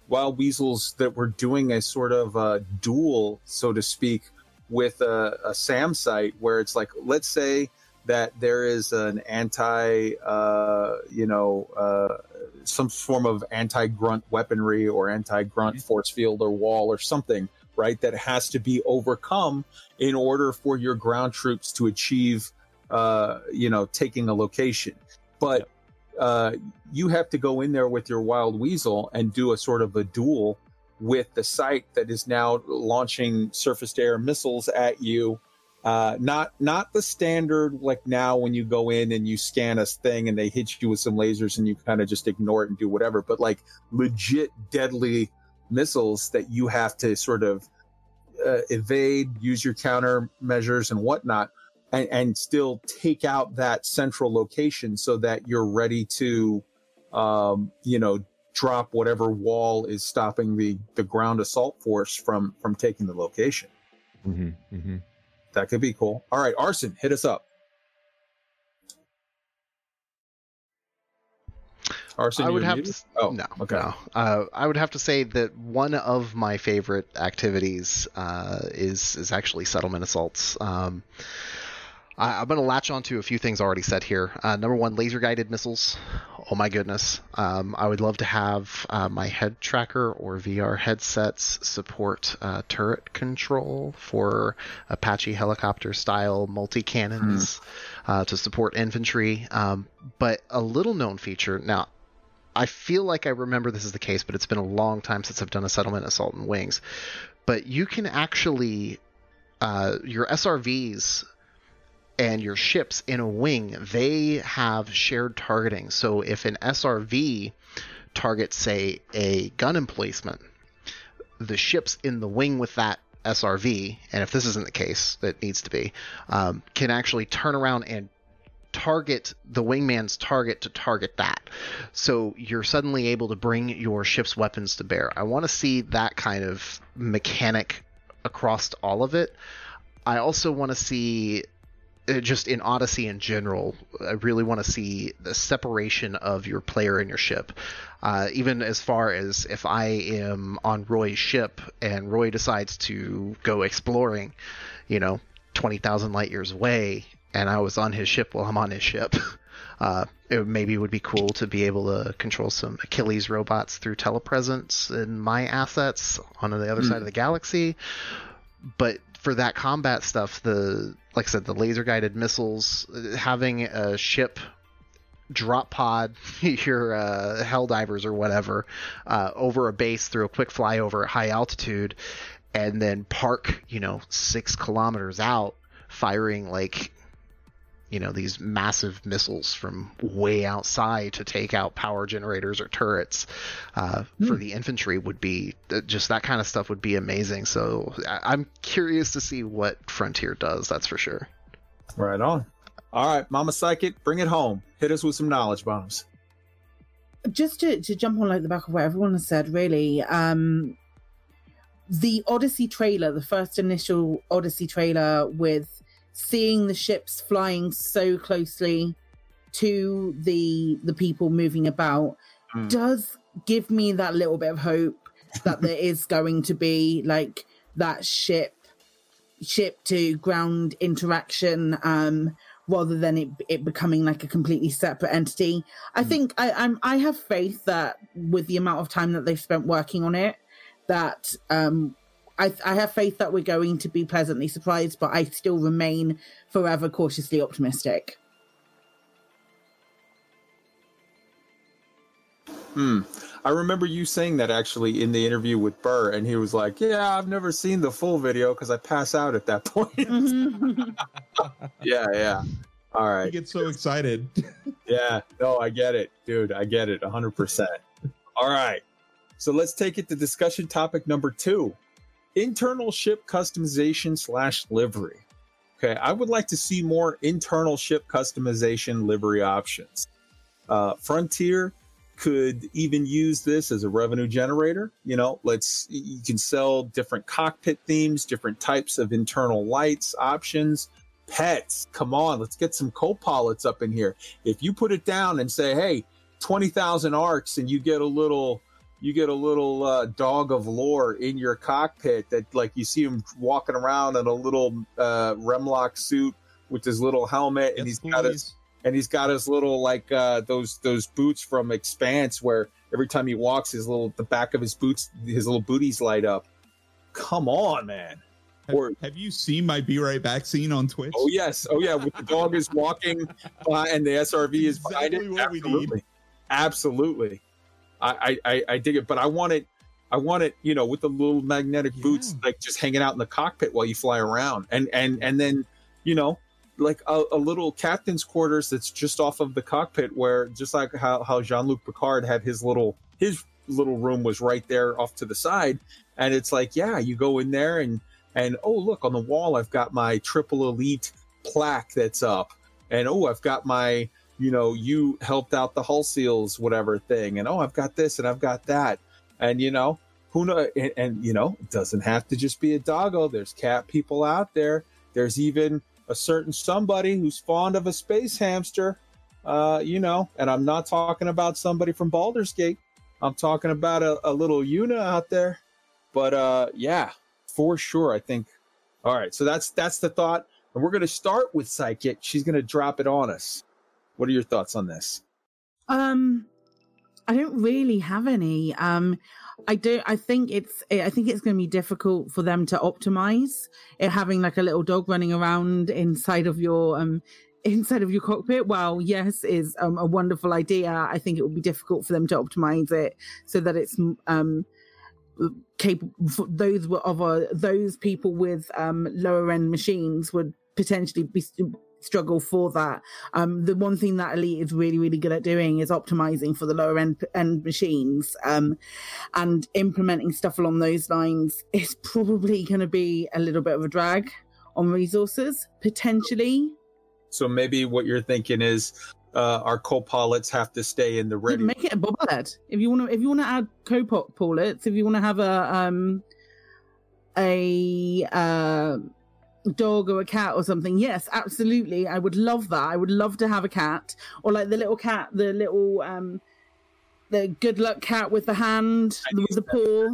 wild weasels that were doing a sort of a duel, so to speak, with a, a SAM site where it's like, let's say that there is an anti, uh, you know, uh, some form of anti grunt weaponry or anti grunt mm-hmm. force field or wall or something right? That has to be overcome in order for your ground troops to achieve, uh, you know, taking a location. But uh, you have to go in there with your wild weasel and do a sort of a duel with the site that is now launching surface to air missiles at you. Uh, not not the standard like now when you go in and you scan a thing and they hit you with some lasers and you kind of just ignore it and do whatever, but like legit deadly missiles that you have to sort of uh, evade, use your countermeasures and whatnot, and, and, still take out that central location so that you're ready to, um, you know, drop whatever wall is stopping the the ground assault force from from taking the location. Mm-hmm, mm-hmm. That could be cool. All right, Arson, hit us up. Arson, I would have muted? to. Oh, no, okay. no. Uh, I would have to say that one of my favorite activities uh, is is actually settlement assaults. Um, I, am going to latch on to a few things already said here. Uh, number one, laser guided missiles. Oh my goodness. Um, I would love to have uh, my head tracker or VR headsets support uh, turret control for Apache helicopter style multi cannons hmm. to support infantry. Um, but a little known feature now, I feel like I remember this is the case, but it's been a long time since I've done a settlement assault in wings. But you can actually, uh, your SRVs and your ships in a wing, they have shared targeting. So if an SRV targets, say, a gun emplacement, the ships in the wing with that SRV, and if this isn't the case, that needs to be, um, can actually turn around and target the wingman's target to target that. So you're suddenly able to bring your ship's weapons to bear. I want to see that kind of mechanic across all of it. I also want to see just in Odyssey in general, I really want to see the separation of your player and your ship. Uh, even as far as if I am on Roy's ship and Roy decides to go exploring, you know, 20,000 light years away, and I was on his ship while I'm on his ship. Uh, it maybe would be cool to be able to control some Achilles robots through telepresence in my assets on the other mm. side of the galaxy. But for that combat stuff, the like I said, the laser guided missiles, having a ship drop pod your uh, hell divers or whatever uh, over a base through a quick flyover at high altitude and then park you know six kilometers out firing like you know these massive missiles from way outside to take out power generators or turrets uh, mm. for the infantry would be uh, just that kind of stuff would be amazing. So I- i'm curious to see what frontier does that's for sure. Right on. All right mama psykit bring it home. Hit us with some knowledge bombs. Just to, to jump on like the back of what everyone has said really um the odyssey trailer the first initial odyssey trailer with seeing the ships flying so closely to the the people moving about mm. does give me that little bit of hope that there is going to be like that ship ship to ground interaction um rather than it, it becoming like a completely separate entity i mm. think I, I'm, I have faith that with the amount of time that they've spent working on it that um I, I have faith that we're going to be pleasantly surprised, but I still remain forever cautiously optimistic. Hmm. I remember you saying that actually in the interview with Burr, and he was like, "Yeah, I've never seen the full video because I pass out at that point." Mm-hmm. yeah, yeah. All right. You get so excited. yeah. No, I get it, dude. I get it, hundred percent. All right. So let's take it to discussion topic number two internal ship customization slash livery. Okay, I would like to see more internal ship customization livery options. Uh, Frontier could even use this as a revenue generator. You know, let's you can sell different cockpit themes, different types of internal lights options, pets. Come on, let's get some co-pilots up in here. If you put it down and say, "Hey, twenty thousand ARX," and you get a little you get a little uh, dog of lore in your cockpit that like you see him walking around in a little uh, Remlok suit with his little helmet and Yes, he's got his and he's got his little like uh those those boots from expanse where every time he walks his little the back of his boots his little booties light up. Come on man. Have, or- have you seen my Be Right Back scene on Twitch? oh yes. Oh yeah. With the dog is walking behind, and the srv is behind it. Exactly we need. absolutely. Absolutely I, I i dig it but i want it i want it you know with the little magnetic boots Yeah. like just hanging out in the cockpit while you fly around. And and and then you know like a, a little captain's quarters that's just off of the cockpit where just like how, how jean-luc picard had his little his little room was right there off to the side. And it's like yeah you go in there and and oh look on the wall i've got my triple elite plaque that's up. And oh i've got my you know you helped out the hull seals whatever thing and oh i've got this and i've got that. And you know who know and, and you know it doesn't have to just be a doggo. There's cat people out there. There's even a certain somebody who's fond of a space hamster uh you know and i'm not talking about somebody from Baldur's Gate. I'm talking about a, a little una out there. But uh yeah for sure i think all right so that's that's the thought. And we're to start with psykit. She's to drop it on us what are your thoughts on this Um, I don't really have any. Um, I don't. I think it's. I think it's going to be difficult for them to optimize it having like a little dog running around inside of your um inside of your cockpit. Well, yes, is um, a wonderful idea. I think it would be difficult for them to optimize it so that it's um capable. Those were of those people with um lower end machines would potentially be struggle for that. Um, the one thing that Elite is really, really good at doing is optimizing for the lower end end machines. Um, and implementing stuff along those lines is probably going to be a little bit of a drag on resources potentially. so maybe what you're thinking is uh our co-pilots have to stay in the ready Make it a bobblehead if you want to. If you want to add co-pilots, if you want to have a um a uh dog or a cat or something yes absolutely i would love that i would love to have a cat or like the little cat the little um the good luck cat with the hand I with the paw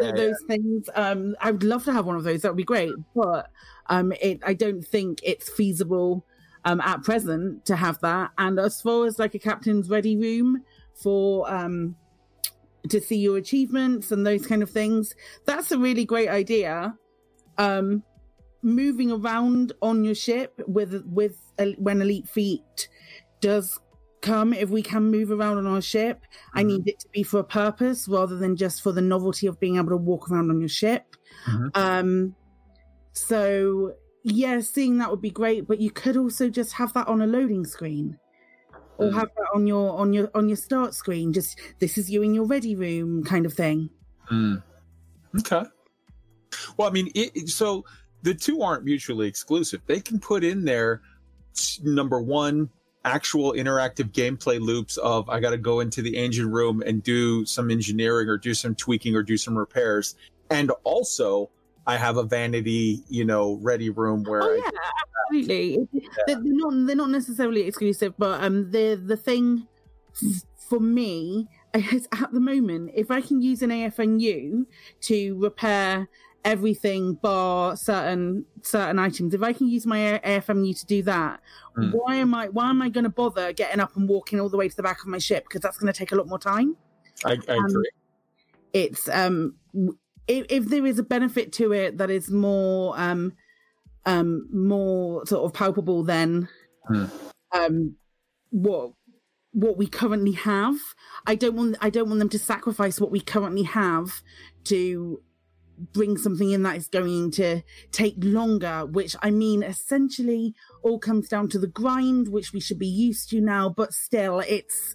Yeah, th- those things um i would love to have one of those that would be great but um it i don't think it's feasible um at present to have that and as far as like a captain's ready room for um to see your achievements and those kind of things that's a really great idea um moving around on your ship with with when elite feet does come if we can move around on our ship i Mhm. need it to be for a purpose rather than just for the novelty of being able to walk around on your ship Mhm. um so yeah seeing that would be great but you could also just have that on a loading screen or Mm. have that on your on your on your start screen just this is you in your ready room kind of thing Mm. Okay. Well, I mean, it- so the two aren't mutually exclusive. They can put in there number one actual interactive gameplay loops of I got to go into the engine room and do some engineering or do some tweaking or do some repairs, and also I have a vanity, you know, ready room where Oh I yeah, absolutely. They're, they're not they're not necessarily exclusive, but um, the the thing f- for me is at the moment, if I can use an AFMU to repair everything bar certain certain items, if I can use my AFMU to do that, Mm. why am I why am I going to bother getting up and walking all the way to the back of my ship because that's going to take a lot more time I, I agree. it's um if, if there is a benefit to it that is more um um more sort of palpable than Hmm. um what what we currently have i don't want i don't want them to sacrifice what we currently have to bring something in that is going to take longer which i mean essentially all comes down to the grind which we should be used to now but still it's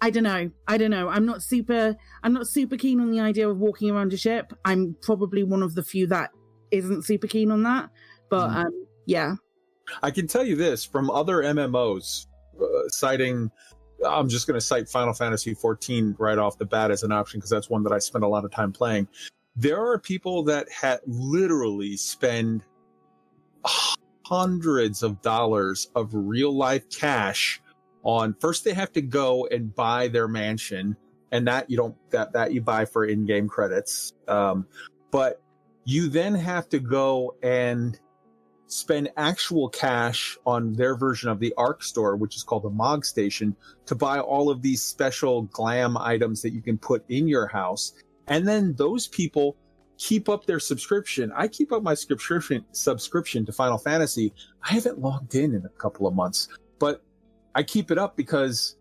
i don't know i don't know i'm not super i'm not super keen on the idea of walking around a ship i'm probably one of the few that isn't super keen on that but Mm. um yeah I can tell you this from other MMOs, uh, citing I'm just going to cite Final Fantasy 14 right off the bat as an option because that's one that I spent a lot of time playing. There are people that ha- literally spend hundreds of dollars of real life cash on first they have to go and buy their mansion and that you don't that that you buy for in-game credits um, but you then have to go and spend actual cash on their version of the ARX store which is called the mog station to buy all of these special glam items that you can put in your house and then those people keep up their subscription. I keep up my subscription subscription to final fantasy. I haven't logged in in a couple of months but i keep it up because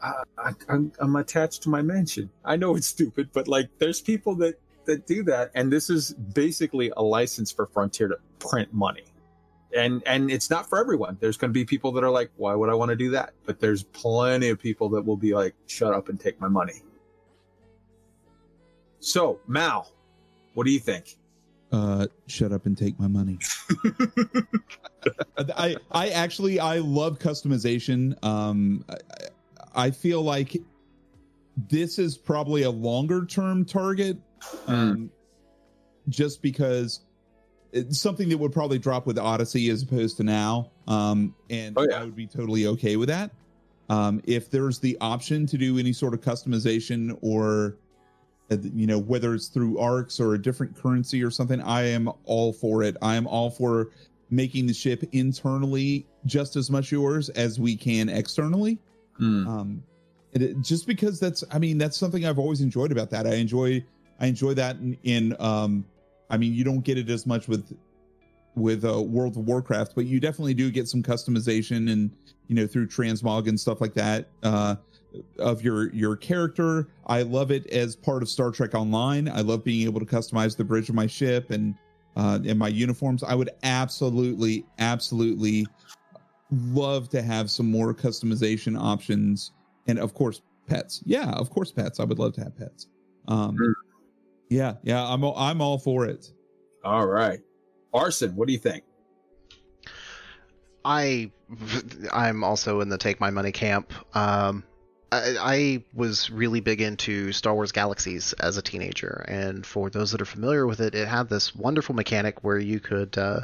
I, I, I'm, I'm attached to my mansion. I know it's stupid but like there's people that that do that and this is basically a license for frontier to print money. And and it's not for everyone. There's going to be people that are like why would i want to do that? But there's plenty of people that will be like shut up and take my money so mal what do you think? Uh shut up and take my money. I i actually i love customization. Um I, I feel like this is probably a longer term target um just because it's something that would probably drop with odyssey as opposed to now um and Oh, yeah. i would be totally okay with that. Um if there's the option to do any sort of customization or you know whether it's through ARX or a different currency or something i am all for it. I am all for making the ship internally just as much yours as we can externally. Hmm. um and it, just because that's i mean that's something i've always enjoyed about that. I enjoy i enjoy that in, in um i mean you don't get it as much with with uh, world of warcraft but you definitely do get some customization and you know through transmog and stuff like that. Uh of your your character. I love it as part of star trek online. I love being able to customize the bridge of my ship and uh and my uniforms. I would absolutely absolutely love to have some more customization options and of course pets. Yeah of course pets. I would love to have pets. Um Sure. yeah yeah i'm all, i'm all for it. All right. Arson what do you think? I I'm also in the take my money camp. Um, I, I was really big into Star Wars Galaxies as a teenager, and for those that are familiar with it, it had this wonderful mechanic where you could uh,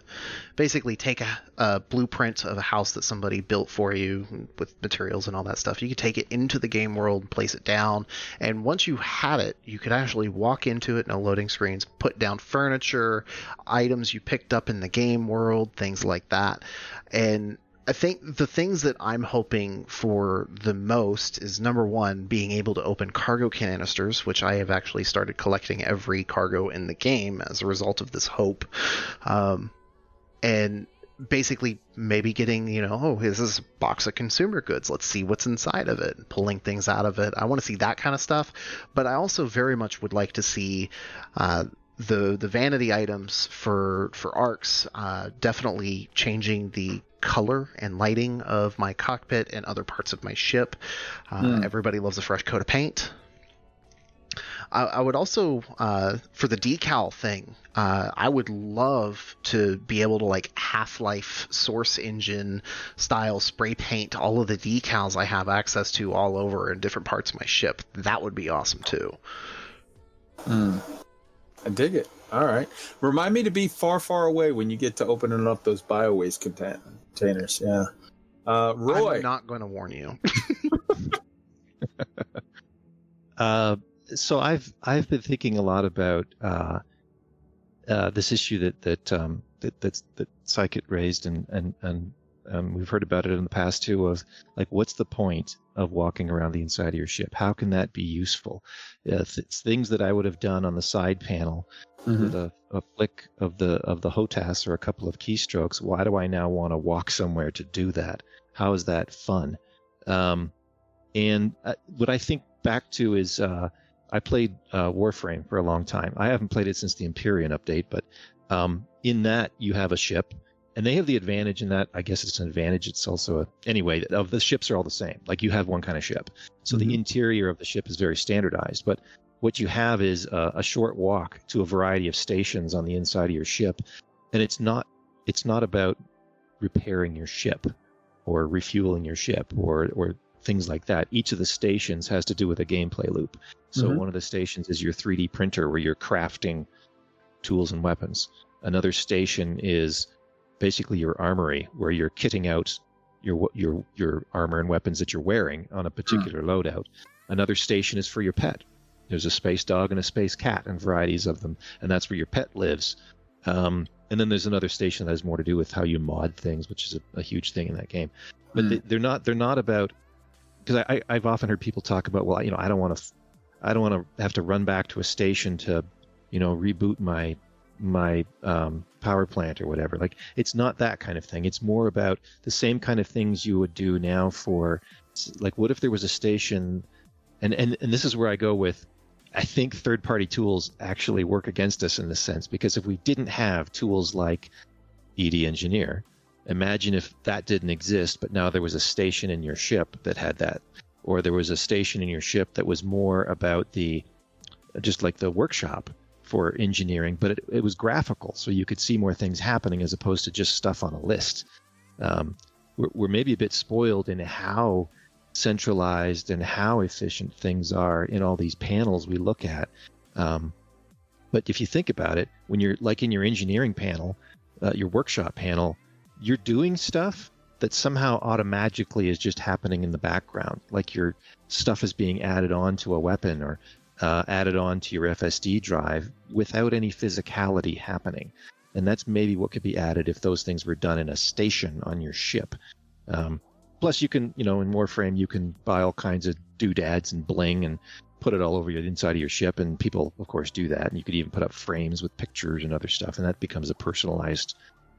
basically take a, a blueprint of a house that somebody built for you with materials and all that stuff. You could take it into the game world, place it down, and once you had it, you could actually walk into it, no loading screens, put down furniture, items you picked up in the game world, things like that. And I think the things that I'm hoping for the most is number one, being able to open cargo canisters, which I have actually started collecting every cargo in the game as a result of this hope. Um, and basically maybe getting you know oh this is a box of consumer goods. Let's see what's inside of it pulling things out of it. I want to see that kind of stuff. But i also very much would like to see uh, the the vanity items for for ARX uh, definitely changing the color and lighting of my cockpit and other parts of my ship uh, Hmm. everybody loves a fresh coat of paint I, I would also, uh, for the decal thing, uh, I would love to be able to like Half Life Source Engine style spray paint all of the decals I have access to all over in different parts of my ship. That would be awesome too. Hmm. I dig it. All right. Remind me to be far, far away when you get to opening up those bio waste contain- containers. Yeah. Uh, Roy. I'm not going to warn you. Uh, so I've I've been thinking a lot about uh, uh, this issue that that um, that that's, that Psykit raised, and and and um, we've heard about it in the past too. Of like, what's the point of walking around the inside of your ship? How can that be useful? Uh, it's things that I would have done on the side panel Mhm. with a, a flick of the of the HOTAS or a couple of keystrokes. Why do I now want to walk somewhere to do that? How is that fun? Um, and uh, what I think back to is uh, I played uh, Warframe for a long time. I haven't played it since the Empyrean update, but um, in that you have a ship, and they have the advantage in that. I guess it's an advantage. It's also a anyway. Of the ships are all the same. Like you have one kind of ship, so the interior of the ship is very standardized. But what you have is a, a short walk to a variety of stations on the inside of your ship, and it's not it's not about repairing your ship or refueling your ship or or things like that. Each of the stations has to do with a gameplay loop. So Mhm. one of the stations is your 3D printer where you're crafting tools and weapons. Another station is basically your armory where you're kitting out your your your armor and weapons that you're wearing on a particular loadout. Another station is for your pet. There's a space dog and a space cat and varieties of them, and that's where your pet lives. Um, and then there's another station that has more to do with how you mod things, which is a, a huge thing in that game. But Hmm. they, they're not they're not about because I, I I've often heard people talk about well you know I don't want to I don't want to have to run back to a station to you know reboot my my um, power plant or whatever. Like it's not that kind of thing. It's more about the same kind of things you would do now for like what if there was a station and and, and this is where I go with I think third party tools actually work against us in this sense because if we didn't have tools like ED Engineer, imagine if that didn't exist, but now there was a station in your ship that had that, or there was a station in your ship that was more about the just like the workshop for engineering, but it, it was graphical, so you could see more things happening as opposed to just stuff on a list. Um, we're, we're maybe a bit spoiled in how centralized and how efficient things are in all these panels we look at. Um, but if you think about it, when you're like in your engineering panel, uh, your workshop panel, you're doing stuff that somehow automatically is just happening in the background, like your stuff is being added on to a weapon or uh, added on to your FSD drive without any physicality happening. And that's maybe what could be added if those things were done in a station on your ship. Um, plus, you can, you know, in Warframe, you can buy all kinds of doodads and bling and put it all over your inside of your ship. And people, of course, do that. And you could even put up frames with pictures and other stuff, and that becomes a personalized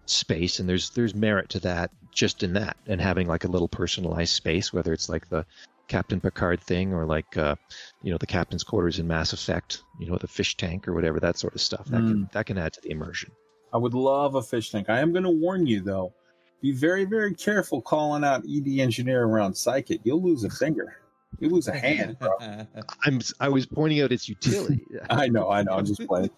space. And there's there's merit to that just in that, and having like a little personalized space, whether it's like the Captain Picard thing or like uh, you know the captain's quarters in Mass Effect, you know the fish tank or whatever that sort of stuff. That can that can add to the immersion. I would love a fish tank. I am going to warn you though. Be very, very careful calling out ED engineer around Psykit. You'll lose a finger. You lose a hand, bro. I'm I was pointing out its utility. I know, I know. I'm just playing.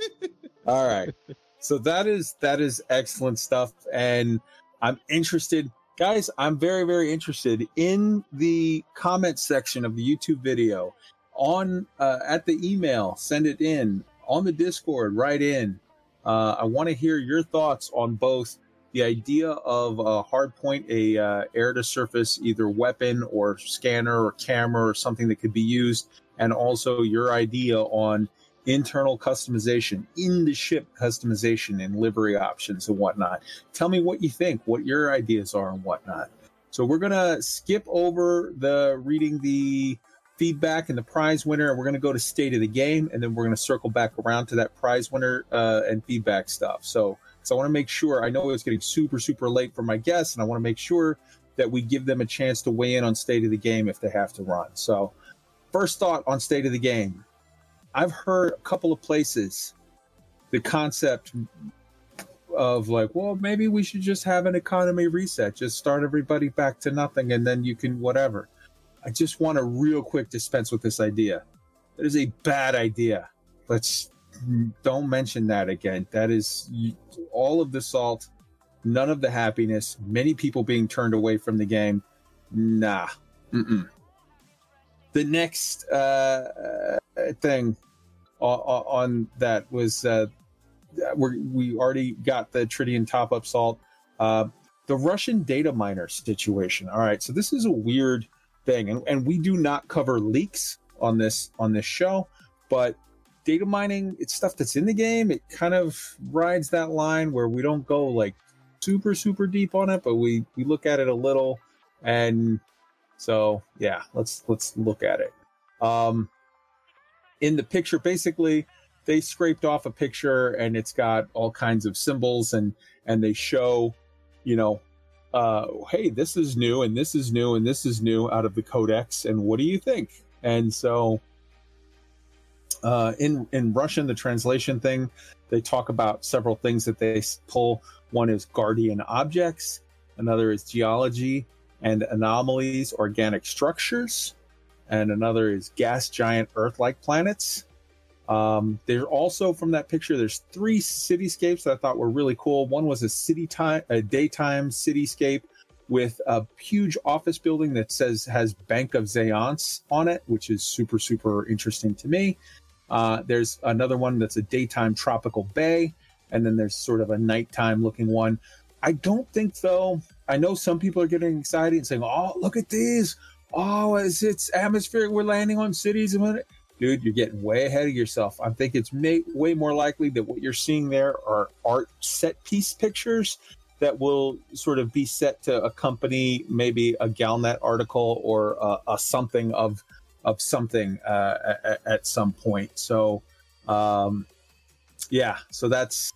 All right. So that is that is excellent stuff, and I'm interested, guys. I'm very very interested in the comment section of the YouTube video, on uh, at the email. Send it in on the Discord. Write in. Uh, I want to hear your thoughts on both the idea of a hard point, a uh, air to surface either weapon or scanner or camera or something that could be used, and also your idea on internal customization, in the ship customization, and livery options and whatnot. Tell me what you think, what your ideas are, and whatnot. So we're gonna skip over the reading the feedback and the prize winner, and we're gonna go to state of the game, and then we're gonna circle back around to that prize winner uh, and feedback stuff. So, so I want to make sure. I know it's getting super super late for my guests, and I want to make sure that we give them a chance to weigh in on state of the game if they have to run. So, first thought on state of the game. I've heard a couple of places the concept of like, well, maybe we should just have an economy reset, just start everybody back to nothing, and then you can whatever. I just want to real quick dispense with this idea. That is a bad idea. Let's don't mention that again. That is all of the salt, none of the happiness, many people being turned away from the game. Nah. Mm-mm. The next uh, thing on, on that was uh, we we already got the Tritium top up salt. Uh, the Russian data miner situation. All right, so this is a weird thing, and, and we do not cover leaks on this on this show, but data mining it's stuff that's in the game. It kind of rides that line where we don't go like super super deep on it, but we we look at it a little, and so yeah, let's let's look at it. Um, in the picture, basically, they scraped off a picture and it's got all kinds of symbols and and they show, you know, uh, hey, this is new and this is new and this is new out of the codex, and what do you think? And so, uh, in in Russian, the translation thing, they talk about several things that they pull. One is guardian objects, another is geology and anomalies, organic structures, and another is gas giant Earth-like planets. Um, there's also from that picture, there's three cityscapes that I thought were really cool. One was a city time, a daytime cityscape with a huge office building that says has Bank of Zaonce on it, which is super super interesting to me. Uh, there's another one that's a daytime tropical bay, and then there's sort of a nighttime looking one. I don't think though. I know some people are getting excited and saying, "Oh, look at these! Oh, it's it's atmospheric. We're landing on cities and what." Dude, you're getting way ahead of yourself. I think it's may, way more likely that what you're seeing there are art set piece pictures that will sort of be set to accompany maybe a Galnet article or a, a something of of something uh, at, at some point. So, um, yeah, so that's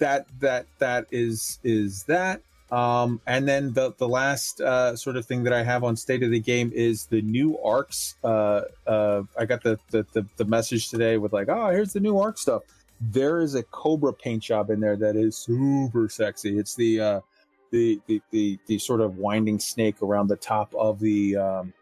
that that that is is that. Um, and then the the last uh, sort of thing that I have on state of the game is the new ARX. Uh, uh, I got the, the the the message today with like, oh, here's the new arc stuff. There is a Cobra paint job in there that is super sexy. It's the uh, the, the the the sort of winding snake around the top of the um,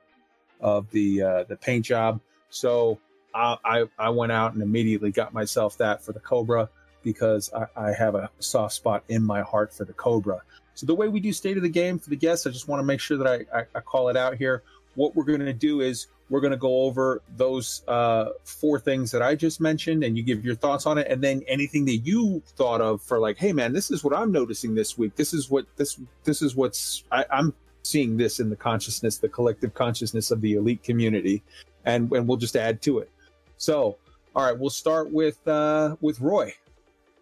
of the uh, the paint job. So I, I I went out and immediately got myself that for the Cobra because I, I have a soft spot in my heart for the Cobra. So the way we do state of the game for the guests, I just want to make sure that I, I, I call it out here. What we're going to do is we're going to go over those uh, four things that I just mentioned, and you give your thoughts on it, and then anything that you thought of for like, hey man, this is what I'm noticing this week. This is what this this is what's I, I'm seeing this in the consciousness, the collective consciousness of the elite community, and and we'll just add to it. So, all right, we'll start with uh, with Roy.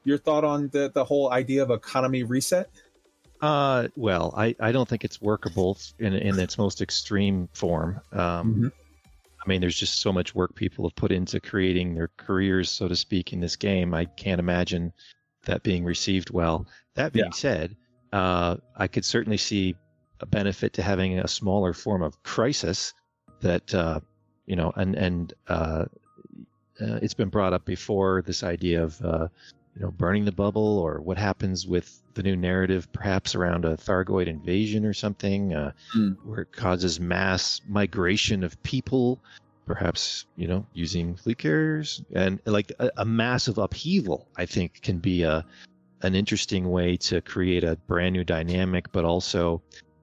Your thought on the the whole idea of economy reset? Uh, well, I, I don't think it's workable in in its most extreme form. Um, Mhm. I mean, there's just so much work people have put into creating their careers, so to speak, in this game. I can't imagine that being received well. That being Yeah. said, uh, I could certainly see a benefit to having a smaller form of crisis that uh, you know, and and uh, uh, it's been brought up before. This idea of uh, you know burning the bubble, or what happens with the new narrative, perhaps around a Thargoid invasion or something, uh, Hmm. where it causes mass migration of people, perhaps you know using fleet carriers, and like a, a massive upheaval. I think can be a an interesting way to create a brand new dynamic, but also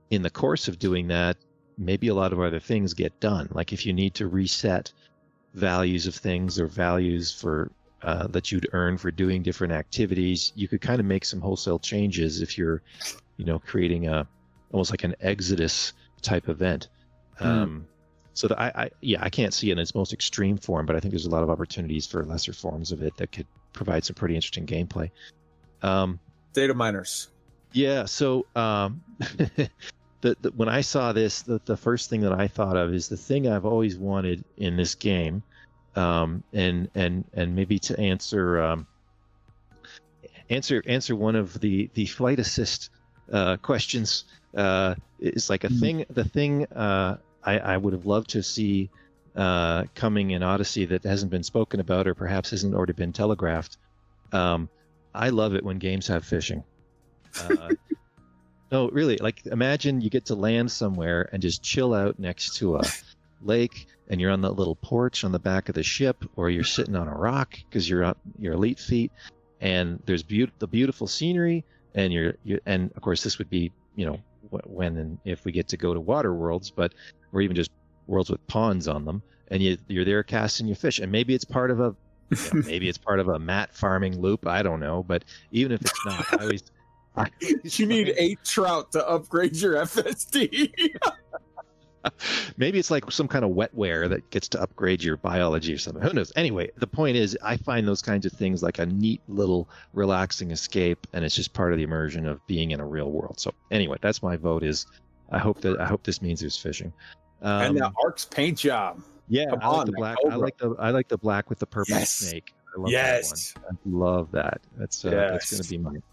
in the course of doing that, maybe a lot of other things get done. Like if you need to reset values of things or values for uh, that you'd earn for doing different activities, you could kind of make some wholesale changes if you're, you know, creating a almost like an exodus type event. Um, so that I, I, yeah, I can't see it in its most extreme form, but I think there's a lot of opportunities for lesser forms of it that could provide some pretty interesting gameplay. Um, Data miners. yeah. So um, the, the when I saw this, the, the first thing that I thought of is the thing I've always wanted in this game, um, and and and maybe to answer um, answer answer one of the the flight assist uh, questions uh, is like a Mhm. thing. The thing uh, I, I would have loved to see uh, coming in Odyssey that hasn't been spoken about or perhaps hasn't already been telegraphed. Um, I love it when games have fishing. Uh, no, really, like imagine you get to land somewhere and just chill out next to a lake and you're on that little porch on the back of the ship or you're sitting on a rock because you're on your elite feet and there's beau- the beautiful scenery and you're, you and of course this would be you know when and if we get to go to water worlds but or even just worlds with ponds on them and you you're there casting your fish and maybe it's part of a you know, maybe it's part of a mat farming loop i don't know but even if it's not i always I, You need eight trout to upgrade your FSD. Maybe it's like some kind of wetware that gets to upgrade your biology or something. Who knows? Anyway, the point is, I find those kinds of things like a neat little relaxing escape, and it's just part of the immersion of being in a real world. So, anyway, that's my vote. Is I hope that I hope this means there's fishing. Um, and the ARX paint job. yeah, come I like on, the black. I like the I like the black with the purple Yes. snake. I love Yes. that one. I love that. That's uh, that's going to be mine.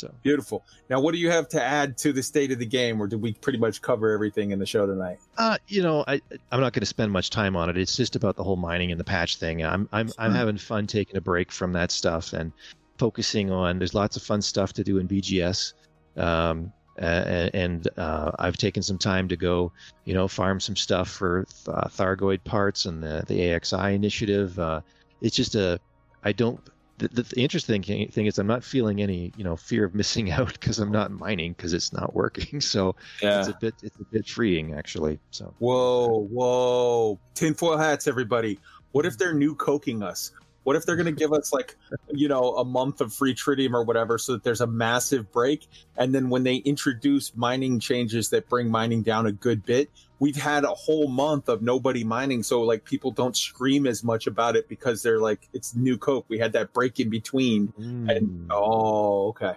So. Beautiful. Now, what do you have to add to the state of the game, or did we pretty much cover everything in the show tonight? Uh, you know, I I'm not going to spend much time on it. It's just about the whole mining and the patch thing. I'm I'm I'm having fun taking a break from that stuff and focusing on. There's lots of fun stuff to do in BGS, um, uh, and uh, I've taken some time to go, you know, farm some stuff for th- uh, Thargoid parts and the the AXI initiative. Uh, it's just a I don't the, the, the interesting thing thing is I'm not feeling any you know fear of missing out because I'm not mining because it's not working. So Yeah. it's a bit it's a bit freeing actually. So Whoa, whoa. Tinfoil hats, everybody. What if they're new coking us? What if they're going to give us like, you know, a month of free tritium or whatever so that there's a massive break? And then when they introduce mining changes that bring mining down a good bit, we've had a whole month of nobody mining. So like people don't scream as much about it because they're like, it's new coke. We had that break in between. And oh, okay.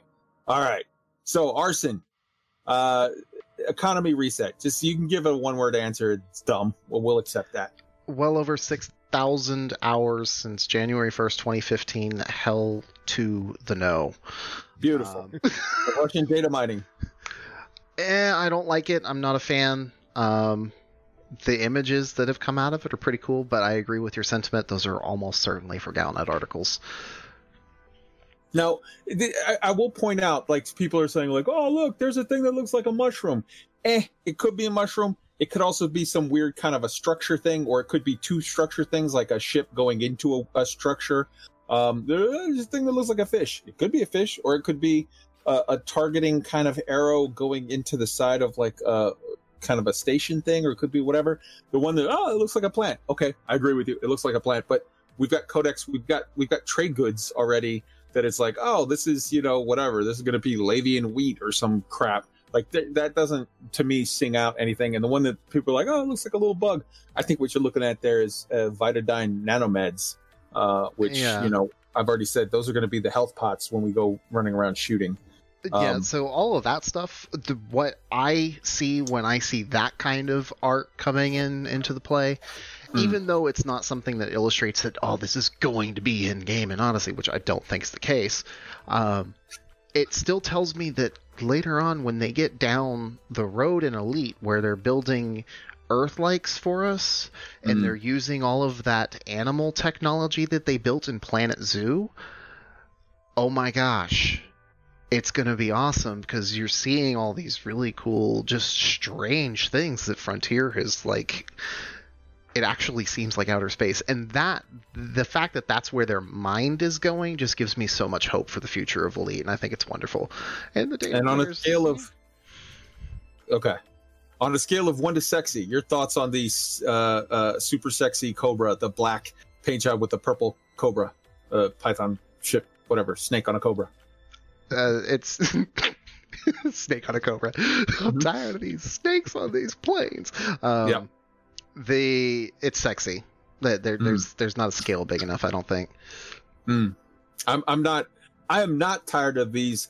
All right. So arson, uh, economy reset. Just you can give a one word answer. It's dumb. Well, we'll accept that. Well over 6,000 hours since January 1st, 2015. Hell to the no. Beautiful. Um, Russian data mining. eh, I don't like it. I'm not a fan. Um, the images that have come out of it are pretty cool, but I agree with your sentiment. Those are almost certainly for Galnet articles. Now, th- I, I will point out, like people are saying, like, "Oh, look, there's a thing that looks like a mushroom." Eh, it could be a mushroom. It could also be some weird kind of a structure thing, or it could be two structure things, like a ship going into a, a structure. Um, there's a thing that looks like a fish. It could be a fish, or it could be a, a targeting kind of arrow going into the side of like a kind of a station thing, or it could be whatever. The one that oh, it looks like a plant. Okay, I agree with you. It looks like a plant, but we've got codex. We've got we've got trade goods already that it's like, oh, this is you know whatever. This is going to be Lavian wheat or some crap. Like th- that doesn't to me sing out anything. And the one that people are like, oh, it looks like a little bug. I think what you're looking at there is uh, Vitadine nanomeds, uh, which Yeah. you know I've already said those are going to be the health pots when we go running around shooting. yeah, Um, so all of that stuff, the, what I see when I see that kind of art coming in into the play, Hmm. even though it's not something that illustrates that oh this is going to be in game in Odyssey, which I don't think is the case, um, it still tells me that later on when they get down the road in Elite where they're building Earth likes for us and Mhm. they're using all of that animal technology that they built in Planet Zoo. Oh my gosh it's going to be awesome because you're seeing all these really cool, just strange things that Frontier has like. It actually seems like outer space, and that the fact that that's where their mind is going just gives me so much hope for the future of Elite, and I think it's wonderful. And the data and on a scale of okay on a scale of one to sexy your thoughts on the uh, uh, super sexy cobra the black paint job with the purple cobra uh, python ship whatever snake on a cobra uh, it's snake on a cobra. I'm tired of these snakes on these planes. Um, Yeah. The it's sexy. There, there- Mm. There's there's not a scale big enough. I don't think. I'm, I'm not i am not tired of these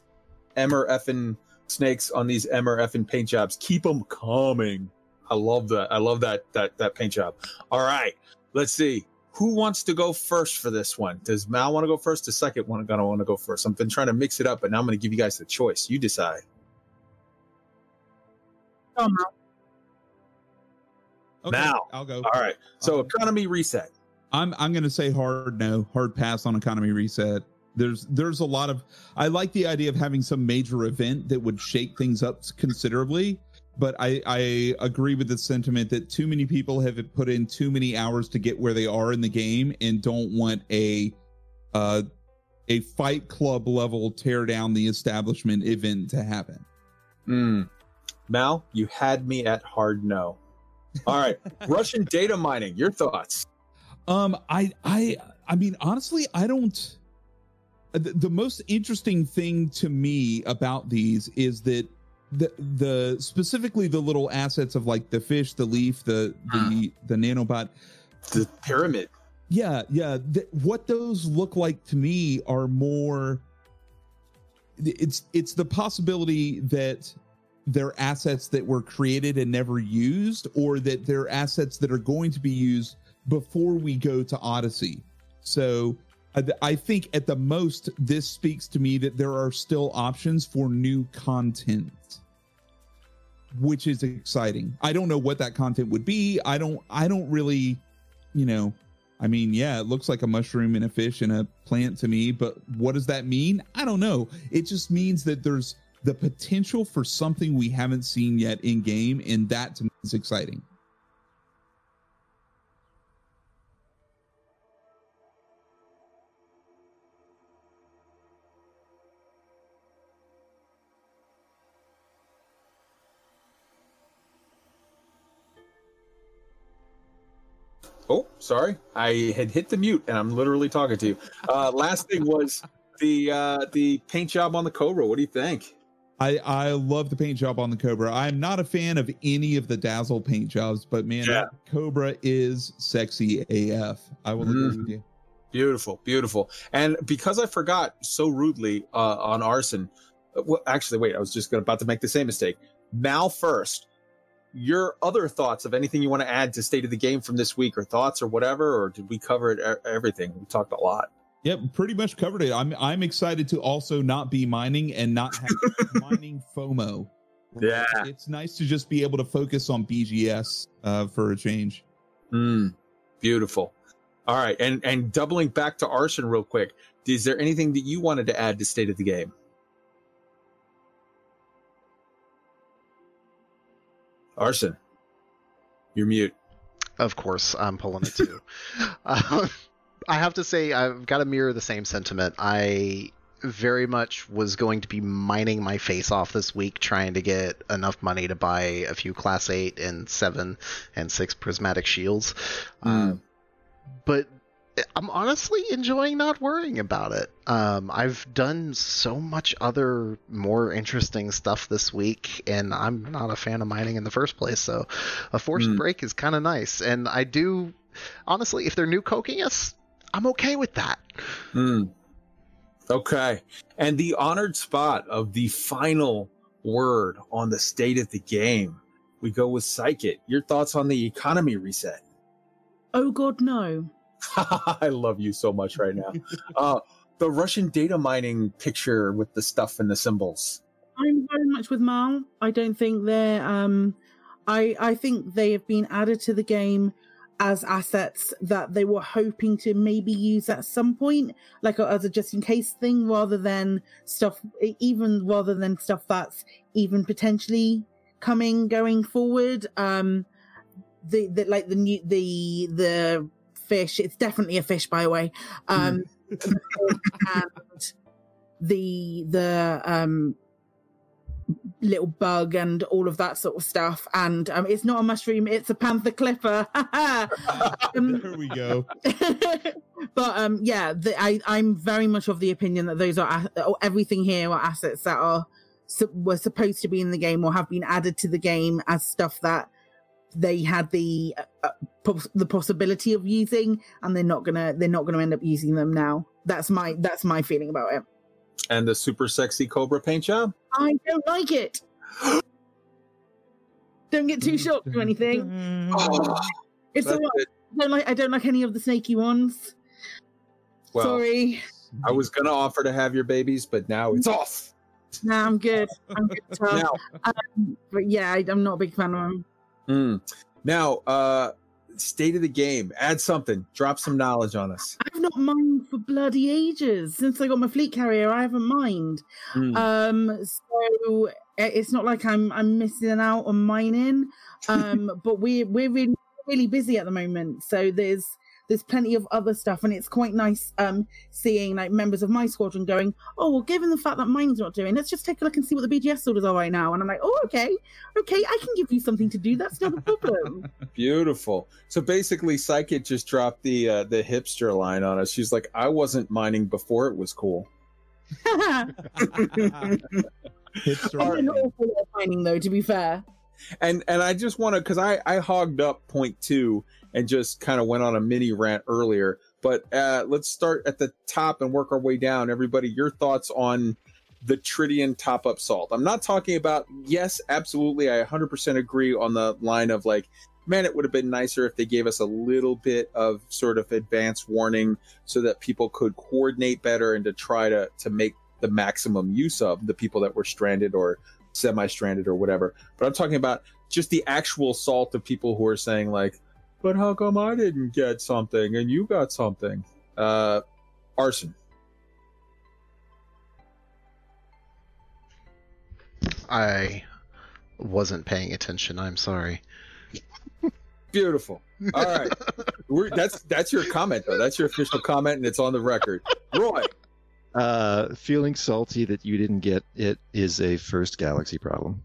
emmer effing snakes on these emmer effing paint jobs keep them coming i love that i love that that that paint job all right let's see who wants to go first for this one does mal want to go first the second one gonna want to go first i've been trying to mix it up but now i'm gonna give you guys the choice you decide Oh, no. Okay, Now. I'll go. all right so Um, economy reset I'm I'm gonna say hard no, hard pass on economy reset. There's there's a lot of I like the idea of having some major event that would shake things up considerably, but I I agree with the sentiment that too many people have put in too many hours to get where they are in the game and don't want a uh a fight club level tear down the establishment event to happen. Mm. mal you had me at hard no all right russian data mining your thoughts Um, I, I, I mean, honestly, I don't. The, the most interesting thing to me about these is that the the specifically the little assets of like the fish, the leaf, the the the nanobot. the pyramid Yeah, yeah. Th- what those look like to me are more. It's it's the possibility that they're assets that were created and never used, or that they're assets that are going to be used before we go to Odyssey. So I think at the most, this speaks to me that there are still options for new content, which is exciting. I don't know what that content would be. I don't. I don't really, you know. I mean, yeah, it looks like a mushroom and a fish and a plant to me, but what does that mean? I don't know. It just means that there's the potential for something we haven't seen yet in game, and that to me is exciting. Oh, sorry. I had hit the mute and I'm literally talking to you. Uh, last thing was the uh, the paint job on the Cobra. What do you think? I I love the paint job on the Cobra. I'm not a fan of any of the Dazzle paint jobs, but man, Yeah. that Cobra is sexy AF. I will agree with you. Beautiful, beautiful. And because I forgot so rudely uh, on arson, uh, well, actually, wait, I was just about to make the same mistake. Mal first. Your other thoughts of anything you want to add to state of the game from this week, or thoughts, or whatever, or did we cover it? Everything we talked a lot. Yep, pretty much covered it. I'm I'm excited to also not be mining and not have mining FOMO. Yeah. It's nice to just be able to focus on BGS uh, for a change. Mm, beautiful. All right, and and doubling back to arson real quick. Is there anything that you wanted to add to state of the game? Arson, you're mute. Of course, I'm pulling it too. uh, I have to say, I've got to mirror the same sentiment. I very much was going to be mining my face off this week trying to get enough money to buy a few class 8 and 7 and 6 prismatic shields. Uh, but I'm honestly enjoying not worrying about it. Um, I've done so much other more interesting stuff this week, and I'm not a fan of mining in the first place. So a forced Hmm. break is kind of nice. And I do, honestly, if they're new coking us, I'm okay with that. Hmm. Okay. And the honored spot of the final word on the state of the game. We go with Psykit. Your thoughts on the economy reset? Oh God, no. I love you so much right now. uh, the Russian data mining picture with the stuff and the symbols. I'm very much with Mal. I don't think they're. Um, I I think they have been added to the game as assets that they were hoping to maybe use at some point, like as a just in case thing, rather than stuff. Even rather than stuff that's even potentially coming going forward. Um, the, the like the new the the fish. It's definitely a fish, by the way. Um, and the the um little bug and all of that sort of stuff. And um, it's not a mushroom; it's a panther clipper. um, there we go. but um, yeah, the, I I'm very much of the opinion that those are everything here are assets that are su- were supposed to be in the game or have been added to the game as stuff that they had the uh, pos- the possibility of using, and they're not gonna they're not gonna end up using them now. That's my that's my feeling about it. And the super sexy Cobra paint job? I don't like it. don't get too shocked or anything. Oh, It's that's all right. I don't like I don't like any of the snaky ones. Well, Sorry. I was going to offer to have your babies, but now it's off. Nah, I'm good. I'm good. Tom. Now, Um, but yeah, I, I'm not a big fan of them. mm. now, uh, state of the game. Add something. Drop some knowledge on us. I've not mined for bloody ages since I got my fleet carrier. I haven't mined. Mm. Um, so it's not like I'm I'm missing out on mining. Um, but we're we're really really busy at the moment. So there's there's plenty of other stuff, and it's quite nice um seeing like members of my squadron going, oh well, given the fact that mining's not doing, let's just take a look and see what the BGS orders are right now. And I'm like, oh okay, okay, I can give you something to do. That's not a problem. Beautiful. So basically, Psykit just dropped the uh, the hipster line on us. She's like, I wasn't mining before it was cool. Hipster. I'm an awful at mining though, to be fair. and and I just want to because I I hogged up point two and just kind of went on a mini rant earlier. But uh, let's start at the top and work our way down. Everybody, your thoughts on the Tritium top up salt? I'm not talking about. Yes, absolutely, I 100% agree on the line of like. Man, it would have been nicer if they gave us a little bit of sort of advance warning so that people could coordinate better and to try to to make the maximum use of the people that were stranded or semi-stranded or whatever. But I'm talking about just the actual salt of people who are saying like, "But how come I didn't get something and you got something?" Uh, arson. I wasn't paying attention. I'm sorry. Beautiful. All right, We're, that's that's your comment though. That's your official comment, and it's on the record. Roy. Uh, feeling salty that you didn't get it is a first galaxy problem.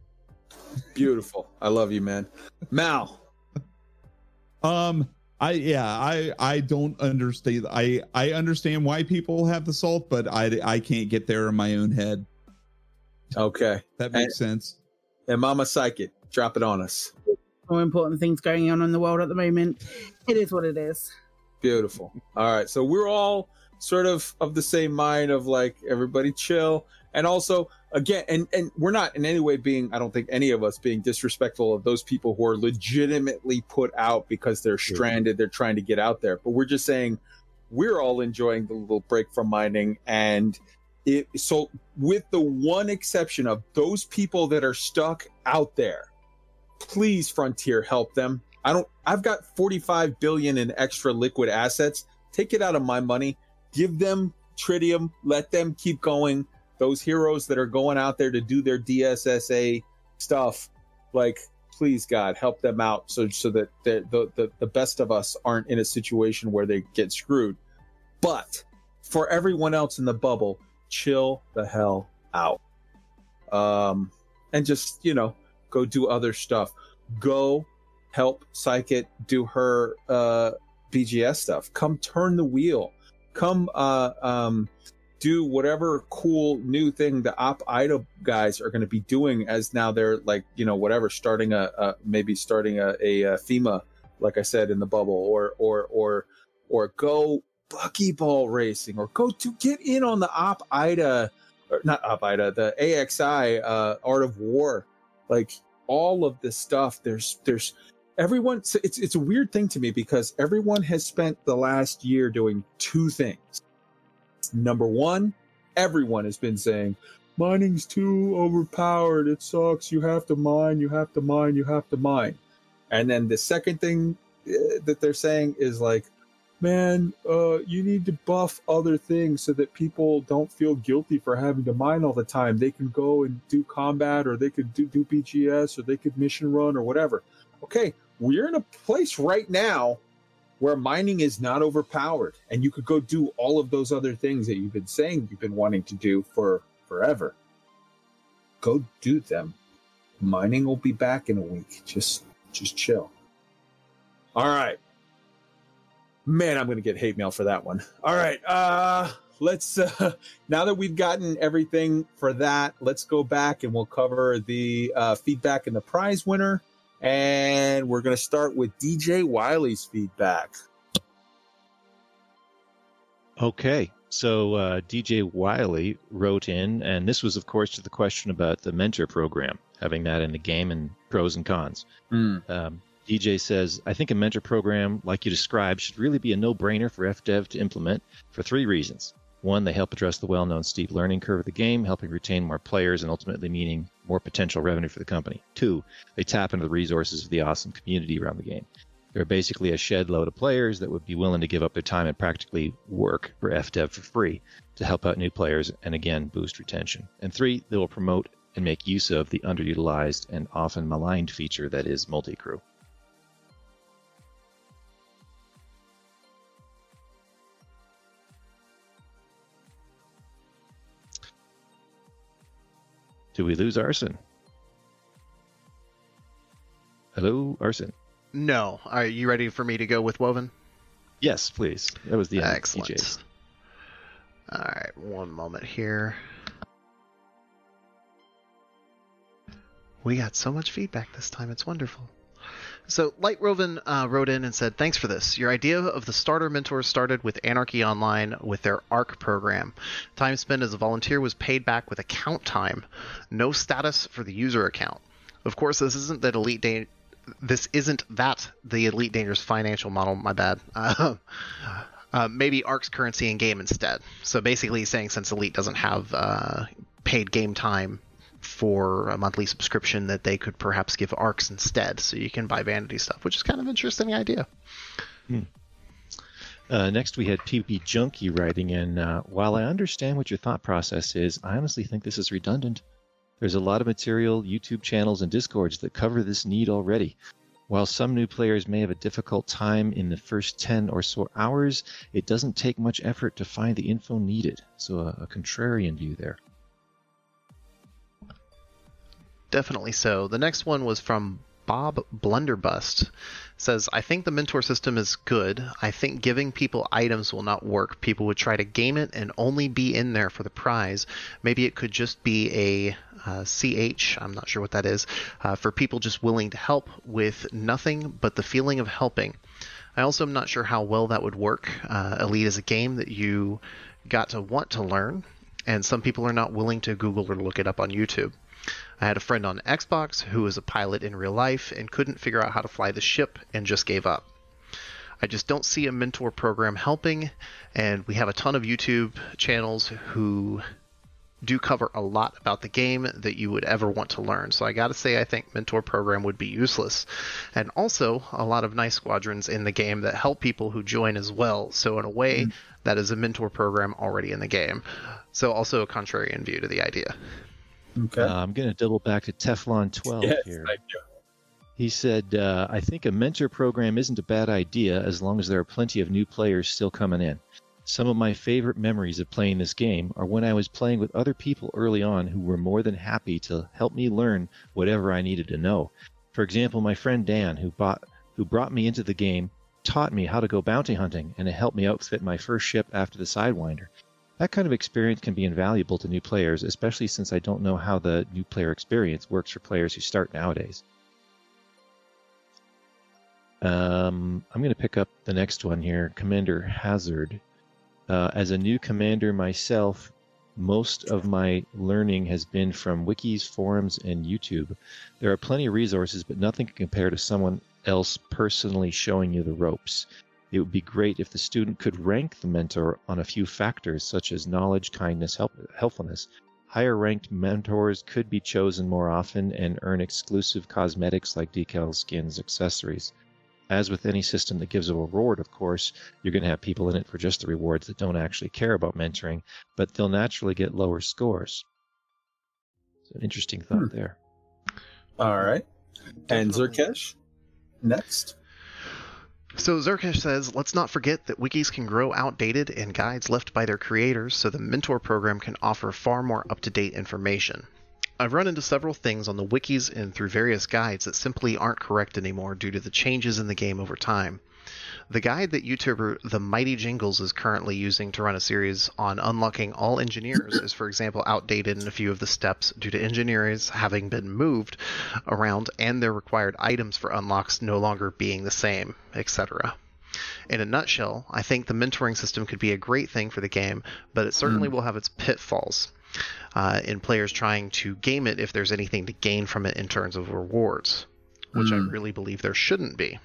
Beautiful. I love you, man. Mal. Um, I yeah, I I don't understand. I I understand why people have the salt, but I I can't get there in my own head. Okay. That makes sense. And Mama Psykit, drop it on us. More important things going on in the world at the moment. It is what it is. Beautiful. All right. So we're all sort of of the same mind of like everybody chill. And also again, and and we're not in any way being, I don't think any of us being disrespectful of those people who are legitimately put out because they're stranded, they're trying to get out there. But we're just saying we're all enjoying the little break from mining. And it so with the one exception of those people that are stuck out there please frontier help them. I don't i've got 45 billion in extra liquid assets. Take it out of my money. Give them tritium. Let them keep going those heroes that are going out there to do their dssa stuff like please god help them out so so that the the, the, best of us aren't in a situation where they get screwed. But for everyone else in the bubble chill the hell out. Um and just you know go do other stuff. Go help psykit do her uh bgs stuff. Come turn the wheel. Come uh um do whatever cool new thing the op ida guys are going to be doing as now they're like you know whatever starting a, a maybe starting a, a, a fema like i said in the bubble or or or or go buckyball racing or go to get in on the op ida or not op ida the axi uh art of war. Like all of this stuff there's there's everyone it's it's a weird thing to me because everyone has spent the last year doing two things number one. Everyone has been saying mining's too overpowered. It sucks. You have to mine. You have to mine. You have to mine. And then the second thing uh, that they're saying is like man, uh, you need to buff other things so that people don't feel guilty for having to mine all the time. They can go and do combat, or they could do, do BGS, or they could mission run, or whatever. Okay, we're in a place right now where mining is not overpowered, and you could go do all of those other things that you've been saying you've been wanting to do for forever. Go do them. Mining will be back in a week. Just, just chill. All right man i'm gonna get hate mail for that one all right uh let's uh now that we've gotten everything for that let's go back and we'll cover the uh feedback and the prize winner and we're gonna start with dj wiley's feedback Okay, so uh, DJ Wiley wrote in, and this was, of course, to the question about the mentor program, having that in the game and pros and cons. Hmm. Um, DJ says, I think a mentor program like you described should really be a no brainer for FDev to implement for three reasons. One, they help address the well known steep learning curve of the game, helping retain more players and ultimately meaning more potential revenue for the company. Two, they tap into the resources of the awesome community around the game. They're basically a shed load of players that would be willing to give up their time and practically work for FDev for free to help out new players and again boost retention. And three, they will promote and make use of the underutilized and often maligned feature that is multi crew. Do we lose Arson? Hello, Arson. No. Are you ready for me to go with Woven? Yes, please. That was the end. Excellent. All right, one moment here. We got so much feedback this time. It's wonderful. So, Light Roven uh, wrote in and said, Thanks for this. Your idea of the starter mentor started with Anarchy Online with their ARC program. Time spent as a volunteer was paid back with account time, no status for the user account. Of course, this isn't that Elite da- This isn't that the Elite Dangerous financial model. My bad. Uh, uh, maybe ARX currency in game instead. So basically, saying since Elite doesn't have uh, paid game time for a monthly subscription, that they could perhaps give ARX instead, so you can buy vanity stuff, which is kind of an interesting idea. Uh, next, we had PP Junkie writing in. Uh, While I understand what your thought process is, I honestly think this is redundant. There's a lot of material, YouTube channels, and Discords that cover this need already. While some new players may have a difficult time in the first 10 or so hours, it doesn't take much effort to find the info needed. So, a, a contrarian view there. Definitely so. The next one was from Bob Blunderbust says, I think the mentor system is good. I think giving people items will not work. People would try to game it and only be in there for the prize. Maybe it could just be a uh, CH, I'm not sure what that is, uh, for people just willing to help with nothing but the feeling of helping. I also am not sure how well that would work. Uh, Elite is a game that you got to want to learn, and some people are not willing to Google or look it up on YouTube. I had a friend on Xbox who was a pilot in real life and couldn't figure out how to fly the ship and just gave up. I just don't see a mentor program helping, and we have a ton of YouTube channels who do cover a lot about the game that you would ever want to learn. So I got to say, I think mentor program would be useless, and also a lot of nice squadrons in the game that help people who join as well. So in a way, mm. that is a mentor program already in the game. So also a contrarian view to the idea. Okay. Uh, I'm going to double back to Teflon 12 yes, here. He said, uh, I think a mentor program isn't a bad idea as long as there are plenty of new players still coming in. Some of my favorite memories of playing this game are when I was playing with other people early on who were more than happy to help me learn whatever I needed to know. For example, my friend Dan, who, bought, who brought me into the game, taught me how to go bounty hunting and helped me outfit my first ship after the Sidewinder. That kind of experience can be invaluable to new players, especially since I don't know how the new player experience works for players who start nowadays. Um, I'm going to pick up the next one here Commander Hazard. Uh, as a new commander myself, most of my learning has been from wikis, forums, and YouTube. There are plenty of resources, but nothing can compare to someone else personally showing you the ropes. It would be great if the student could rank the mentor on a few factors such as knowledge, kindness, help, helpfulness. Higher ranked mentors could be chosen more often and earn exclusive cosmetics like decals, skins, accessories. As with any system that gives a reward, of course, you're going to have people in it for just the rewards that don't actually care about mentoring, but they'll naturally get lower scores. So an interesting thought hmm. there. All right. And Zerkesh, next. So Zerkesh says, let's not forget that wikis can grow outdated and guides left by their creators, so the mentor program can offer far more up-to-date information. I've run into several things on the wikis and through various guides that simply aren't correct anymore due to the changes in the game over time. The guide that YouTuber The Mighty Jingles is currently using to run a series on unlocking all engineers is, for example, outdated in a few of the steps due to engineers having been moved around and their required items for unlocks no longer being the same, etc. In a nutshell, I think the mentoring system could be a great thing for the game, but it certainly mm. will have its pitfalls uh, in players trying to game it if there's anything to gain from it in terms of rewards, which mm. I really believe there shouldn't be.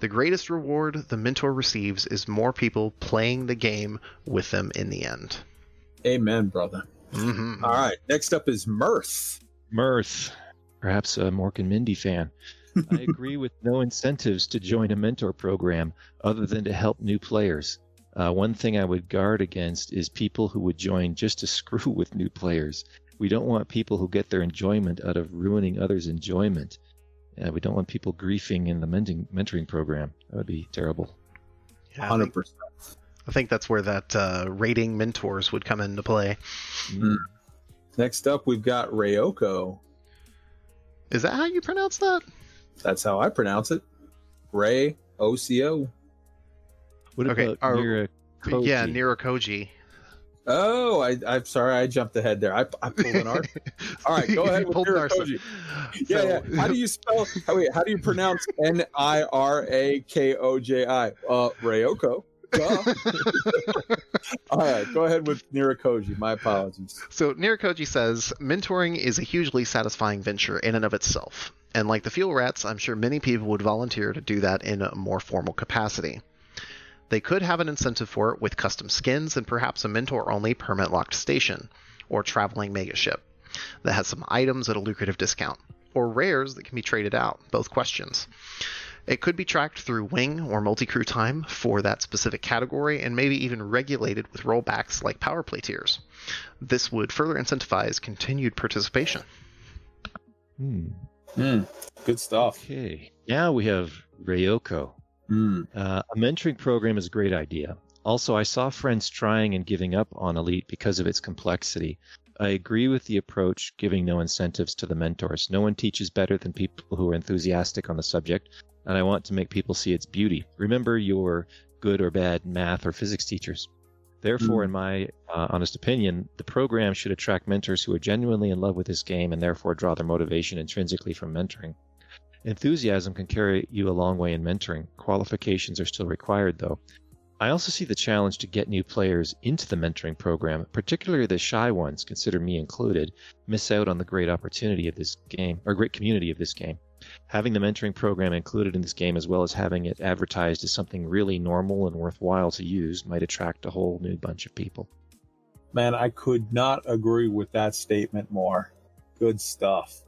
The greatest reward the mentor receives is more people playing the game with them in the end. Amen, brother. Mm-hmm. All right. Next up is Mirth. Mirth. Perhaps a Mork and Mindy fan. I agree with no incentives to join a mentor program other than to help new players. Uh, one thing I would guard against is people who would join just to screw with new players. We don't want people who get their enjoyment out of ruining others' enjoyment. Uh, we don't want people griefing in the mentoring, mentoring program. That would be terrible. Yeah, Hundred percent. I think that's where that uh, rating mentors would come into play. Mm. Next up, we've got Rayoko. Is that how you pronounce that? That's how I pronounce it. Ray O C O. What okay, about our, Nira Koji? Yeah, Nirakoji. Oh, I, I'm sorry, I jumped ahead there. I, I pulled an R. All right, go ahead with. Yeah, so, yeah. How do you spell? Oh, wait, how do you pronounce N I R A K O J I? Uh, Rayoko. All right, go ahead with Nirakoji. My apologies. So Nirakoji says mentoring is a hugely satisfying venture in and of itself, and like the fuel rats, I'm sure many people would volunteer to do that in a more formal capacity. They could have an incentive for it with custom skins and perhaps a mentor only permit locked station, or traveling megaship that has some items at a lucrative discount, or rares that can be traded out, both questions. It could be tracked through wing or multi crew time for that specific category and maybe even regulated with rollbacks like power play tiers. This would further incentivize continued participation. Hmm. Mm, good stuff. Okay. Now we have Ryoko. Mm. Uh, a mentoring program is a great idea. Also, I saw friends trying and giving up on Elite because of its complexity. I agree with the approach giving no incentives to the mentors. No one teaches better than people who are enthusiastic on the subject, and I want to make people see its beauty. Remember your good or bad math or physics teachers. Therefore, in my uh, honest opinion, the program should attract mentors who are genuinely in love with this game and therefore draw their motivation intrinsically from mentoring. Enthusiasm can carry you a long way in mentoring. Qualifications are still required, though. I also see the challenge to get new players into the mentoring program, particularly the shy ones, consider me included, miss out on the great opportunity of this game, or great community of this game. Having the mentoring program included in this game, as well as having it advertised as something really normal and worthwhile to use, might attract a whole new bunch of people. Man, I could not agree with that statement more. Good stuff.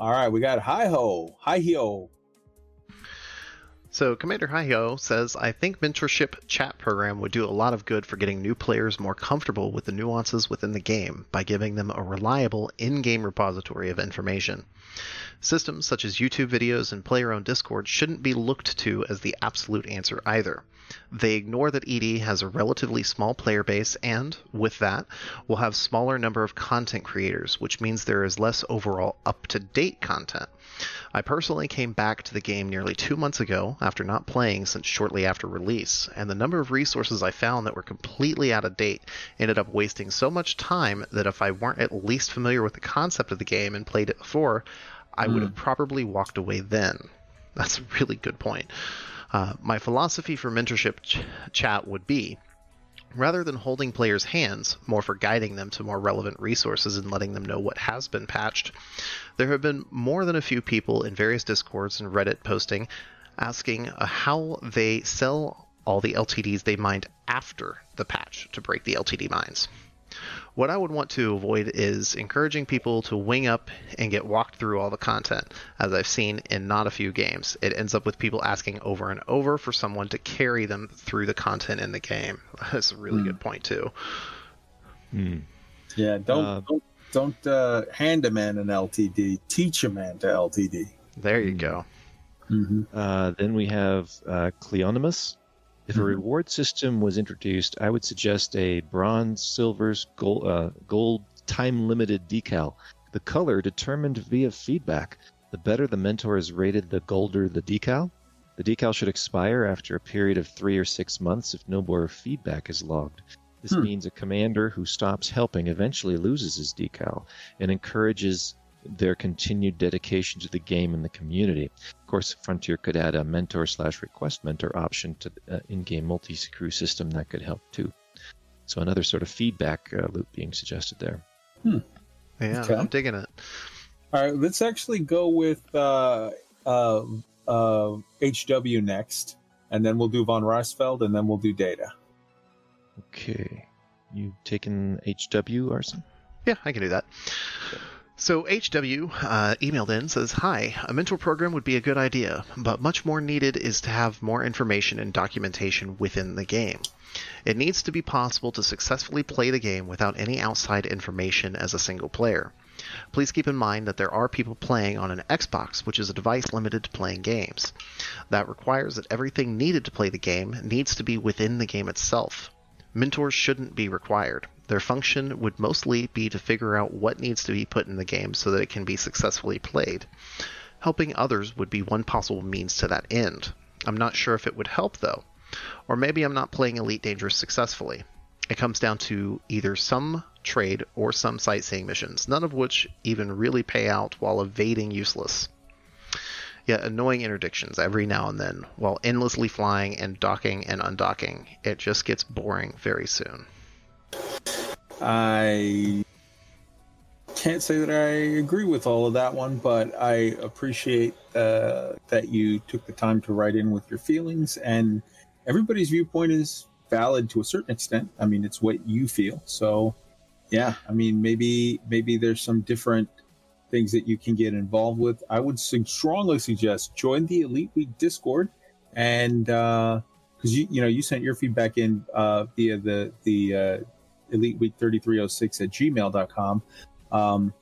All right, we got Hi Ho, Hi Ho. So, Commander Hyo says, I think mentorship chat program would do a lot of good for getting new players more comfortable with the nuances within the game by giving them a reliable in-game repository of information. Systems such as YouTube videos and player-owned Discord shouldn't be looked to as the absolute answer either. They ignore that ED has a relatively small player base and, with that, will have smaller number of content creators, which means there is less overall up-to-date content. I personally came back to the game nearly two months ago after not playing since shortly after release, and the number of resources I found that were completely out of date ended up wasting so much time that if I weren't at least familiar with the concept of the game and played it before, I would have probably walked away then. That's a really good point. Uh, my philosophy for mentorship ch- chat would be rather than holding players' hands, more for guiding them to more relevant resources and letting them know what has been patched. There have been more than a few people in various Discords and Reddit posting asking uh, how they sell all the LTDs they mined after the patch to break the LTD mines. What I would want to avoid is encouraging people to wing up and get walked through all the content, as I've seen in not a few games. It ends up with people asking over and over for someone to carry them through the content in the game. That's a really good point, too. Hmm. Yeah, don't Uh, don't, don't uh, hand a man an LTD. Teach a man to LTD. There you go. Mm-hmm. Uh, then we have uh, Cleonimus. If a Mhm. reward system was introduced, I would suggest a bronze, silvers, gold, uh, gold time limited decal. The color determined via feedback. The better the mentor is rated, the golder the decal. The decal should expire after a period of three or six months if no more feedback is logged. This Hmm. means a commander who stops helping eventually loses his decal and encourages their continued dedication to the game and the community. Of course, Frontier could add a mentor slash request mentor option to the uh, in-game multi-crew system that could help too. So another sort of feedback uh, loop being suggested there. Yeah, Okay. I'm digging it. All right, let's actually go with uh, uh, uh, HW next, and then we'll do von Reisfeld, and then we'll do data. Okay, you taken HW, Arson? Yeah, I can do that. So HW uh, emailed in says, "Hi, a mentor program would be a good idea, but much more needed is to have more information and documentation within the game. It needs to be possible to successfully play the game without any outside information as a single player. Please keep in mind that there are people playing on an Xbox, which is a device limited to playing games. That requires that everything needed to play the game needs to be within the game itself. Mentors shouldn't be required. Their function would mostly be to figure out what needs to be put in the game so that it can be successfully played. Helping others would be one possible means to that end. I'm not sure if it would help though. Or maybe I'm not playing Elite Dangerous successfully. It comes down to either some trade or some sightseeing missions, none of which even really pay out while evading useless. Annoying interdictions every now and then, while endlessly flying and docking and undocking. It just gets boring very soon. I can't say that I agree with all of that one, but I appreciate uh, that you took the time to write in with your feelings, and everybody's viewpoint is valid to a certain extent. I mean, it's what you feel. So, yeah, I mean, maybe maybe there's some different things that you can get involved with. I would su- strongly suggest join the Elite Week Discord, and because you you know you sent your feedback in uh, via the the uh, Elite Week 3306 at gmail.com. Um,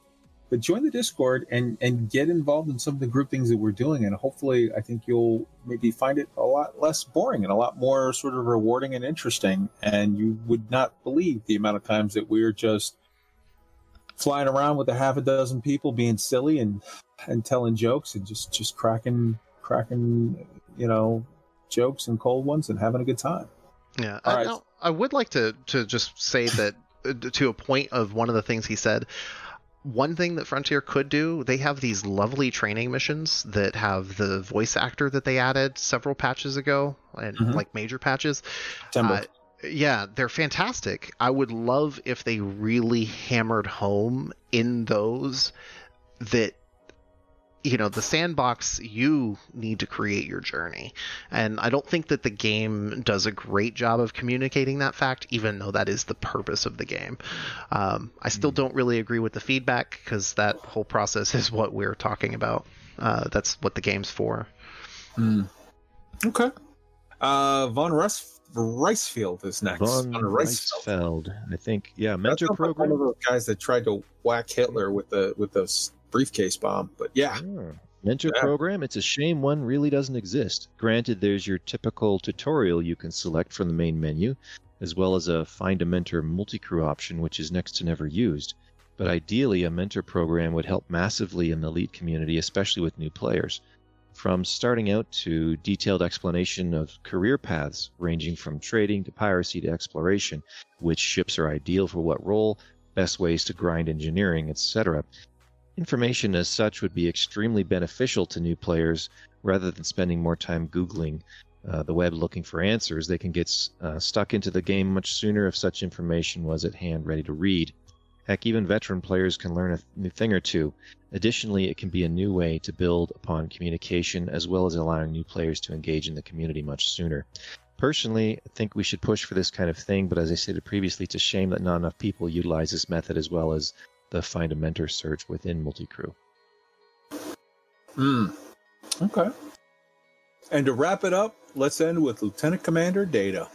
but join the Discord and and get involved in some of the group things that we're doing, and hopefully, I think you'll maybe find it a lot less boring and a lot more sort of rewarding and interesting. And you would not believe the amount of times that we're just flying around with a half a dozen people being silly and and telling jokes and just just cracking cracking you know jokes and cold ones and having a good time. Yeah, All I, right. I would like to to just say that uh, to a point of one of the things he said. One thing that Frontier could do, they have these lovely training missions that have the voice actor that they added several patches ago, and Mhm. like major patches. Uh, yeah, they're fantastic. I would love if they really hammered home in those that you know the sandbox you need to create your journey and i don't think that the game does a great job of communicating that fact even though that is the purpose of the game um, i still don't really agree with the feedback because that whole process is what we're talking about uh, that's what the game's for Hmm. Okay. Uh, Von Rice, Ricefield is next. Von Ricefield. I think. Yeah, mentor like one program. of those guys that tried to whack Hitler with the with the briefcase bomb. But yeah, Ah, Mentor Yeah. program. It's a shame one really doesn't exist. Granted, there's your typical tutorial you can select from the main menu, as well as a find a mentor multi-crew option, which is next to never used. But ideally, a mentor program would help massively in the elite community, especially with new players. From starting out to detailed explanation of career paths ranging from trading to piracy to exploration, which ships are ideal for what role, best ways to grind engineering, etc. Information as such would be extremely beneficial to new players rather than spending more time Googling uh, the web looking for answers. They can get uh, stuck into the game much sooner if such information was at hand ready to read. Heck, even veteran players can learn a new thing or two. Additionally, it can be a new way to build upon communication as well as allowing new players to engage in the community much sooner. Personally, I think we should push for this kind of thing, but as I stated previously, it's a shame that not enough people utilize this method as well as the find a mentor search within multi-crew. Hmm. Okay. And to wrap it up, let's end with Lieutenant Commander Data.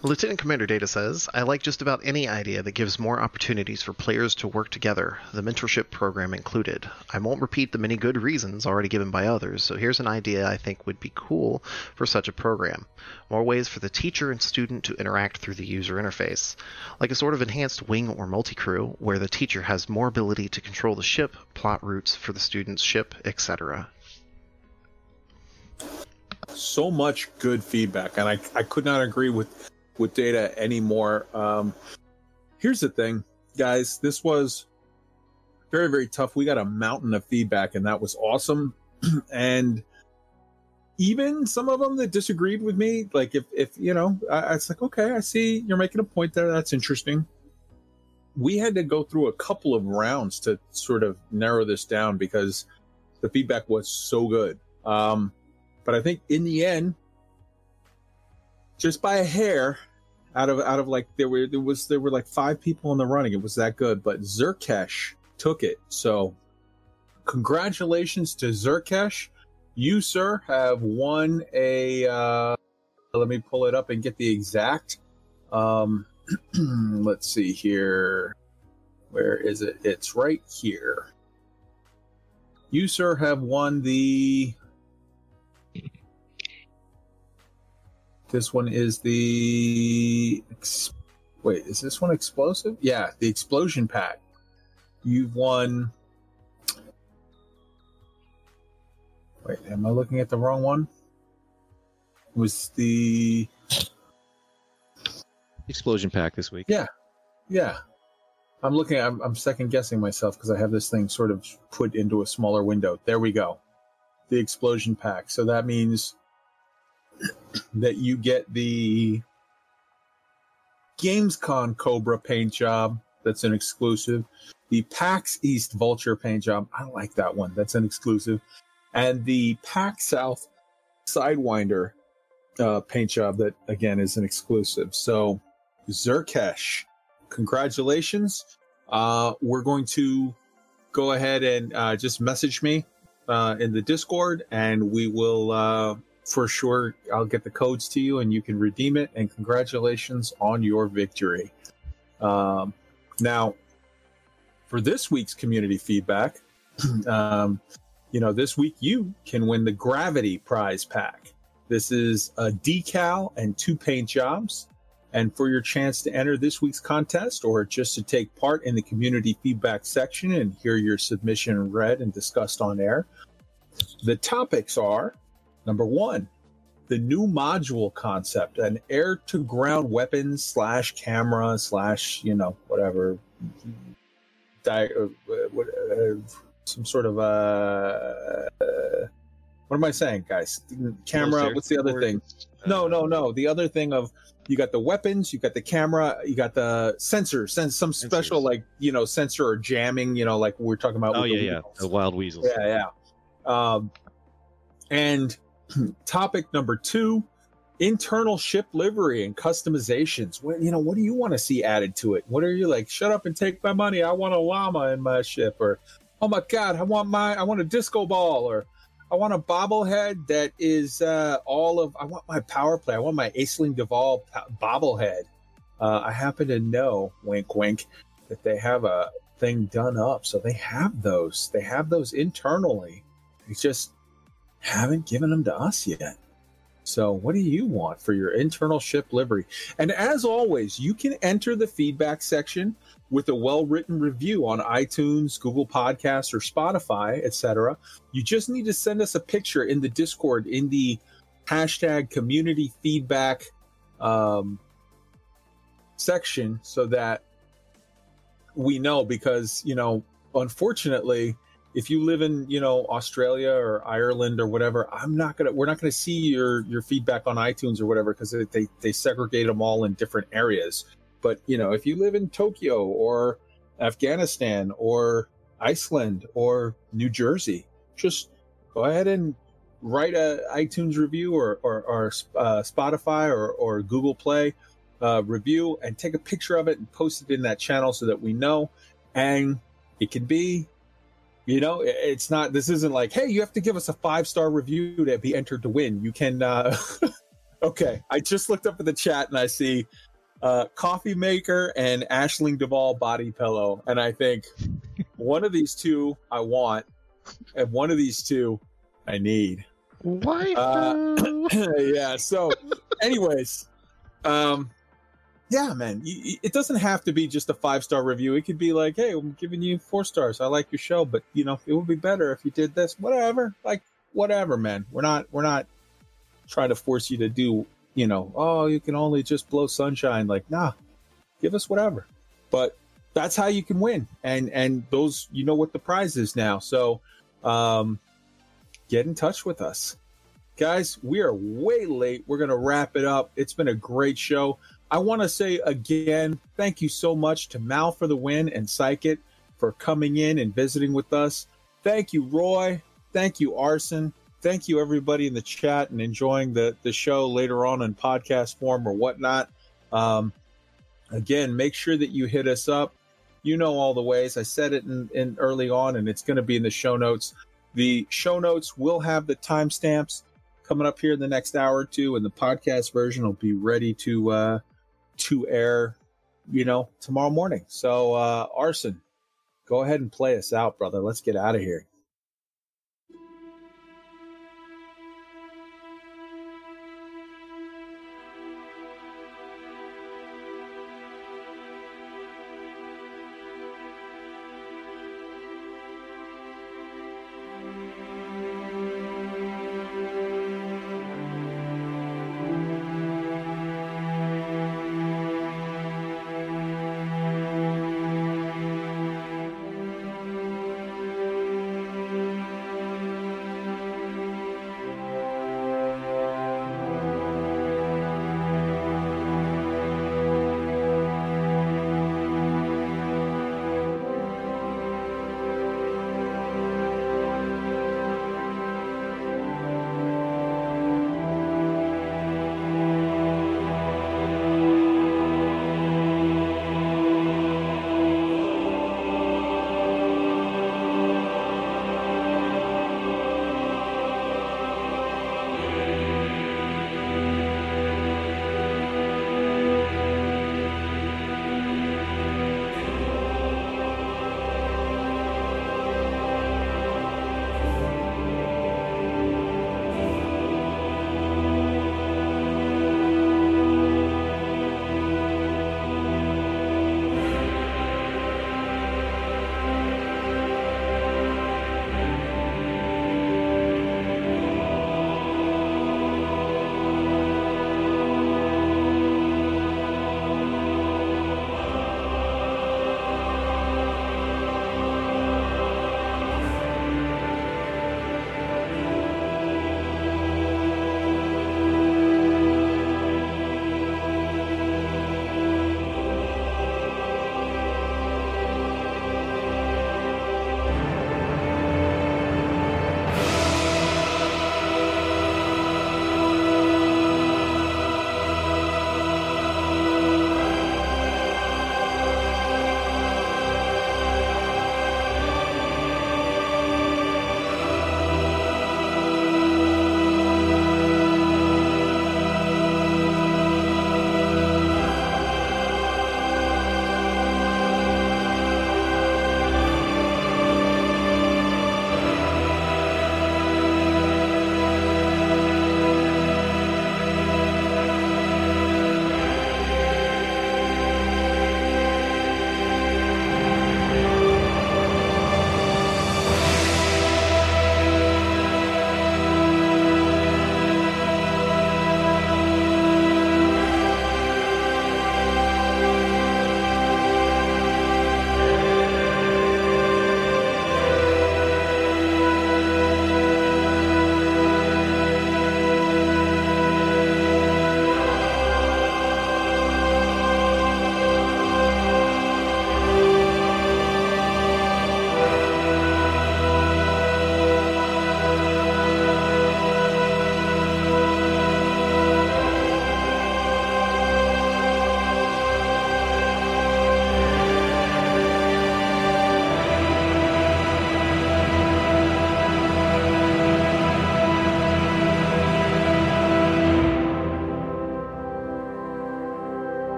Lieutenant Commander Data says, I like just about any idea that gives more opportunities for players to work together, the mentorship program included. I won't repeat the many good reasons already given by others, so here's an idea I think would be cool for such a program. More ways for the teacher and student to interact through the user interface. Like a sort of enhanced wing or multi-crew, where the teacher has more ability to control the ship, plot routes for the student's ship, etc. So much good feedback, and I, I could not agree with with Data anymore. Um, here's the thing, guys. This was very very tough. We got a mountain of feedback, and that was awesome. and even some of them that disagreed with me, like if if you know, I, I was like, okay, I see you're making a point there. That's interesting. We had to go through a couple of rounds to sort of narrow this down because the feedback was so good. Um, but I think in the end, just by a hair, out of out of like there were there was there were like five people in the running. It was that good, but Zerkesh took it. So congratulations to Zerkesh. You, sir, have won a. Uh, let me pull it up and get the exact. Um, let's see here. Where is it? It's right here. You, sir, have won the. This one is the. ex- Wait, is this one explosive? Yeah, the explosion pack. You've won. Wait, am I looking at the wrong one? It was the Explosion pack this week. Yeah. yeah. I'm looking. I'm, I'm second guessing myself because I have this thing sort of put into a smaller window. There we go. The explosion pack. So that means that you get the Gamescom Cobra paint job. That's an exclusive. The PAX East Vulture paint job. I like that one. That's an exclusive. And the PAX South Sidewinder uh, paint job that again is an exclusive. So Zerkesh, congratulations. Uh, we're going to go ahead and uh, just message me uh, in the Discord, and we will uh, for sure. I'll get the codes to you, and you can redeem it. And congratulations on your victory. Um, now, for this week's community feedback, um, you know, this week you can win the Gravity Prize Pack. This is a decal and two paint jobs. And for your chance to enter this week's contest or just to take part in the community feedback section and hear your submission read and discussed on air, the topics are number one, the new module concept, an air to ground weapons slash camera slash, you know, whatever, di- uh, what, uh, some sort of, uh, what am I saying, guys? Camera, what's the other thing? No, no, no. The other thing of you got the weapons, you got the camera, you got the sensor, sense some special Sensors. like you know sensor or jamming, you know, like we we're talking about. Oh with the yeah, yeah. The wild weasels. Yeah, yeah. Um, and topic number two: internal ship livery and customizations. What you know, what do you want to see added to it? What are you like? Shut up and take my money. I want a llama in my ship, or oh my god, I want my I want a disco ball, or I want a bobblehead that is uh, all of. I want my power play. I want my Aisling Duval bobblehead. Uh, I happen to know, wink, wink, that they have a thing done up, so they have those. They have those internally. It's just haven't given them to us yet. So, what do you want for your internal ship livery? And as always, you can enter the feedback section with a well-written review on iTunes, Google Podcasts, or Spotify, etc. You just need to send us a picture in the Discord in the hashtag community feedback um, section so that we know because you know unfortunately if you live in you know australia or ireland or whatever i'm not gonna we're not gonna see your your feedback on itunes or whatever because they they segregate them all in different areas. But you know if you live in tokyo or afghanistan or iceland or new jersey just go ahead and write a itunes review or or, or uh, spotify or, or google play uh, review and take a picture of it and post it in that channel so that we know. And it can be you know it's not this isn't like hey you have to give us a five star review to be entered to win you can uh okay i just looked up at the chat and i see uh coffee maker and Aisling Duval body pillow and i think one of these two i want and one of these two i need Why? Uh, yeah. So, anyways, um, yeah, man, it doesn't have to be just a five star review. It could be like, hey, I'm giving you four stars. I like your show, but you know, it would be better if you did this. Whatever, like whatever, man. We're not we're not trying to force you to do. You know, oh, you can only just blow sunshine. Like, nah, give us whatever. But that's how you can win, and and those you know what the prize is now. So, um, get in touch with us guys we are way late we're gonna wrap it up it's been a great show i want to say again thank you so much to mal for the win and psykit for coming in and visiting with us. Thank you roy. Thank you arson. Thank you everybody in the chat and enjoying the the show later on in podcast form or whatnot. Um again make sure that you hit us up. You know all the ways. I said it in, in early on and it's going to be in the show notes. The show notes will have the timestamps coming up here in the next hour or two, and the podcast version will be ready to uh, to air, you know, tomorrow morning. So, uh, Arson, go ahead and play us out, brother. Let's get out of here.